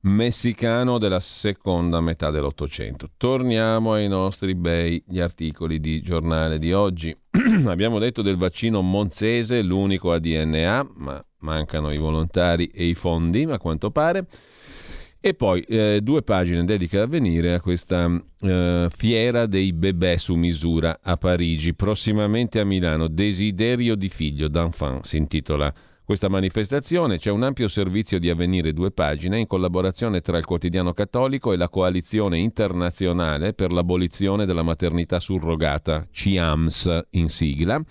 messicano della seconda metà dell'Ottocento. Torniamo ai nostri bei gli articoli di giornale di oggi. <clears throat> Abbiamo detto del vaccino monzese, l'unico a DNA, ma mancano i volontari e i fondi, a quanto pare. E poi eh, due pagine dedicate a venire a questa eh, fiera dei bebè su misura a Parigi, prossimamente a Milano. Desiderio di figlio, d'enfant, si intitola questa manifestazione. C'è un ampio servizio di avvenire due pagine in collaborazione tra il quotidiano cattolico e la coalizione internazionale per l'abolizione della maternità surrogata, CIAMS in sigla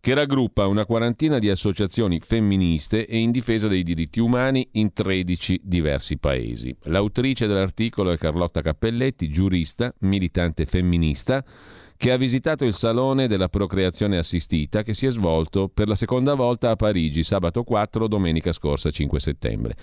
che raggruppa una quarantina di associazioni femministe e in difesa dei diritti umani in 13 diversi paesi. L'autrice dell'articolo è Carlotta Cappelletti, giurista, militante femminista, che ha visitato il Salone della Procreazione Assistita che si è svolto per la seconda volta a Parigi sabato 4, domenica scorsa 5 settembre.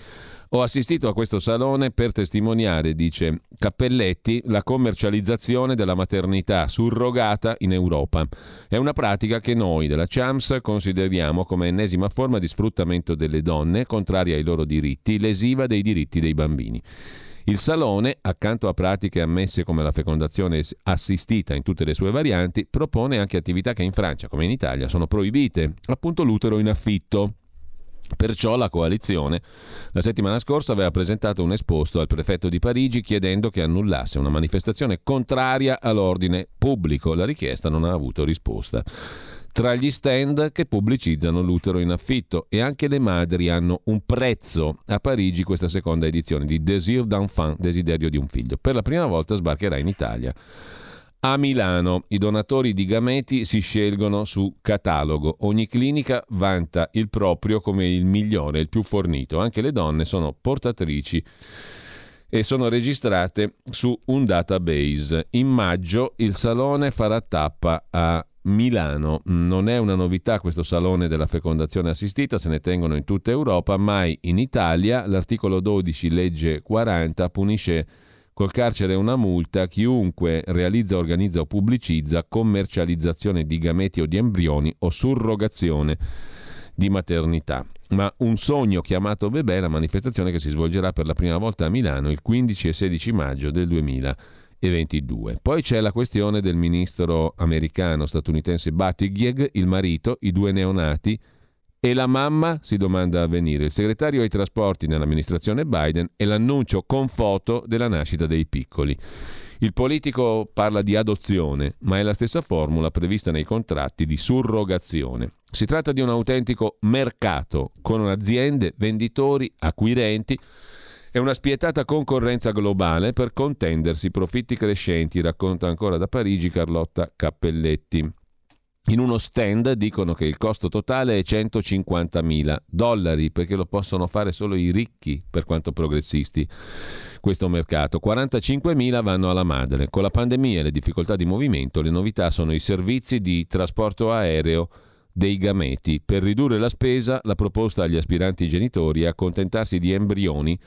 Ho assistito a questo salone per testimoniare, dice Cappelletti, la commercializzazione della maternità surrogata in Europa. È una pratica che noi della CHAMS consideriamo come ennesima forma di sfruttamento delle donne, contraria ai loro diritti, lesiva dei diritti dei bambini. Il salone, accanto a pratiche ammesse come la fecondazione assistita in tutte le sue varianti, propone anche attività che in Francia, come in Italia, sono proibite, appunto l'utero in affitto, Perciò la coalizione la settimana scorsa aveva presentato un esposto al prefetto di Parigi chiedendo che annullasse una manifestazione contraria all'ordine pubblico. La richiesta non ha avuto risposta. Tra gli stand che pubblicizzano l'utero in affitto e anche le madri hanno un prezzo. A Parigi questa seconda edizione di Désir d'enfant, desiderio di un figlio. Per la prima volta sbarcherà in Italia. A Milano i donatori di gameti si scelgono su catalogo. Ogni clinica vanta il proprio come il migliore, il più fornito. Anche le donne sono portatrici e sono registrate su un database. In maggio il salone farà tappa a Milano. Non è una novità questo salone della fecondazione assistita, se ne tengono in tutta Europa, mai in Italia. L'articolo 12, legge 40, punisce Col carcere una multa chiunque realizza, organizza o pubblicizza commercializzazione di gameti o di embrioni o surrogazione di maternità. Ma un sogno chiamato Bebè, la manifestazione che si svolgerà per la prima volta a Milano il 15 e 16 maggio del 2022. Poi c'è la questione del ministro americano statunitense Buttigieg, il marito, i due neonati e la mamma? si domanda a venire. Il segretario ai trasporti nell'amministrazione Biden e l'annuncio con foto della nascita dei piccoli. Il politico parla di adozione, ma è la stessa formula prevista nei contratti di surrogazione. Si tratta di un autentico mercato con aziende, venditori, acquirenti e una spietata concorrenza globale per contendersi profitti crescenti, racconta ancora da Parigi Carlotta Cappelletti. In uno stand dicono che il costo totale è 150 mila dollari perché lo possono fare solo i ricchi per quanto progressisti questo mercato. 45 mila vanno alla madre. Con la pandemia e le difficoltà di movimento le novità sono i servizi di trasporto aereo dei gameti. Per ridurre la spesa la proposta agli aspiranti genitori è accontentarsi di embrioni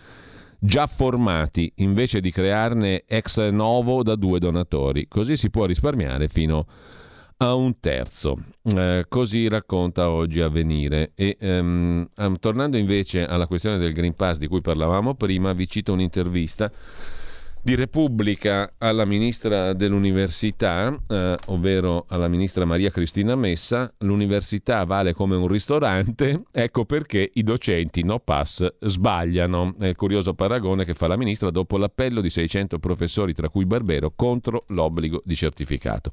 già formati invece di crearne ex novo da due donatori. Così si può risparmiare fino a un terzo. Eh, così racconta oggi Avvenire. E, ehm, tornando invece alla questione del Green Pass di cui parlavamo prima, vi cito un'intervista di Repubblica alla ministra dell'università, eh, ovvero alla ministra Maria Cristina Messa, l'università vale come un ristorante, <laughs> ecco perché i docenti no pass sbagliano. È il curioso paragone che fa la ministra dopo l'appello di 600 professori, tra cui Barbero, contro l'obbligo di certificato.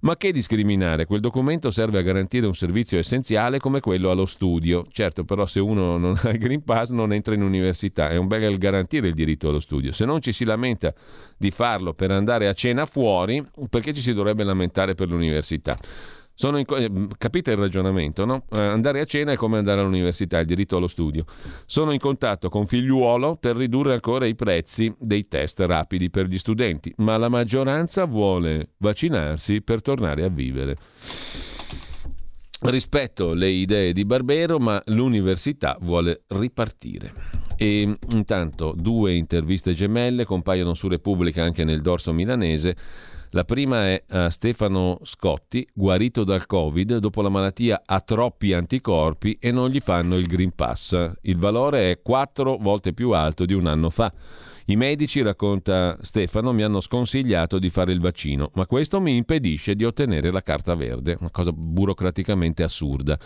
Ma che discriminare? Quel documento serve a garantire un servizio essenziale come quello allo studio. Certo, però se uno non ha il Green Pass non entra in università, è un bel garantire il diritto allo studio. Se non ci si lamenta di farlo per andare a cena fuori, perché ci si dovrebbe lamentare per l'università? In, eh, capite il ragionamento, no? Eh, andare a cena è come andare all'università, il diritto allo studio. Sono in contatto con figliuolo per ridurre ancora i prezzi dei test rapidi per gli studenti, ma la maggioranza vuole vaccinarsi per tornare a vivere. Rispetto le idee di Barbero, ma l'università vuole ripartire. E intanto due interviste gemelle compaiono su Repubblica anche nel dorso milanese. La prima è a Stefano Scotti, guarito dal Covid, dopo la malattia ha troppi anticorpi e non gli fanno il Green Pass. Il valore è quattro volte più alto di un anno fa. I medici, racconta Stefano, mi hanno sconsigliato di fare il vaccino, ma questo mi impedisce di ottenere la carta verde, una cosa burocraticamente assurda.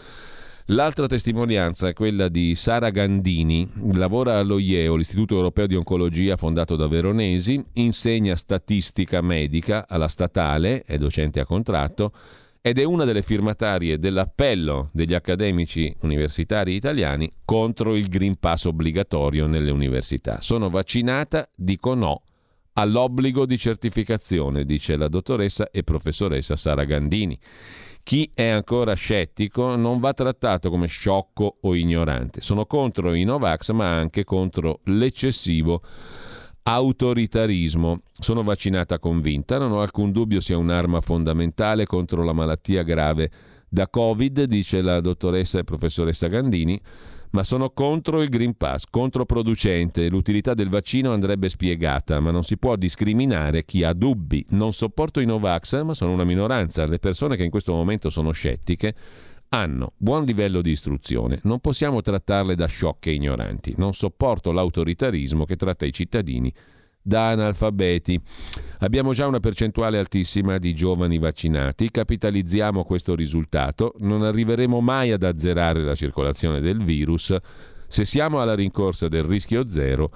L'altra testimonianza è quella di Sara Gandini, lavora all'OIEO, l'Istituto Europeo di Oncologia fondato da Veronesi, insegna statistica medica alla statale, è docente a contratto ed è una delle firmatarie dell'appello degli accademici universitari italiani contro il Green Pass obbligatorio nelle università. Sono vaccinata, dico no all'obbligo di certificazione, dice la dottoressa e professoressa Sara Gandini. Chi è ancora scettico non va trattato come sciocco o ignorante. Sono contro i Novax, ma anche contro l'eccessivo autoritarismo. Sono vaccinata convinta, non ho alcun dubbio sia un'arma fondamentale contro la malattia grave da Covid, dice la dottoressa e professoressa Gandini ma sono contro il Green Pass, controproducente. L'utilità del vaccino andrebbe spiegata, ma non si può discriminare chi ha dubbi. Non sopporto i Novax, ma sono una minoranza. Le persone che in questo momento sono scettiche hanno buon livello di istruzione. Non possiamo trattarle da sciocche e ignoranti. Non sopporto l'autoritarismo che tratta i cittadini da analfabeti. Abbiamo già una percentuale altissima di giovani vaccinati, capitalizziamo questo risultato, non arriveremo mai ad azzerare la circolazione del virus. Se siamo alla rincorsa del rischio zero,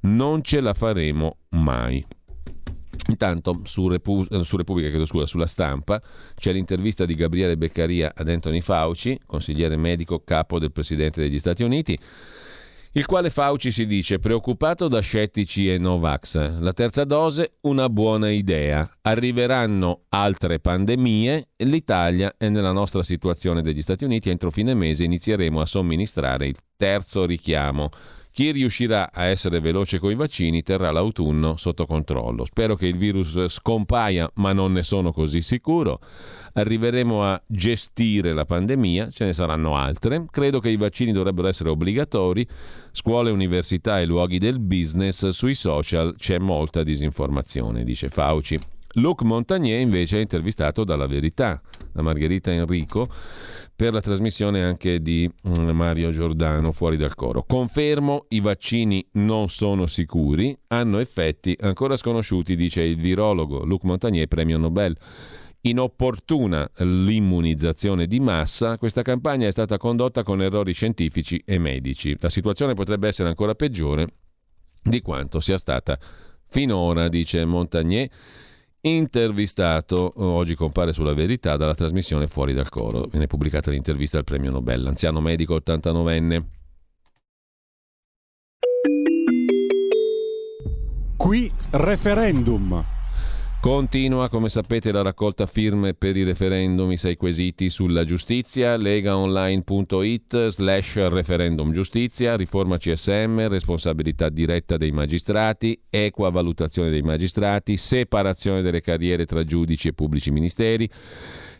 non ce la faremo mai. Intanto su, Repu- eh, su Repubblica, credo scusa, sulla stampa c'è l'intervista di Gabriele Beccaria ad Anthony Fauci, consigliere medico capo del Presidente degli Stati Uniti il quale Fauci si dice preoccupato da scettici e Novax. La terza dose, una buona idea. Arriveranno altre pandemie, l'Italia è nella nostra situazione degli Stati Uniti, entro fine mese inizieremo a somministrare il terzo richiamo. Chi riuscirà a essere veloce con i vaccini terrà l'autunno sotto controllo. Spero che il virus scompaia, ma non ne sono così sicuro arriveremo a gestire la pandemia, ce ne saranno altre. Credo che i vaccini dovrebbero essere obbligatori, scuole, università e luoghi del business, sui social c'è molta disinformazione, dice Fauci. Luc Montagnier invece è intervistato dalla Verità, da Margherita Enrico, per la trasmissione anche di mm, Mario Giordano fuori dal coro. Confermo, i vaccini non sono sicuri, hanno effetti ancora sconosciuti, dice il virologo Luc Montagnier, premio Nobel inopportuna l'immunizzazione di massa, questa campagna è stata condotta con errori scientifici e medici. La situazione potrebbe essere ancora peggiore di quanto sia stata finora, dice Montagnier, intervistato, oggi compare sulla verità, dalla trasmissione Fuori dal Coro. Viene pubblicata l'intervista al premio Nobel, anziano medico 89enne. Qui referendum. Continua, come sapete, la raccolta firme per i referendum, i sei quesiti sulla giustizia, legaonline.it slash referendum giustizia, riforma CSM, responsabilità diretta dei magistrati, equa valutazione dei magistrati, separazione delle carriere tra giudici e pubblici ministeri,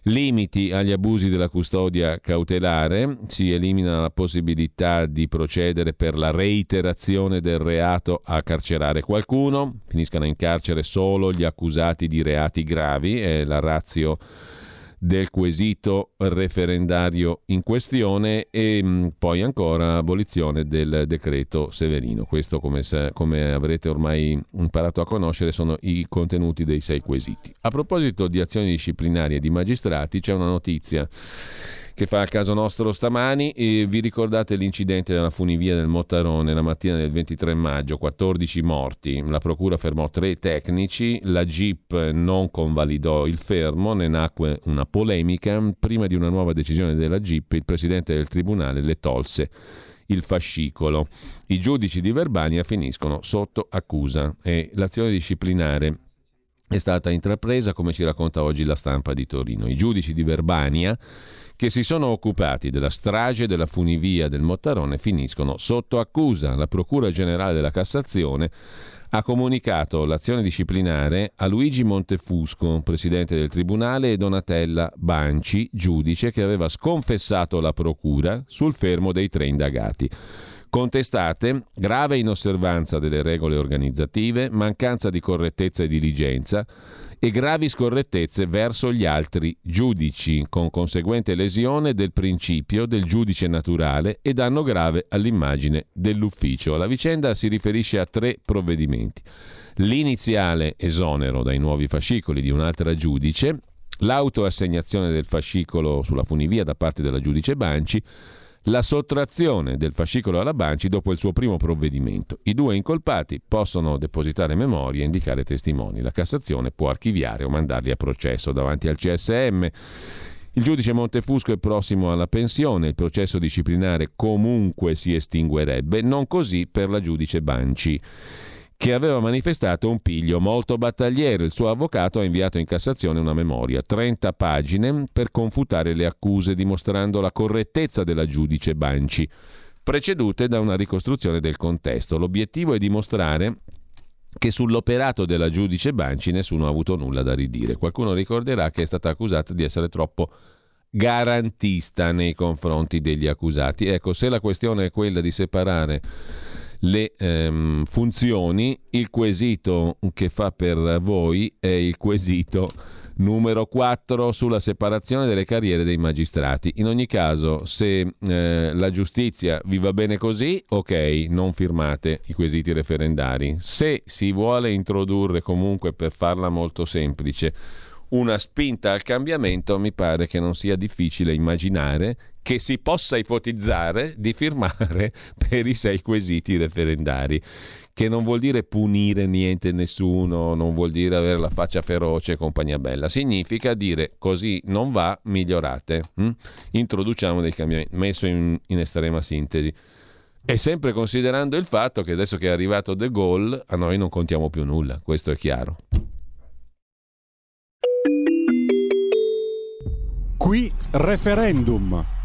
limiti agli abusi della custodia cautelare, si elimina la possibilità di procedere per la reiterazione del reato a carcerare qualcuno, finiscano in carcere solo gli accusati di reati gravi, è la razio del quesito referendario in questione e mm, poi ancora abolizione del decreto Severino. Questo, come, come, avrete ormai imparato a conoscere, sono i contenuti dei sei quesiti. A proposito di azioni disciplinari e di magistrati, c'è una notizia che fa il caso nostro stamani. E vi ricordate l'incidente della funivia del Mottarone la mattina del 23 maggio, 14 morti. La procura fermò tre tecnici, la Jeep non convalidò il fermo, ne nacque una polemica. Prima di una nuova decisione della Jeep, il presidente del tribunale le tolse il fascicolo. I giudici di Verbania finiscono sotto accusa e l'azione disciplinare è stata intrapresa, come ci racconta oggi la stampa di Torino. I giudici di Verbania che si sono occupati della strage della funivia del Mottarone finiscono sotto accusa. La Procura Generale della Cassazione ha comunicato l'azione disciplinare a Luigi Montefusco, presidente del Tribunale, e Donatella Banci, giudice che aveva sconfessato la Procura sul fermo dei tre indagati. Contestate grave inosservanza delle regole organizzative, mancanza di correttezza e diligenza e gravi scorrettezze verso gli altri giudici, con conseguente lesione del principio del giudice naturale e danno grave all'immagine dell'ufficio. La vicenda si riferisce a tre provvedimenti. L'iniziale esonero dai nuovi fascicoli di un'altra giudice, l'autoassegnazione del fascicolo sulla funivia da parte della giudice Banci, la sottrazione del fascicolo alla Banci dopo il suo primo provvedimento. I due incolpati possono depositare memorie e indicare testimoni. La Cassazione può archiviare o mandarli a processo davanti al CSM. Il giudice Montefusco è prossimo alla pensione, il processo disciplinare comunque si estinguerebbe, non così per la giudice Banci che aveva manifestato un piglio molto battagliero. Il suo avvocato ha inviato in Cassazione una memoria, 30 pagine, per confutare le accuse, dimostrando la correttezza della giudice Banci, precedute da una ricostruzione del contesto. L'obiettivo è dimostrare che sull'operato della giudice Banci nessuno ha avuto nulla da ridire. Qualcuno ricorderà che è stata accusata di essere troppo garantista nei confronti degli accusati. Ecco, se la questione è quella di separare le ehm, funzioni, il quesito che fa per voi è il quesito numero 4 sulla separazione delle carriere dei magistrati. In ogni caso, se eh, la giustizia vi va bene così, ok, non firmate i quesiti referendari. Se si vuole introdurre comunque per farla molto semplice una spinta al cambiamento, mi pare che non sia difficile immaginare che si possa ipotizzare di firmare <laughs> per i sei quesiti referendari che non vuol dire punire niente e nessuno, non vuol dire avere la faccia feroce e compagnia bella, significa dire così non va, migliorate, hm? introduciamo dei cambiamenti, messo in, in estrema sintesi. E sempre considerando il fatto che adesso che è arrivato De Gaulle, a noi non contiamo più nulla, questo è chiaro. Qui referendum.